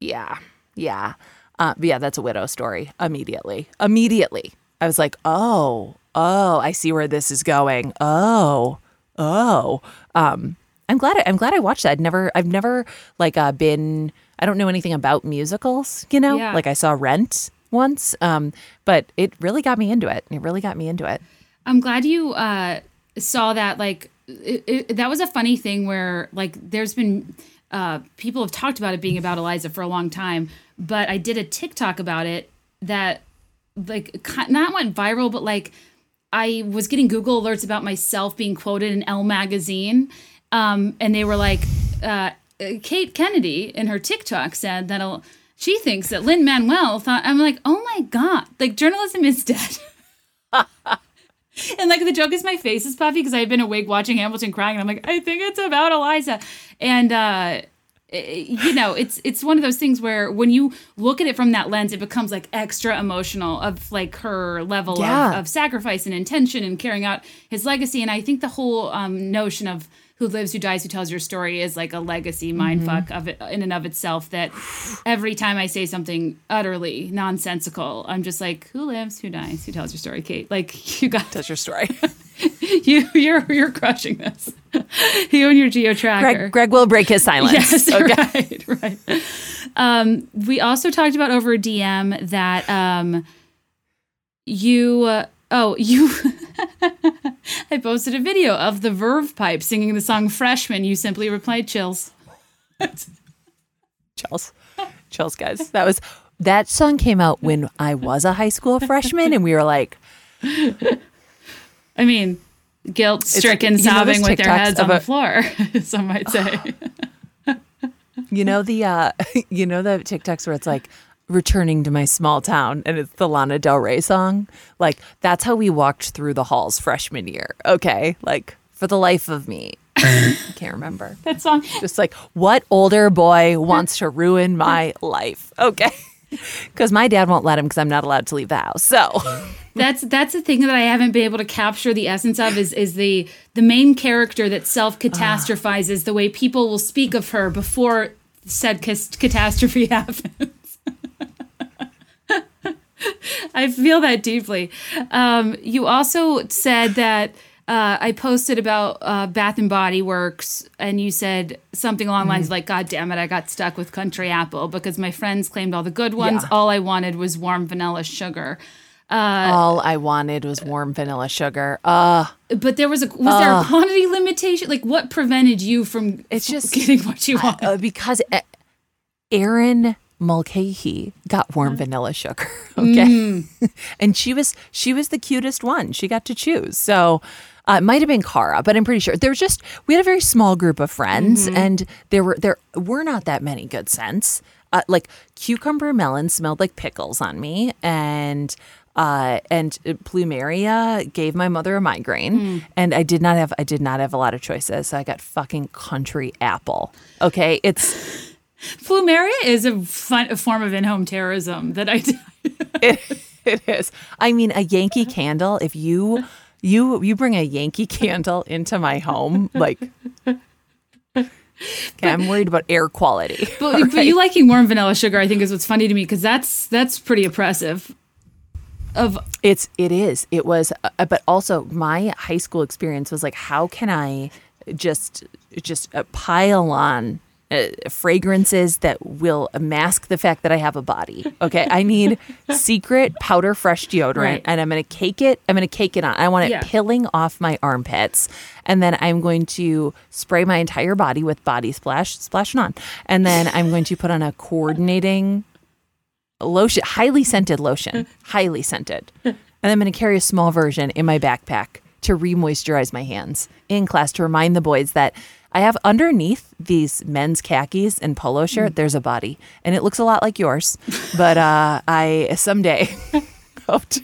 Yeah. Yeah. Uh, but yeah, that's a widow story immediately. Immediately. I was like, oh, oh, I see where this is going. Oh, oh. Um, I'm glad I, I'm glad I watched that. I'd never I've never like uh, been I don't know anything about musicals, you know? Yeah. Like I saw Rent once. Um, but it really got me into it. It really got me into it. I'm glad you uh, saw that. Like it, it, that was a funny thing where like there's been uh, people have talked about it being about Eliza for a long time, but I did a TikTok about it that like not went viral, but like I was getting Google alerts about myself being quoted in Elle magazine, um, and they were like, uh, Kate Kennedy in her TikTok said that uh, she thinks that Lin-Manuel thought. I'm like, oh my god, like journalism is dead. And like the joke is my face is puffy because I've been awake watching Hamilton crying, and I'm like, I think it's about Eliza. And uh eh, you know, it's it's one of those things where when you look at it from that lens, it becomes like extra emotional of like her level Yeah. of, of sacrifice and intention and carrying out his legacy. And I think the whole um, notion of who lives, who dies, who tells your story is like a legacy mindfuck of it in and of itself. That every time I say something utterly nonsensical, I'm just like, who lives, who dies, who tells your story, Kate? Like you got That's your story. you you're you're crushing this. you and your geo tracker. Greg, Greg will break his silence. Yes, Okay. right, right. Um, we also talked about over DM that um, you. Uh, oh, you. I posted a video of the Verve Pipe singing the song "Freshman." You simply replied, "Chills." Chills. Chills, guys. That was that song came out when I was a high school freshman and we were like I mean, guilt-stricken, you know sobbing with their heads on the floor. Some might say. you know the uh you know the TikToks where it's like returning to my small town and it's the Lana Del Rey song. Like that's how we walked through the halls freshman year. Okay? Like for the life of me. I can't remember. that song. Just like what older boy wants to ruin my life? Okay. Cuz my dad won't let him cuz I'm not allowed to leave the house. So That's that's the thing that I haven't been able to capture the essence of is is the the main character that self catastrophizes ah. the way people will speak of her before said cas- catastrophe happens. I feel that deeply. Um, you also said that uh, I posted about uh, Bath and Body Works, and you said something along the lines of like, "God damn it, I got stuck with Country Apple because my friends claimed all the good ones. Yeah. All I wanted was warm vanilla sugar." all I wanted was warm vanilla sugar. Uh But there was a was there a quantity limitation? Like what prevented you from It's just- getting what you want? uh, because uh, Erin Mulcahy got warm vanilla sugar. Okay, and she was she was the cutest one. She got to choose. So. Uh, it might have been Cara, but I'm pretty sure there was just we had a very small group of friends, and there were there were not that many good scents. Uh, like cucumber melon smelled like pickles on me, and uh, and plumeria gave my mother a migraine, and I did not have I did not have a lot of choices, so I got fucking country apple. Okay, it's Plumeria is a fun a form of in-home terrorism that I it, it is. I mean, a Yankee candle. If you you you bring a Yankee candle into my home, like. Okay, I'm worried about air quality. but, but you liking warm vanilla sugar I think is what's funny to me because that's that's pretty oppressive. Of It's it is. It was uh, but also my high school experience was like how can I just just uh, pile on uh, fragrances that will mask the fact that I have a body. Okay? I need secret powder fresh deodorant Right. and I'm going to cake it. I'm going to cake it on. I want it Yeah. pilling off my armpits and then I'm going to spray my entire body with body splash splash it on. And then I'm going to put on a coordinating lotion, highly scented lotion, highly scented. And I'm going to carry a small version in my backpack to re-moisturize my hands in class to remind the boys that I have underneath these men's khakis and polo shirt, there's a body, and it looks a lot like yours. But uh, I someday hope to.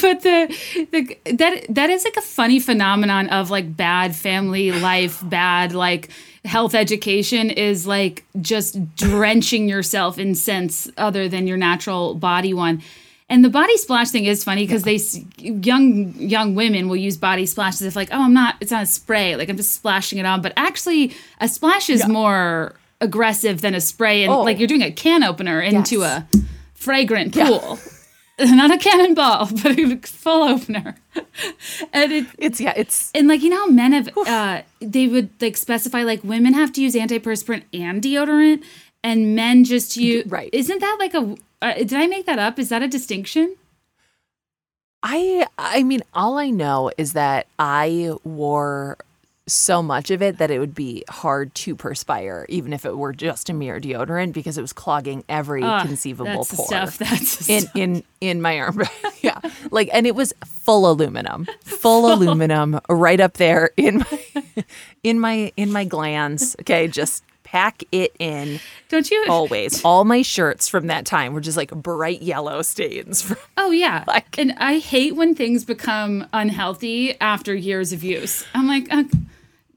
but the, the that that is like a funny phenomenon of like bad family life, bad like health education is like just drenching yourself in scents other than your natural body one. And the body splash thing is funny because they young young women will use body splash as if like oh I'm not it's not a spray like I'm just splashing it on but actually a splash is more aggressive than a spray and Oh. like you're doing a can opener into Yes. a fragrant pool not a cannonball, but a full opener. and it It's yeah, it's and like you know, how men have uh, they would like specify like women have to use antiperspirant and deodorant, and men just use Right. Isn't that like a? Uh, did I make that up? Is that a distinction? I I mean, all I know is that I wore so much of it that it would be hard to perspire, even if it were just a mere deodorant, because it was clogging every Ah, conceivable that's the pore stuff. That's in in in my arm. yeah, like, and it was full aluminum, full aluminum, right up there in my in my in my glands. Okay, just pack it in Don't you? always. All my shirts from that time were just like bright yellow stains. From, Oh yeah, Like- and I hate when things become unhealthy after years of use. I'm like, uh,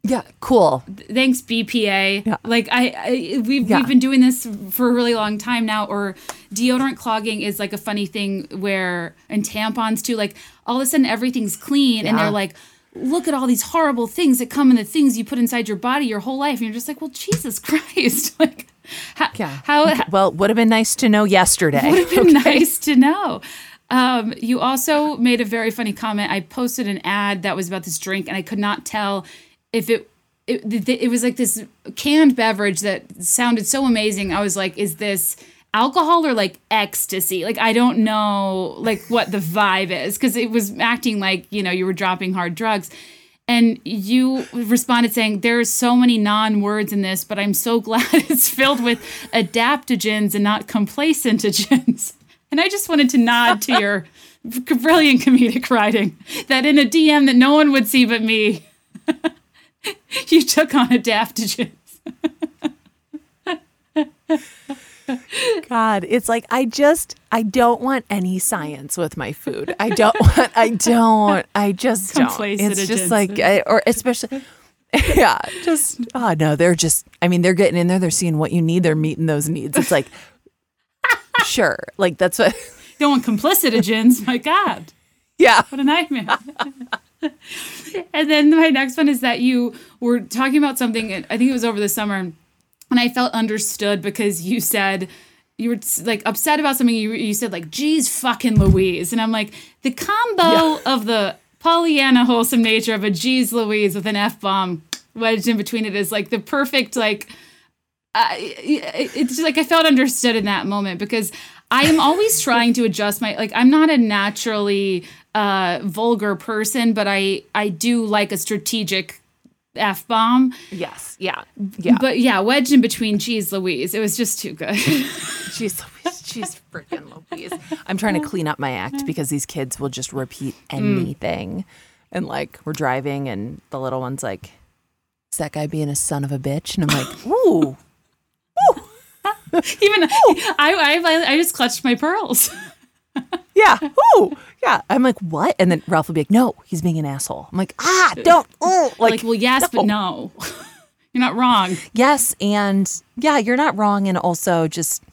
yeah, cool. thanks BPA. Yeah. Like I, I we've Yeah. we've been doing this for a really long time now. Or deodorant clogging is like a funny thing where and tampons too. Like all of a sudden everything's clean and they're like. Look at all these horrible things that come in the things you put inside your body your whole life, and you're just like, "Well, Jesus Christ!" Like, how, Yeah. how Well, would have been nice to know yesterday. would have been nice to know. Um, you also made a very funny comment. I posted an ad that was about this drink, and I could not tell if it. It, it was like this canned beverage that sounded so amazing. I was like, is this alcohol or like ecstasy? Like, I don't know like what the vibe is because it was acting like, you know, you were dropping hard drugs. And you responded saying, There are so many non words in this, but I'm so glad it's filled with adaptogens and not complacentogens. And I just wanted to nod to your brilliant comedic writing that in a DM that no one would see but me, you took on adaptogens. God, it's like I just I don't want any science with my food. I don't want I don't I just don't. It's just like I, or especially yeah, just oh no, they're just I mean, they're getting in there, they're seeing what you need, they're meeting those needs. It's like sure. Like that's what don't want complicitogens, my God. Yeah. What a nightmare. and then my next one is that you were talking about something I think it was over the summer and I felt understood because you said you were like upset about something. You, you said like, "Geez, fucking Louise," and I'm like, the combo yeah. of the Pollyanna wholesome nature of a "Geez, Louise" with an f bomb wedged in between it is like the perfect like. Uh, it's just like I felt understood in that moment because I am always trying to adjust my like I'm not a naturally uh, vulgar person, but I I do like a strategic f bomb. Yes. Yeah. Yeah. But yeah, wedged in between cheese Louise. It was just too good. cheese Louise. Cheese freaking Louise. I'm trying to clean up my act because these kids will just repeat mm. anything. Mm. And like we're driving and the little one's like, Is that guy being a son of a bitch? And I'm like, Ooh. Ooh. Even Ooh. I, I I just clutched my pearls. yeah. Ooh. Yeah. I'm like, what? And then Ralph will be like, no, he's being an asshole. I'm like, ah, don't. Oh. Like, like well, yes, no. but no. you're not wrong. Yes. And yeah, you're not wrong. And also just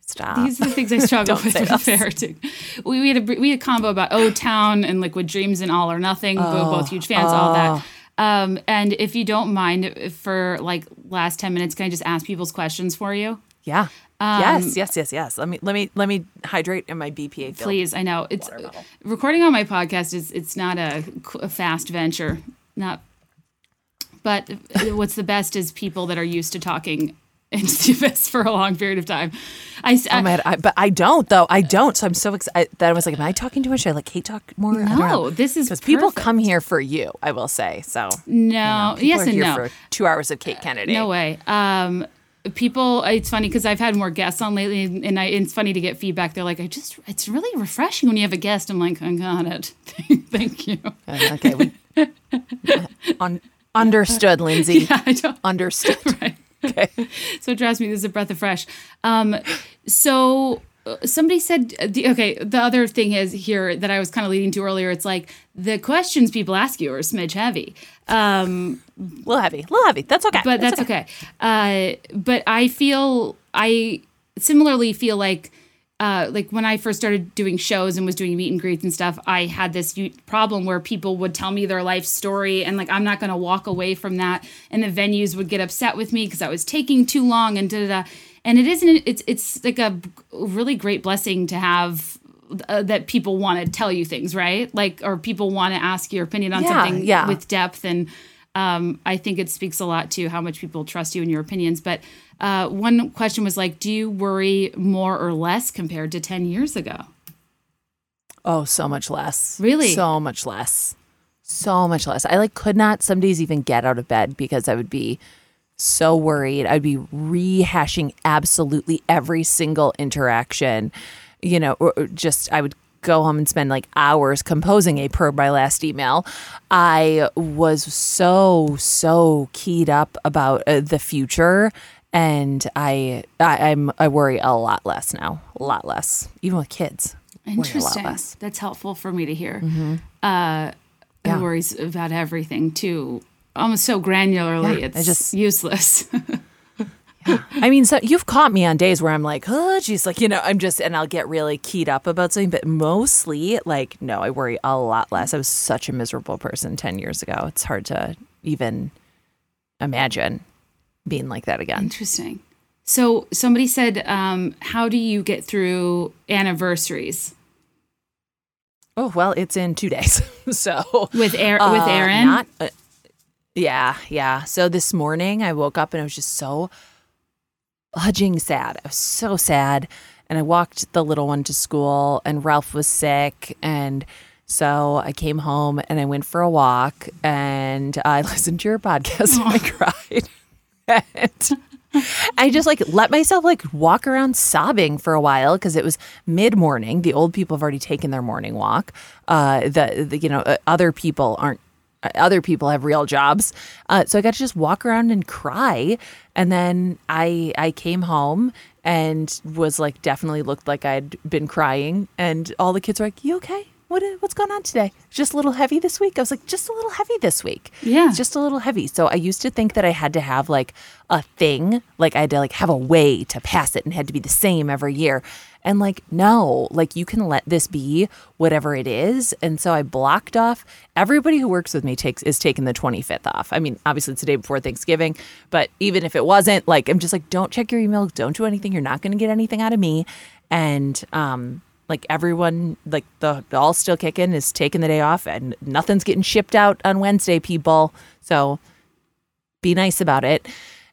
stop. These are the things I struggle with with parenting. We, we, had a, we had a combo about O Town and Liquid Dreams and All or Nothing. Oh. We're both huge fans, oh. all that. Oh. Um, and if you don't mind, for like last 10 minutes, can I just ask people's questions for you? Yeah. Um, yes, yes, yes, yes. Let me let me let me hydrate in my BPA. Please, I know it's recording on my podcast is it's not a, a fast venture, not. But what's the best is people that are used to talking into the abyss for a long period of time. I, I, oh man, I, but I don't though. I don't. So I'm so excited that I was like, am I talking too much? Should I like Kate talk more? No, this is because people come here for you. I will say so. No, you know, yes and no. For two hours of Kate Kennedy. Uh, no way. Um, people it's funny because i've had more guests on lately and I, it's funny to get feedback. They're like i just it's really refreshing when you have a guest. I'm like i got it. Thank you. Uh, okay we, un, understood lindsay. Yeah, I don't, understood. Right. Okay. So trust me this is a breath of fresh. Um so somebody said okay the other thing is here that i was kind of leading to earlier it's like the questions people ask you are smidge heavy. Um a little heavy a little heavy that's okay but that's, that's okay, okay. Uh, but i feel i similarly feel like uh, like when I first started doing shows and was doing meet and greets and stuff, I had this problem where people would tell me their life story and like I'm not going to walk away from that, and the venues would get upset with me because I was taking too long and da da da and it isn't it's it's like a really great blessing to have uh, that people want to tell you things right? Like or people want to ask your opinion on yeah, something yeah. with depth. And um, i think it speaks a lot to how much people trust you and your opinions. But uh, one question was like do you worry more or less compared to 10 years ago? Oh so much less. Really? So much less. So much less. I like could not some days even get out of bed because i would be so worried. I'd be rehashing absolutely every single interaction. You know, or just I would go home and spend like hours composing a per my last email. I was so so keyed up about uh, the future and I, I I'm I worry a lot less now, a lot less, even with kids. Interesting. That's helpful for me to hear. Mm-hmm. Uh, yeah. worries about everything too almost so granularly, yeah, it's just useless. yeah. I mean, so you've caught me on days where I'm like, oh, geez, like, you know, I'm just, and I'll get really keyed up about something, but mostly, like, no, I worry a lot less. I was such a miserable person 10 years ago. It's hard to even imagine being like that again. Interesting. So somebody said, um, how do you get through anniversaries? Oh well, it's in two days. so With Air- with uh, Aaron? Not, uh, yeah, yeah. So this morning I woke up and I was just so fudging sad. I was so sad, and I walked the little one to school, and Ralph was sick, and so I came home and I went for a walk, and I listened to your podcast and I cried. and I just like let myself like walk around sobbing for a while because it was mid morning. The old people have already taken their morning walk. Uh, the, the you know uh, other people aren't. Uh, Other people have real jobs, uh, so I got to just walk around and cry. And then I I came home and was like definitely looked like I'd been crying. And all the kids were like, "You okay? What what's going on today? Just a little heavy this week?" I was like, "Just a little heavy this week." Yeah. It's just a little heavy. So I used to think that I had to have like a thing, like I had to like have a way to pass it and had to be the same every year. And like no, like you can let this be whatever it is. And so I blocked off everybody who works with me takes is taking the 25th off. I mean, obviously it's the day before Thanksgiving, but even if it wasn't, like I'm just like don't check your email, don't do anything. You're not going to get anything out of me. And um like everyone like the, the all still kicking is taking the day off and nothing's getting shipped out on Wednesday people. So be nice about it.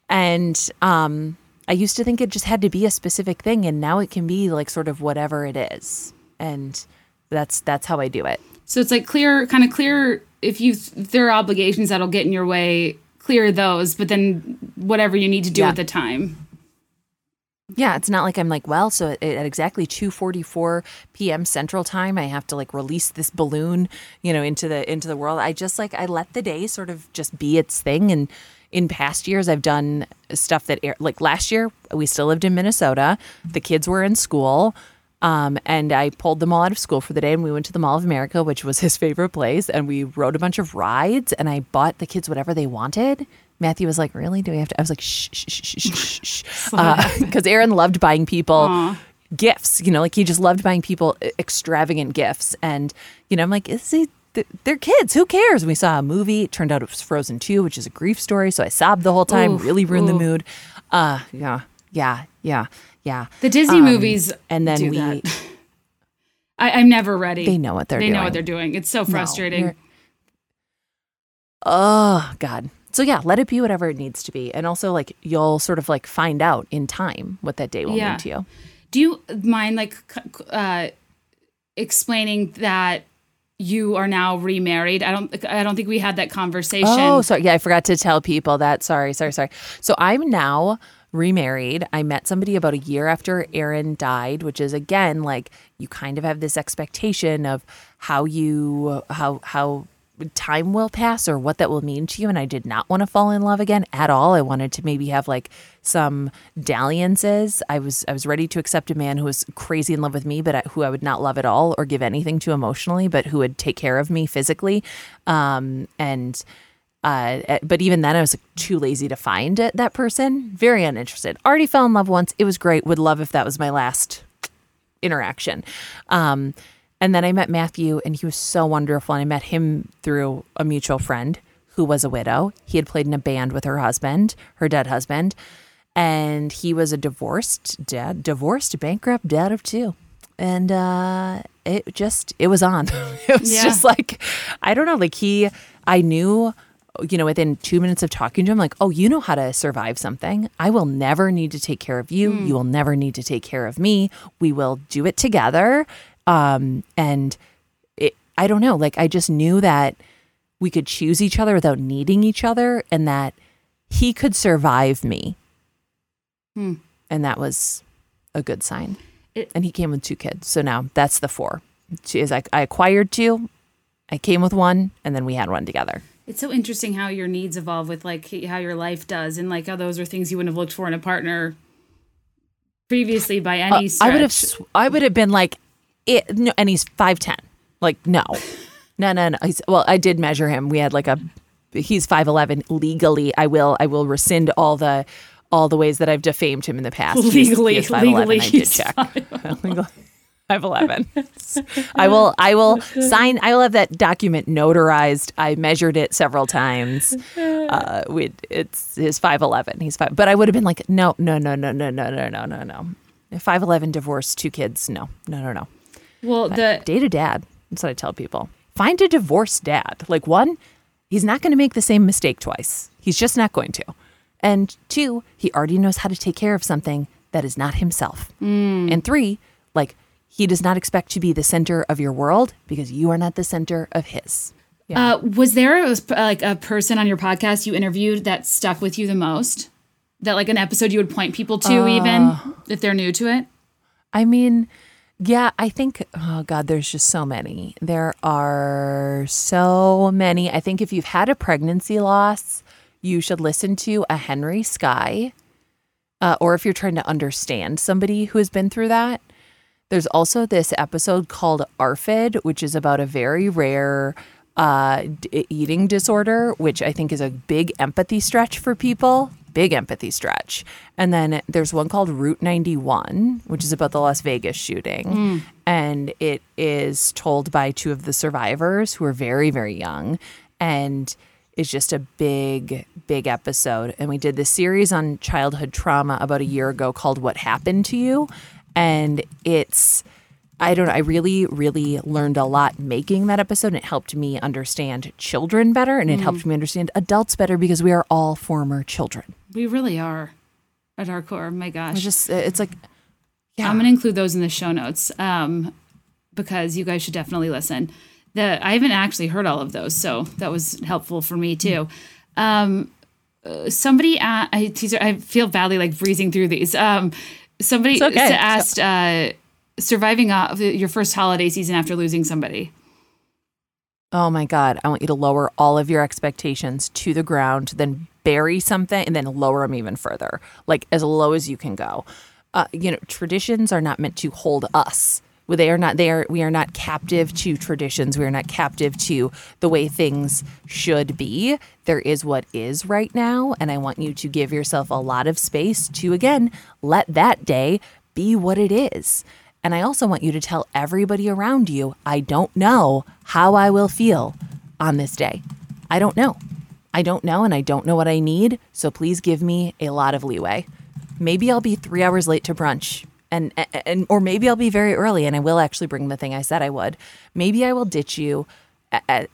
And um, I used to think it just had to be a specific thing, and now it can be like sort of whatever it is, and that's that's how I do it. So it's like clear, kind of clear. If you if there are obligations that'll get in your way, clear those. But then whatever you need to do Yeah. at the time. Yeah, it's not like I'm like, well, so at, exactly 2:44 p.m. Central Time, I have to like release this balloon, you know, into the into the world. I just like I let the day sort of just be its thing. And in past years, I've done stuff that like last year we still lived in Minnesota. The kids were in school. Um, and I pulled them all out of school for the day, and we went to the Mall of America, which was his favorite place, and we rode a bunch of rides. And I bought the kids whatever they wanted. Matthew was like, "Really? Do we have to?" I was like, "Shh, shh, shh, shh, shh, shh," because Aaron loved buying people gifts. You know, like he just loved buying people extravagant gifts. And you know, I'm like, "Is he?" th- They're kids. Who cares? We saw a movie. It turned out it was Frozen 2, which is a grief story. So I sobbed the whole time, Oof, really ruined the mood. Uh, yeah, yeah, yeah, yeah. The Disney Um, movies and then we that. I, I'm never ready. They know what they're they doing. know what they're doing. It's so frustrating. you're- Oh God. So yeah, let it be whatever it needs to be, and also like you'll sort of like find out in time what that day will Yeah. mean to you. Do you mind like uh, explaining that you are now remarried? I don't. I don't think we had that conversation. Oh, sorry. Yeah, I forgot to tell people that. Sorry, sorry, sorry. So I'm now remarried. I met somebody about a year after Aaron died, which is again like you kind of have this expectation of how you how how time will pass or what that will mean to you and I did not want to fall in love again at all. I wanted to maybe have like some dalliances. I was I was ready to accept a man who was crazy in love with me but who I would not love at all or give anything to emotionally, but who would take care of me physically. Um and uh, eh, but even then, I was like, too lazy to find it, that person. Very uninterested. Already fell in love once. It was great. Would love if that was my last interaction. Um, and then I met Matthew, and he was so wonderful. And I met him through a mutual friend who was a widow. He had played in a band with her husband, her dead husband, and he was a divorced dad, divorced, bankrupt dad of two. And uh, it just, it was on. it was Yeah. just like, I don't know, like he, I knew you know, within two minutes of talking to him, like, oh, you know how to survive something. I will never need to take care of you. You will never need to take care of me. We will do it together. Um, and it, I don't know, like, I just knew that we could choose each other without needing each other and that he could survive me. Hmm. And that was a good sign. It- and he came with two kids. So now that's the four. She is like, I acquired two, I came with one, and then we had one together. It's so interesting how your needs evolve with like how your life does, and like how those are things you wouldn't have looked for in a partner previously by any Uh, stretch. I would have. I would have been like, it, no, and he's five ten. Like no, no, no, no. He's, well, I did measure him. We had like a. He's five eleven legally. I will. I will rescind all the, all the ways that I've defamed him in the past. Legally- he is 5'11", legally I did he's check. Legally, Five eleven. I will. I will sign. I will have that document notarized. I measured it several times. Uh, we, it's his five eleven. He's five. But I would have been like, no, no, no, no, no, no, no, no, no, no. Five eleven, divorced, two kids. No, no, no, no. Well, the Date a dad. That's what I tell people. Find a divorced dad. Like, one, he's not going to make the same mistake twice. He's just not going to. And two, he already knows how to take care of something that is not himself. And three, like, he does not expect to be the center of your world because you are not the center of his. Uh, was there a, like a person on your podcast you interviewed that stuck with you the most? That like an episode you would point people to, even if they're new to it. I mean, yeah, I think, oh God, there's just so many. There are so many. I think if you've had a pregnancy loss, you should listen to a Henry Sky. Uh, or if you're trying to understand somebody who has been through that. There's also this episode called ARFID, which is about a very rare uh, d- eating disorder, which I think is a big empathy stretch for people. Big empathy stretch. And then there's one called Route 91, which is about the Las Vegas shooting. Hmm. And it is told by two of the survivors who are very, very young. And is just a big, big episode. And we did this series on childhood trauma about a year ago called What Happened to You. And it's, I don't know, I really, really learned a lot making that episode. And it helped me understand children better and it hmm. helped me understand adults better because we are all former children. We really are at our core. My gosh. It's just, it's like, yeah. I'm going to include those in the show notes um, because you guys should definitely listen. The I haven't actually heard all of those, so that was helpful for me too. Um, uh, somebody, a I, these are, I feel badly like breezing through these. Um, somebody okay. asked, uh, surviving uh, your first holiday season after losing somebody. Oh my God. I want you to lower all of your expectations to the ground, then bury something, and then lower them even further, like as low as you can go. Uh, you know, traditions are not meant to hold us. They are not. They are. We are not captive to traditions. We are not captive to the way things should be. There is what is right now, and I want you to give yourself a lot of space to again let that day be what it is. And I also want you to tell everybody around you, I don't know how I will feel on this day. I don't know. I don't know, and I don't know what I need. So please give me a lot of leeway. Maybe I'll be three hours late to brunch. And, and or maybe I'll be very early and I will actually bring the thing I said I would. Maybe I will ditch you at,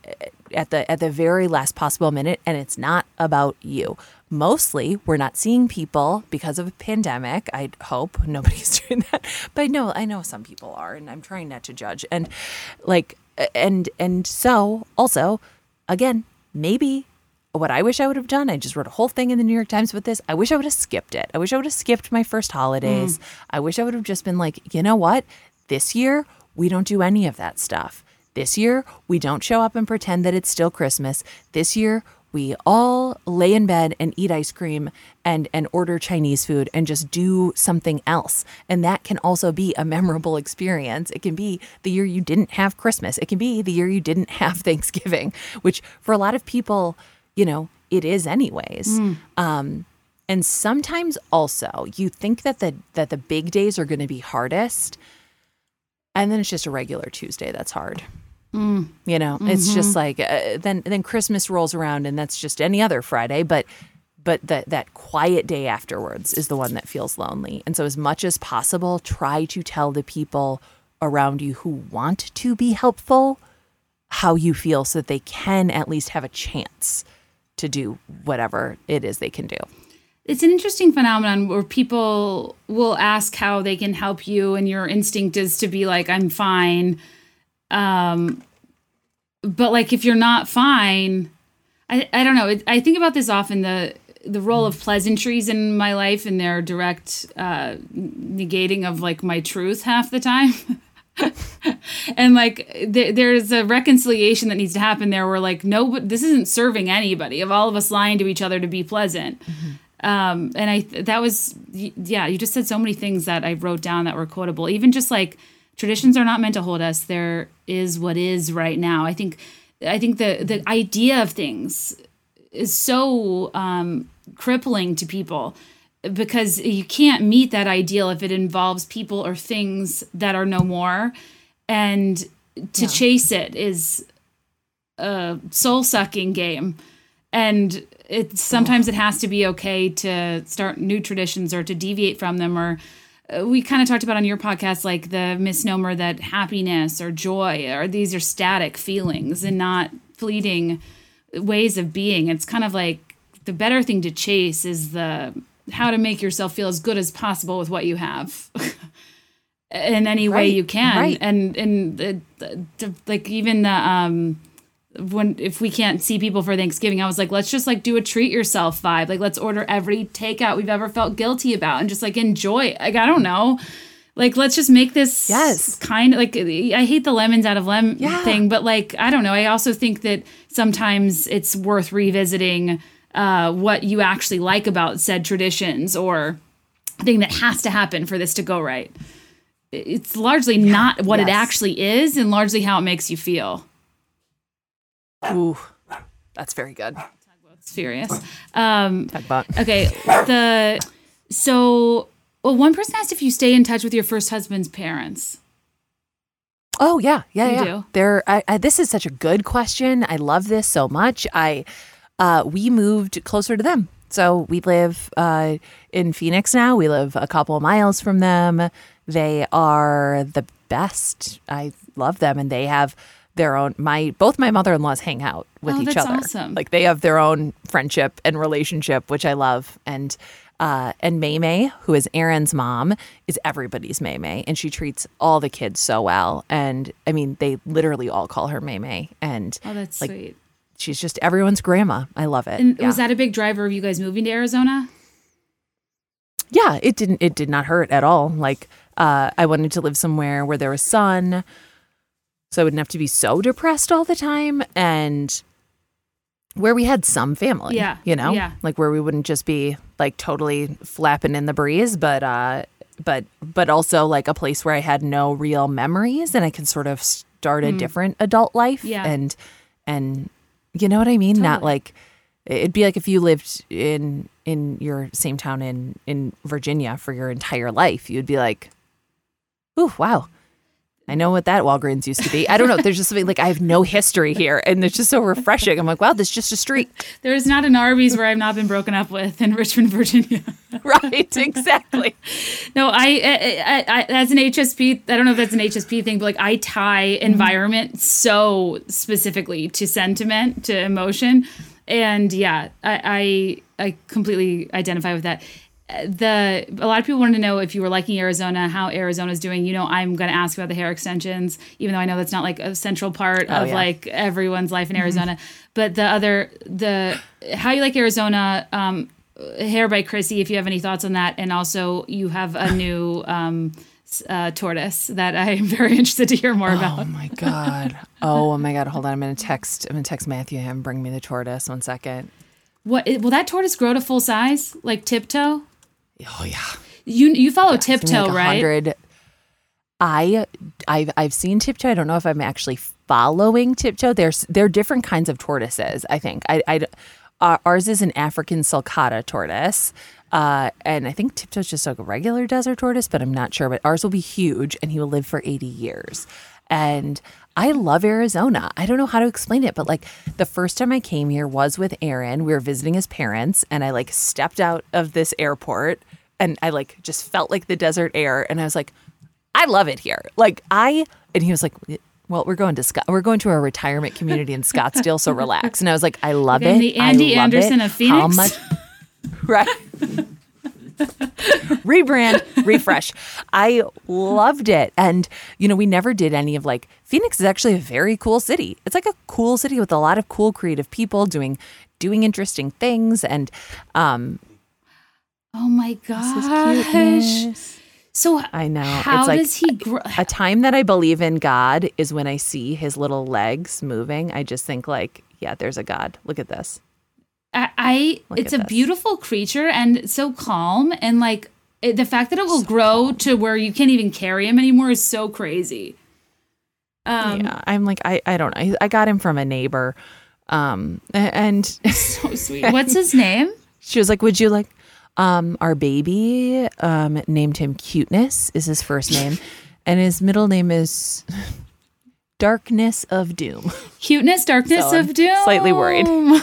at, the at the very last possible minute and it's not about you. Mostly we're not seeing people because of a pandemic. I hope nobody's doing that. But know I know some people are and I'm trying not to judge. And like and and so also again, maybe what I wish I would have done, I just wrote a whole thing in the New York Times with this. I wish I would have skipped it. I wish I would have skipped my first holidays. I wish I would have just been like, you know what? This year, we don't do any of that stuff. This year, we don't show up and pretend that it's still Christmas. This year, we all lay in bed and eat ice cream and and order Chinese food and just do something else. And that can also be a memorable experience. It can be the year you didn't have Christmas. It can be the year you didn't have Thanksgiving, which for a lot of people, you know, it is anyways. Um and sometimes also you think that the that the big days are going to be hardest and then it's just a regular Tuesday that's hard. You know, it's just like uh, then then Christmas rolls around and that's just any other Friday, but but that that quiet day afterwards is the one that feels lonely. And so as much as possible, try to tell the people around you who want to be helpful how you feel so that they can at least have a chance to do whatever it is they can do. It's an interesting phenomenon where people will ask how they can help you, and your instinct is to be like, "I'm fine." Um, but like, if you're not fine, I I don't know. I think about this often the the role of pleasantries in my life and their direct uh, negating of like my truth half the time. and like th- there's a reconciliation that needs to happen there where like no this isn't serving anybody. Of all of us lying to each other to be pleasant. Um and i that was yeah you just said so many things that i wrote down that were quotable. Even just like traditions are not meant to hold us. There is what is right now. I think i think the the idea of things is so um crippling to people because you can't meet that ideal if it involves people or things that are no more. And to chase it is a soul sucking game. And it sometimes it has to be okay to start new traditions or to deviate from them or uh, we kind of talked about on your podcast, like the misnomer that happiness or joy or these are static feelings and not fleeting ways of being. It's kind of like the better thing to chase is the how to make yourself feel as good as possible with what you have. in any way you can right. and and the, the, the- like even the um when if we can't see people for Thanksgiving, I was like, let's just like do a treat yourself vibe. Like let's order every takeout we've ever felt guilty about and just like enjoy. Like I don't know. Like let's just make this Yes. kind of like I hate the lemons out of lemon Yeah. thing, but like I don't know. I also think that sometimes it's worth revisiting uh, what you actually like about said traditions or thing that has to happen for this to go right. It's largely not what it actually is, and largely how it makes you feel. Ooh, that's very good. It's furious. Um, okay, the so well, one person asked if you stay in touch with your first husband's parents. Oh yeah, yeah, You yeah. do? I, I, this is such a good question. I love this so much. I, uh, we moved closer to them, so we live uh, in Phoenix now. We live a couple of miles from them. They are the best. I love them, and they have their own. My both my mother in laws hang out with Oh, each that's other. awesome. Like they have their own friendship and relationship, which I love. And uh, and May May, who is Aaron's mom, is everybody's May May, and she treats all the kids so well. And I mean, they literally all call her May May, and Oh, that's Like, sweet. She's just everyone's grandma. I love it. And yeah. was that a big driver of you guys moving to Arizona? yeah, it didn't it did not hurt at all. Like uh, I wanted to live somewhere where there was sun, so I wouldn't have to be so depressed all the time, and where we had some family. Yeah, you know, yeah. like where we wouldn't just be like totally flapping in the breeze, but uh, but but also like a place where I had no real memories, and I could sort of start a different adult life. Mm. Yeah. and and you know what I mean? Not like it'd be like if you lived in in your same town in in Virginia for your entire life. You'd be like, "Ooh, wow." I know what that Walgreens used to be. I don't know. There's just something like I have no history here, and it's just so refreshing. I'm like, wow, this is just a street, There's not an Arby's where I've not been broken up with in Richmond, Virginia. right? Exactly. No, I, I, I, I as an HSP, I don't know if that's an HSP thing, but like I tie mm-hmm. environment so specifically to sentiment, to emotion, and yeah, I, I, I completely identify with that. The a lot of people wanted to know if you were liking Arizona, how Arizona's doing. You know, I'm going to ask about the hair extensions, even though I know that's not like a central part of yeah. like everyone's life in Arizona. But the other, the how you like Arizona. Um, Hair by Chrissy, if you have any thoughts on that. And also, you have a new um, uh, tortoise that I'm very interested to hear more Oh about. Oh my god. Oh my god. Hold on. I'm gonna text. I'm gonna text Matthew and Bring me the tortoise. One second. What will that tortoise grow to full size, like Tiptoe? Oh yeah. You you follow It's Tiptoe, like right? I I've I've seen Tiptoe. I don't know if I'm actually following Tiptoe. There's there are different kinds of tortoises. I think I I uh, ours is an African sulcata tortoise. Uh, and I think Tiptoe's just like a regular desert tortoise, but I'm not sure. But ours will be huge, and he will live for 80 years. And I love Arizona. I don't know how to explain it, but like the first time I came here was with Aaron. We were visiting his parents, and I like stepped out of this airport, and I like just felt like the desert air, and I was like, I love it here. Like I and he was like, well, we're going to Scott. We're going to a retirement community in Scottsdale, so relax. And I was like, I love it. the Andie Anderson it. of Phoenix? How much? right. Rebrand, refresh. I loved it. And, you know, we never did any of like, Phoenix is actually a very cool city. It's like a cool city with a lot of cool creative people doing doing interesting things. And um Oh my gosh! So I know. How it's like does he grow? a time that I believe in God is when I see his little legs moving. I just think like, yeah, there's a God. Look at this. I, I Look it's a this. beautiful creature and so calm and like it, the fact that it will grow to where you can't even carry him anymore is so crazy. Um, yeah, I'm like, I, I don't know. I, got him from a neighbor. Um, and so sweet. What's his name? she was like, would you like, um, our baby, um, named him Cuteness is his first name. and his middle name is Darkness of Doom. Cuteness, darkness So of doom. slightly worried.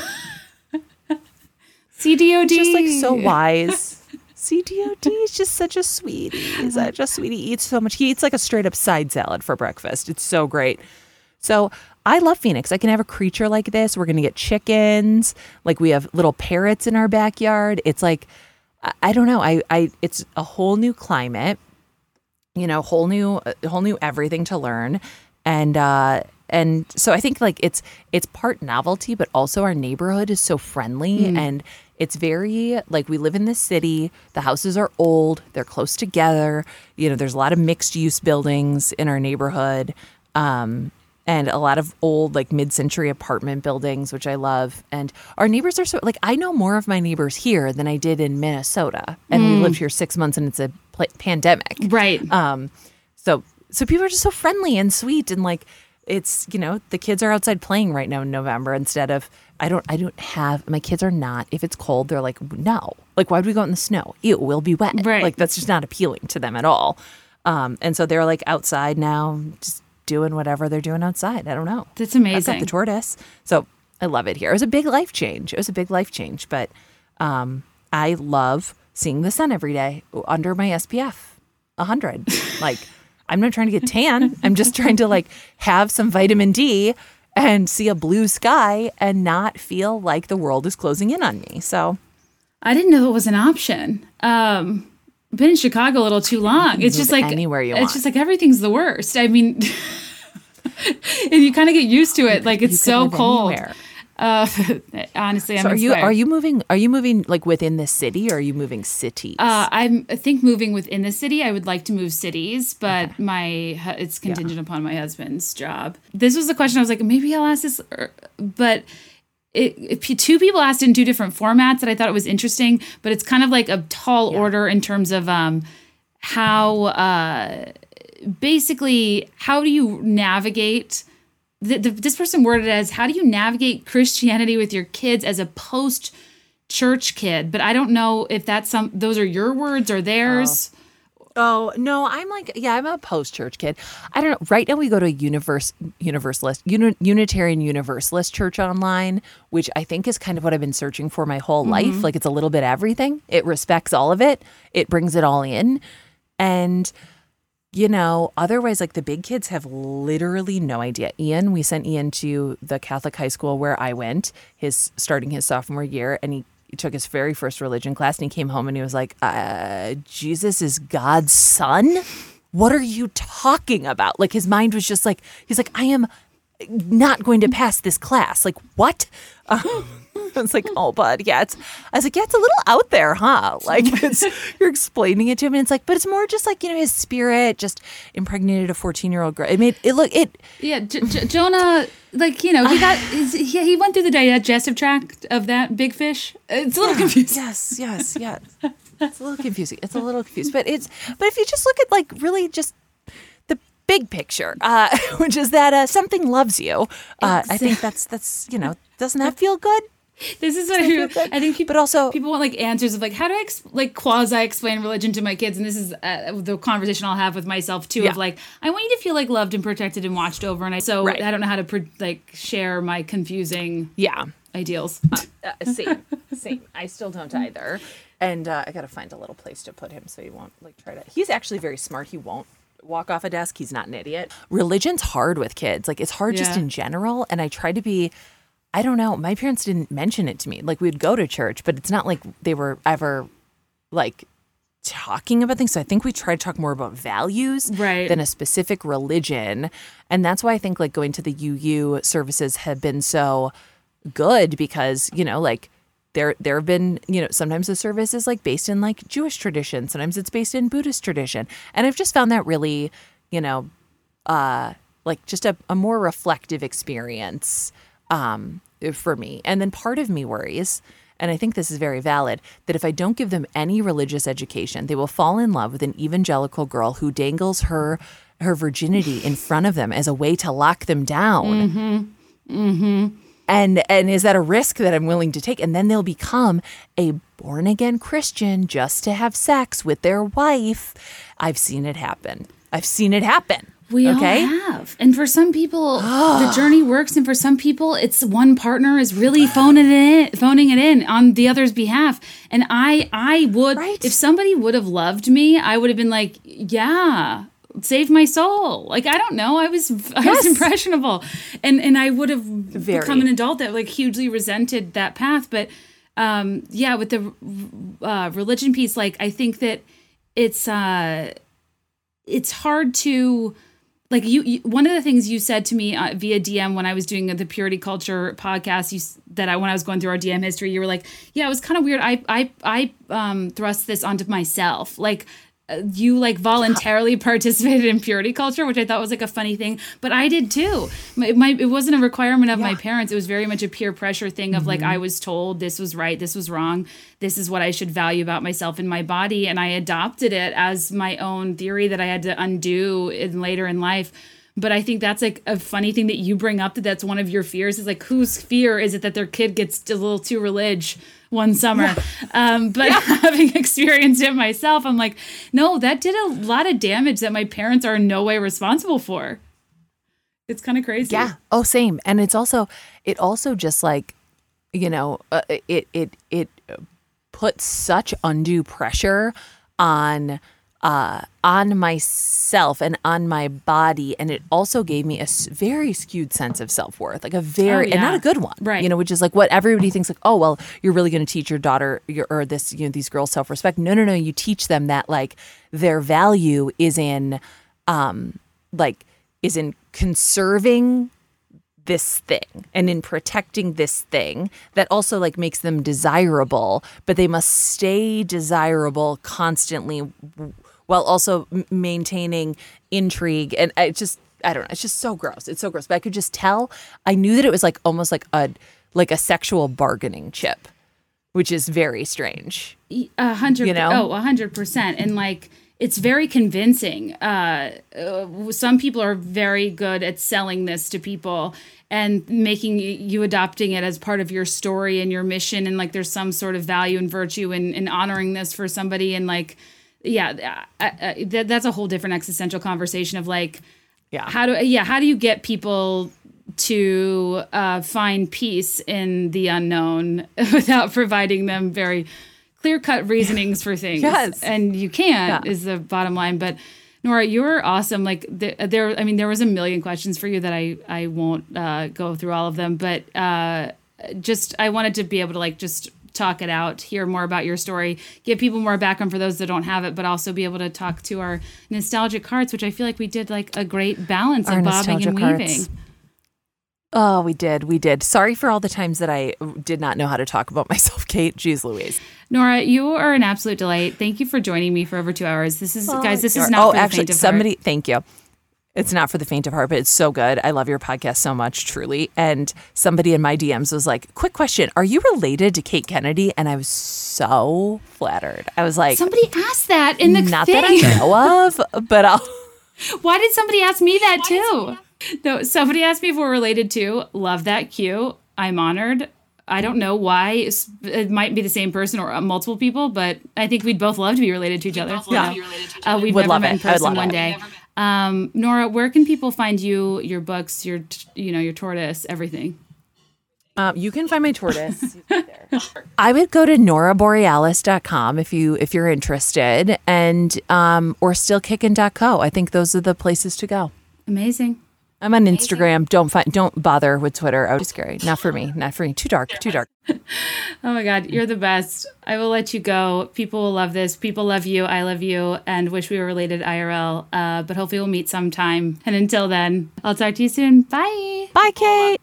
CDOD. Just like so wise. CDOD is just such a sweetie. He's such a sweetie. He eats so much. He eats like a straight up side salad for breakfast. It's so great. So I love Phoenix. I can have a creature like this. We're gonna get chickens. Like we have little parrots in our backyard. It's like I, don't know. I I it's a whole new climate. You know, whole new whole new everything to learn. And uh and so I think like it's it's part novelty, but also our neighborhood is so friendly and it's very like we live in this city. The houses are old, they're close together. You know, there's a lot of mixed use buildings in our neighborhood. Um and a lot of old like mid-century apartment buildings which i love. And our neighbors are so like i know more of my neighbors here than i did in minnesota. And we lived here six months and it's a pl- pandemic. Right. um so so people are just so friendly and sweet and like it's you know the kids are outside playing right now in november instead of i don't i don't have my kids are not if it's cold they're like no. Like why would we go out in the snow? It will be wet. Right. like that's just not appealing to them at all. Um and so they're like outside now just doing whatever they're doing outside i don't know That's I've got amazing. the tortoise. So I love it here. It was a big life change. It was a big life change, but um, I love seeing the sun every day under my SPF 100. like I'm not trying to get tan. I'm just trying to like have some vitamin D and see a blue sky and not feel like the world is closing in on me. So I didn't know it was an option. Um, been in Chicago a little too long. It's just like anywhere you It's want. just like everything's the worst. I mean, and you kind of get used to it. Like it's so cold. Uh, honestly, I'm are you are you moving are you moving like within the city or are you moving cities? Uh, I'm, I think moving within the city. I would like to move cities, but my it's contingent upon my husband's job. This was the question I was like, maybe I'll ask this, but it, it, two people asked in two different formats that I thought it was interesting. But it's kind of like a tall order in terms of um, how uh, basically how do you navigate the, the, this person worded it as how do you navigate Christianity with your kids as a post church kid? But I don't know if that's some those are your words or theirs. Oh Oh, no, I'm like yeah, I'm a post church kid. I don't know. Right now we go to a universe universalist uni, Unitarian Universalist church online, which I think is kind of what I've been searching for my whole mm-hmm. life. Like it's a little bit everything. It respects all of it. It brings it all in, and you know, otherwise, like the big kids have literally no idea. Ian, we sent Ian to the Catholic high school where I went, his starting his sophomore year, and he, he took his very first religion class, and he came home and he was like, uh, "Jesus is God's son." What are you talking about? Like his mind was just like he's like, "I am not going to pass this class." Like what? Um, I was like, "Oh, bud, yeah." It's, I was like, "Yeah, it's a little out there, huh?" Like it's you're explaining it to him, and it's like, but it's more just like you know his spirit just impregnated a 14 year old girl. It made it look it. yeah J- J- Jonah like you know he got he, he went through the digestive tract of that big fish it's a little confusing Yes, yes, yes. It's a little confusing. It's a little confused, but it's but if you just look at like really just the big picture, uh, which is that uh, something loves you. Uh, I think that's that's you know doesn't that feel good? this is what I. I think people, But also- people want like answers of like how do I ex- like quasi explain religion to my kids and this is uh, the conversation I'll have with myself too Yeah. of like I want you to feel like loved and protected and watched over and I so Right. I don't know how to pro- like share my confusing Yeah. ideals Uh, same, same. I still don't either. And uh, I got to find a little place to put him so he won't like try to. He's actually very smart. He won't walk off a desk. He's not an idiot. Religion's hard with kids. Like it's hard just in general. And I try to be. I don't know. My parents didn't mention it to me. Like we'd go to church, but it's not like they were ever like talking about things. So I think we try to talk more about values Right. than a specific religion. And that's why I think like going to the UU services have been so good because, you know, like there there have been, you know, sometimes the service is like based in like Jewish tradition, sometimes it's based in Buddhist tradition. And I've just found that really, you know, uh like just a, a more reflective experience um for me. And then part of me worries and I think this is very valid that if I don't give them any religious education, they will fall in love with an evangelical girl who dangles her her virginity in front of them as a way to lock them down. And and is that a risk that I'm willing to take? And then they'll become a born again Christian just to have sex with their wife. I've seen it happen. I've seen it happen. We okay? all have. And for some people, the journey works, and for some people, it's one partner is really phoning it in, phoning it in on the other's behalf. And I, I would, Right. if somebody would have loved me, I would have been like, yeah, save my soul. Like I don't know, I was, I Yes. was impressionable, and and I would have Very. become an adult that like hugely resented that path. But um, yeah, with the uh, religion piece, like I think that it's uh, it's hard to like you, you one of the things you said to me uh, via DM when I was doing the purity culture podcast you that I when I was going through our DM history you were like yeah it was kind of weird. I I I um thrust this onto myself. Like Uh, you like voluntarily participated in purity culture which I thought was like a funny thing but I did too. My, my it wasn't a requirement of my parents. It was very much a peer pressure thing of like mm-hmm. I was told this was right this was wrong this is what I should value about myself and my body and I adopted it as my own theory that I had to undo in later in life. But I think that's like a funny thing that you bring up that that's one of your fears is like whose fear is it that their kid gets a little too religious one summer. Um, but having experienced it myself I'm like no that did a lot of damage that my parents are in no way responsible for. It's kind of crazy. Yeah. Oh, same. And it's also, it also just like, you know, uh, it it it puts such undue pressure on uh on myself and on my body and it also gave me a very skewed sense of self-worth like a very Oh, and not a good one Right. you know which is like what everybody thinks like oh well you're really going to teach your daughter your, or this you know these girls self-respect no no no you teach them that like their value is in um like is in conserving this thing and in protecting this thing that also like makes them desirable but they must stay desirable constantly while also m- maintaining intrigue and I just I don't know it's just so gross. It's so gross. But I could just tell I knew that it was like almost like a like a sexual bargaining chip which is very strange. A hundred, You know? oh, a hundred percent, and like it's very convincing. Uh, uh, some people are very good at selling this to people and making you adopting it as part of your story and your mission, and like there's some sort of value and virtue in, in honoring this for somebody, and like, yeah, uh, uh, that, that's a whole different existential conversation of like, Yeah. how do yeah, how do you get people to uh, find peace in the unknown without providing them very clear cut reasonings for things. Yes. And you can't Yeah. is the bottom line. But Nora, you're awesome. Like the, there, I mean, there was a million questions for you that I, I won't uh, go through all of them, but uh, just, I wanted to be able to like, just talk it out, hear more about your story, give people more background for those that don't have it, but also be able to talk to our nostalgic hearts, which I feel like we did like a great balance Our of bobbing and weaving. hearts. Oh, we did. We did. Sorry for all the times that I did not know how to talk about myself, Kate. Jeez Louise. Nora, you are an absolute delight. Thank you for joining me for over two hours. This is, oh, guys, this is not oh, actually, somebody. heart. Thank you. It's not for the faint of heart, but it's so good. I love your podcast so much, truly. And somebody in my DMs was like, "Quick question: Are you related to Kate Kennedy?" And I was so flattered. I was like, Somebody asked that in the "Not thing. that I know of, but I'll." Why did somebody ask me that too? No, somebody asked me if we're related to. Love that cue. I'm honored. I don't know why. It might be the same person or uh, multiple people, but I think we'd both love to be related to each other. Yeah. you know? Uh, we've Would never love met in it. I would person love one it. day. Um, Nora, where can people find you, your books, your, you know, your tortoise, everything? Um, you can find my tortoise. I would go to noraborealis.com if you if you're interested, and um, or stillkickin.co. I think those are the places to go. Amazing. I'm on Instagram. Don't find, don't bother with Twitter. Oh, it's scary. Not for me. Not for me. Too dark. Too dark. Oh my God, you're the best. I will let you go. People will love this. People love you. I love you and wish we were related IRL. Uh, but hopefully we'll meet sometime. And until then, I'll talk to you soon. Bye. Bye, Kate.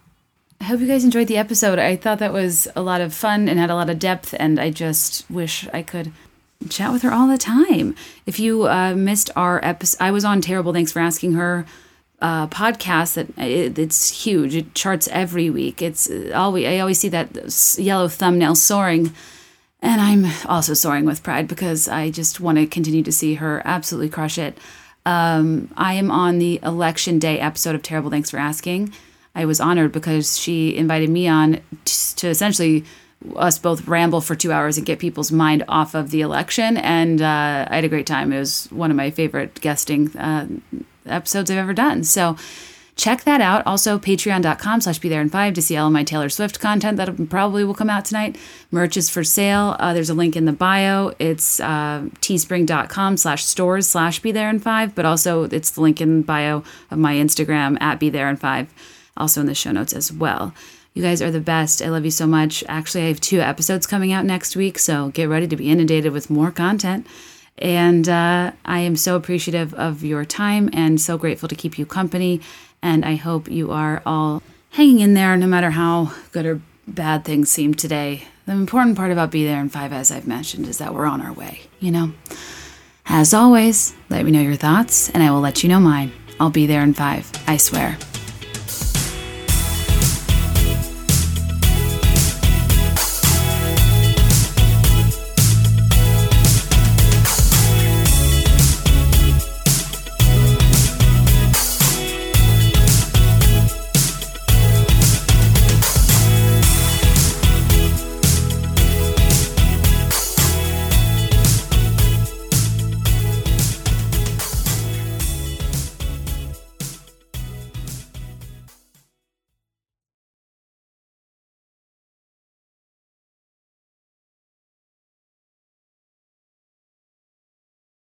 I hope you guys enjoyed the episode. I thought that was a lot of fun and had a lot of depth, and I just wish I could chat with her all the time. If you uh, missed our episode, I was on Terrible Thanks for Asking Her uh, podcast that it, it's huge. It charts every week. It's uh, always I always see that yellow thumbnail soaring, and I'm also soaring with pride because I just want to continue to see her absolutely crush it. Um, I am on the election day episode of Terrible Thanks for Asking. I was honored because she invited me on to essentially us both ramble for two hours and get people's mind off of the election. And uh, I had a great time. It was one of my favorite guesting uh, episodes I've ever done. So check that out. Also, patreon.com slash be there in five to see all my Taylor Swift content that probably will come out tonight. Merch is for sale. Uh, there's a link in the bio. It's uh, teespring.com slash stores slash be there in five, but also it's the link in bio of my Instagram at be there in five, also in the show notes as well. You guys are the best. I love you so much. Actually, I have two episodes coming out next week, so get ready to be inundated with more content. And uh, I am so appreciative of your time and so grateful to keep you company. And I hope you are all hanging in there no matter how good or bad things seem today. The important part about Be There in Five, as I've mentioned, is that we're on our way, you know? As always, let me know your thoughts and I will let you know mine. I'll be there in five, I swear.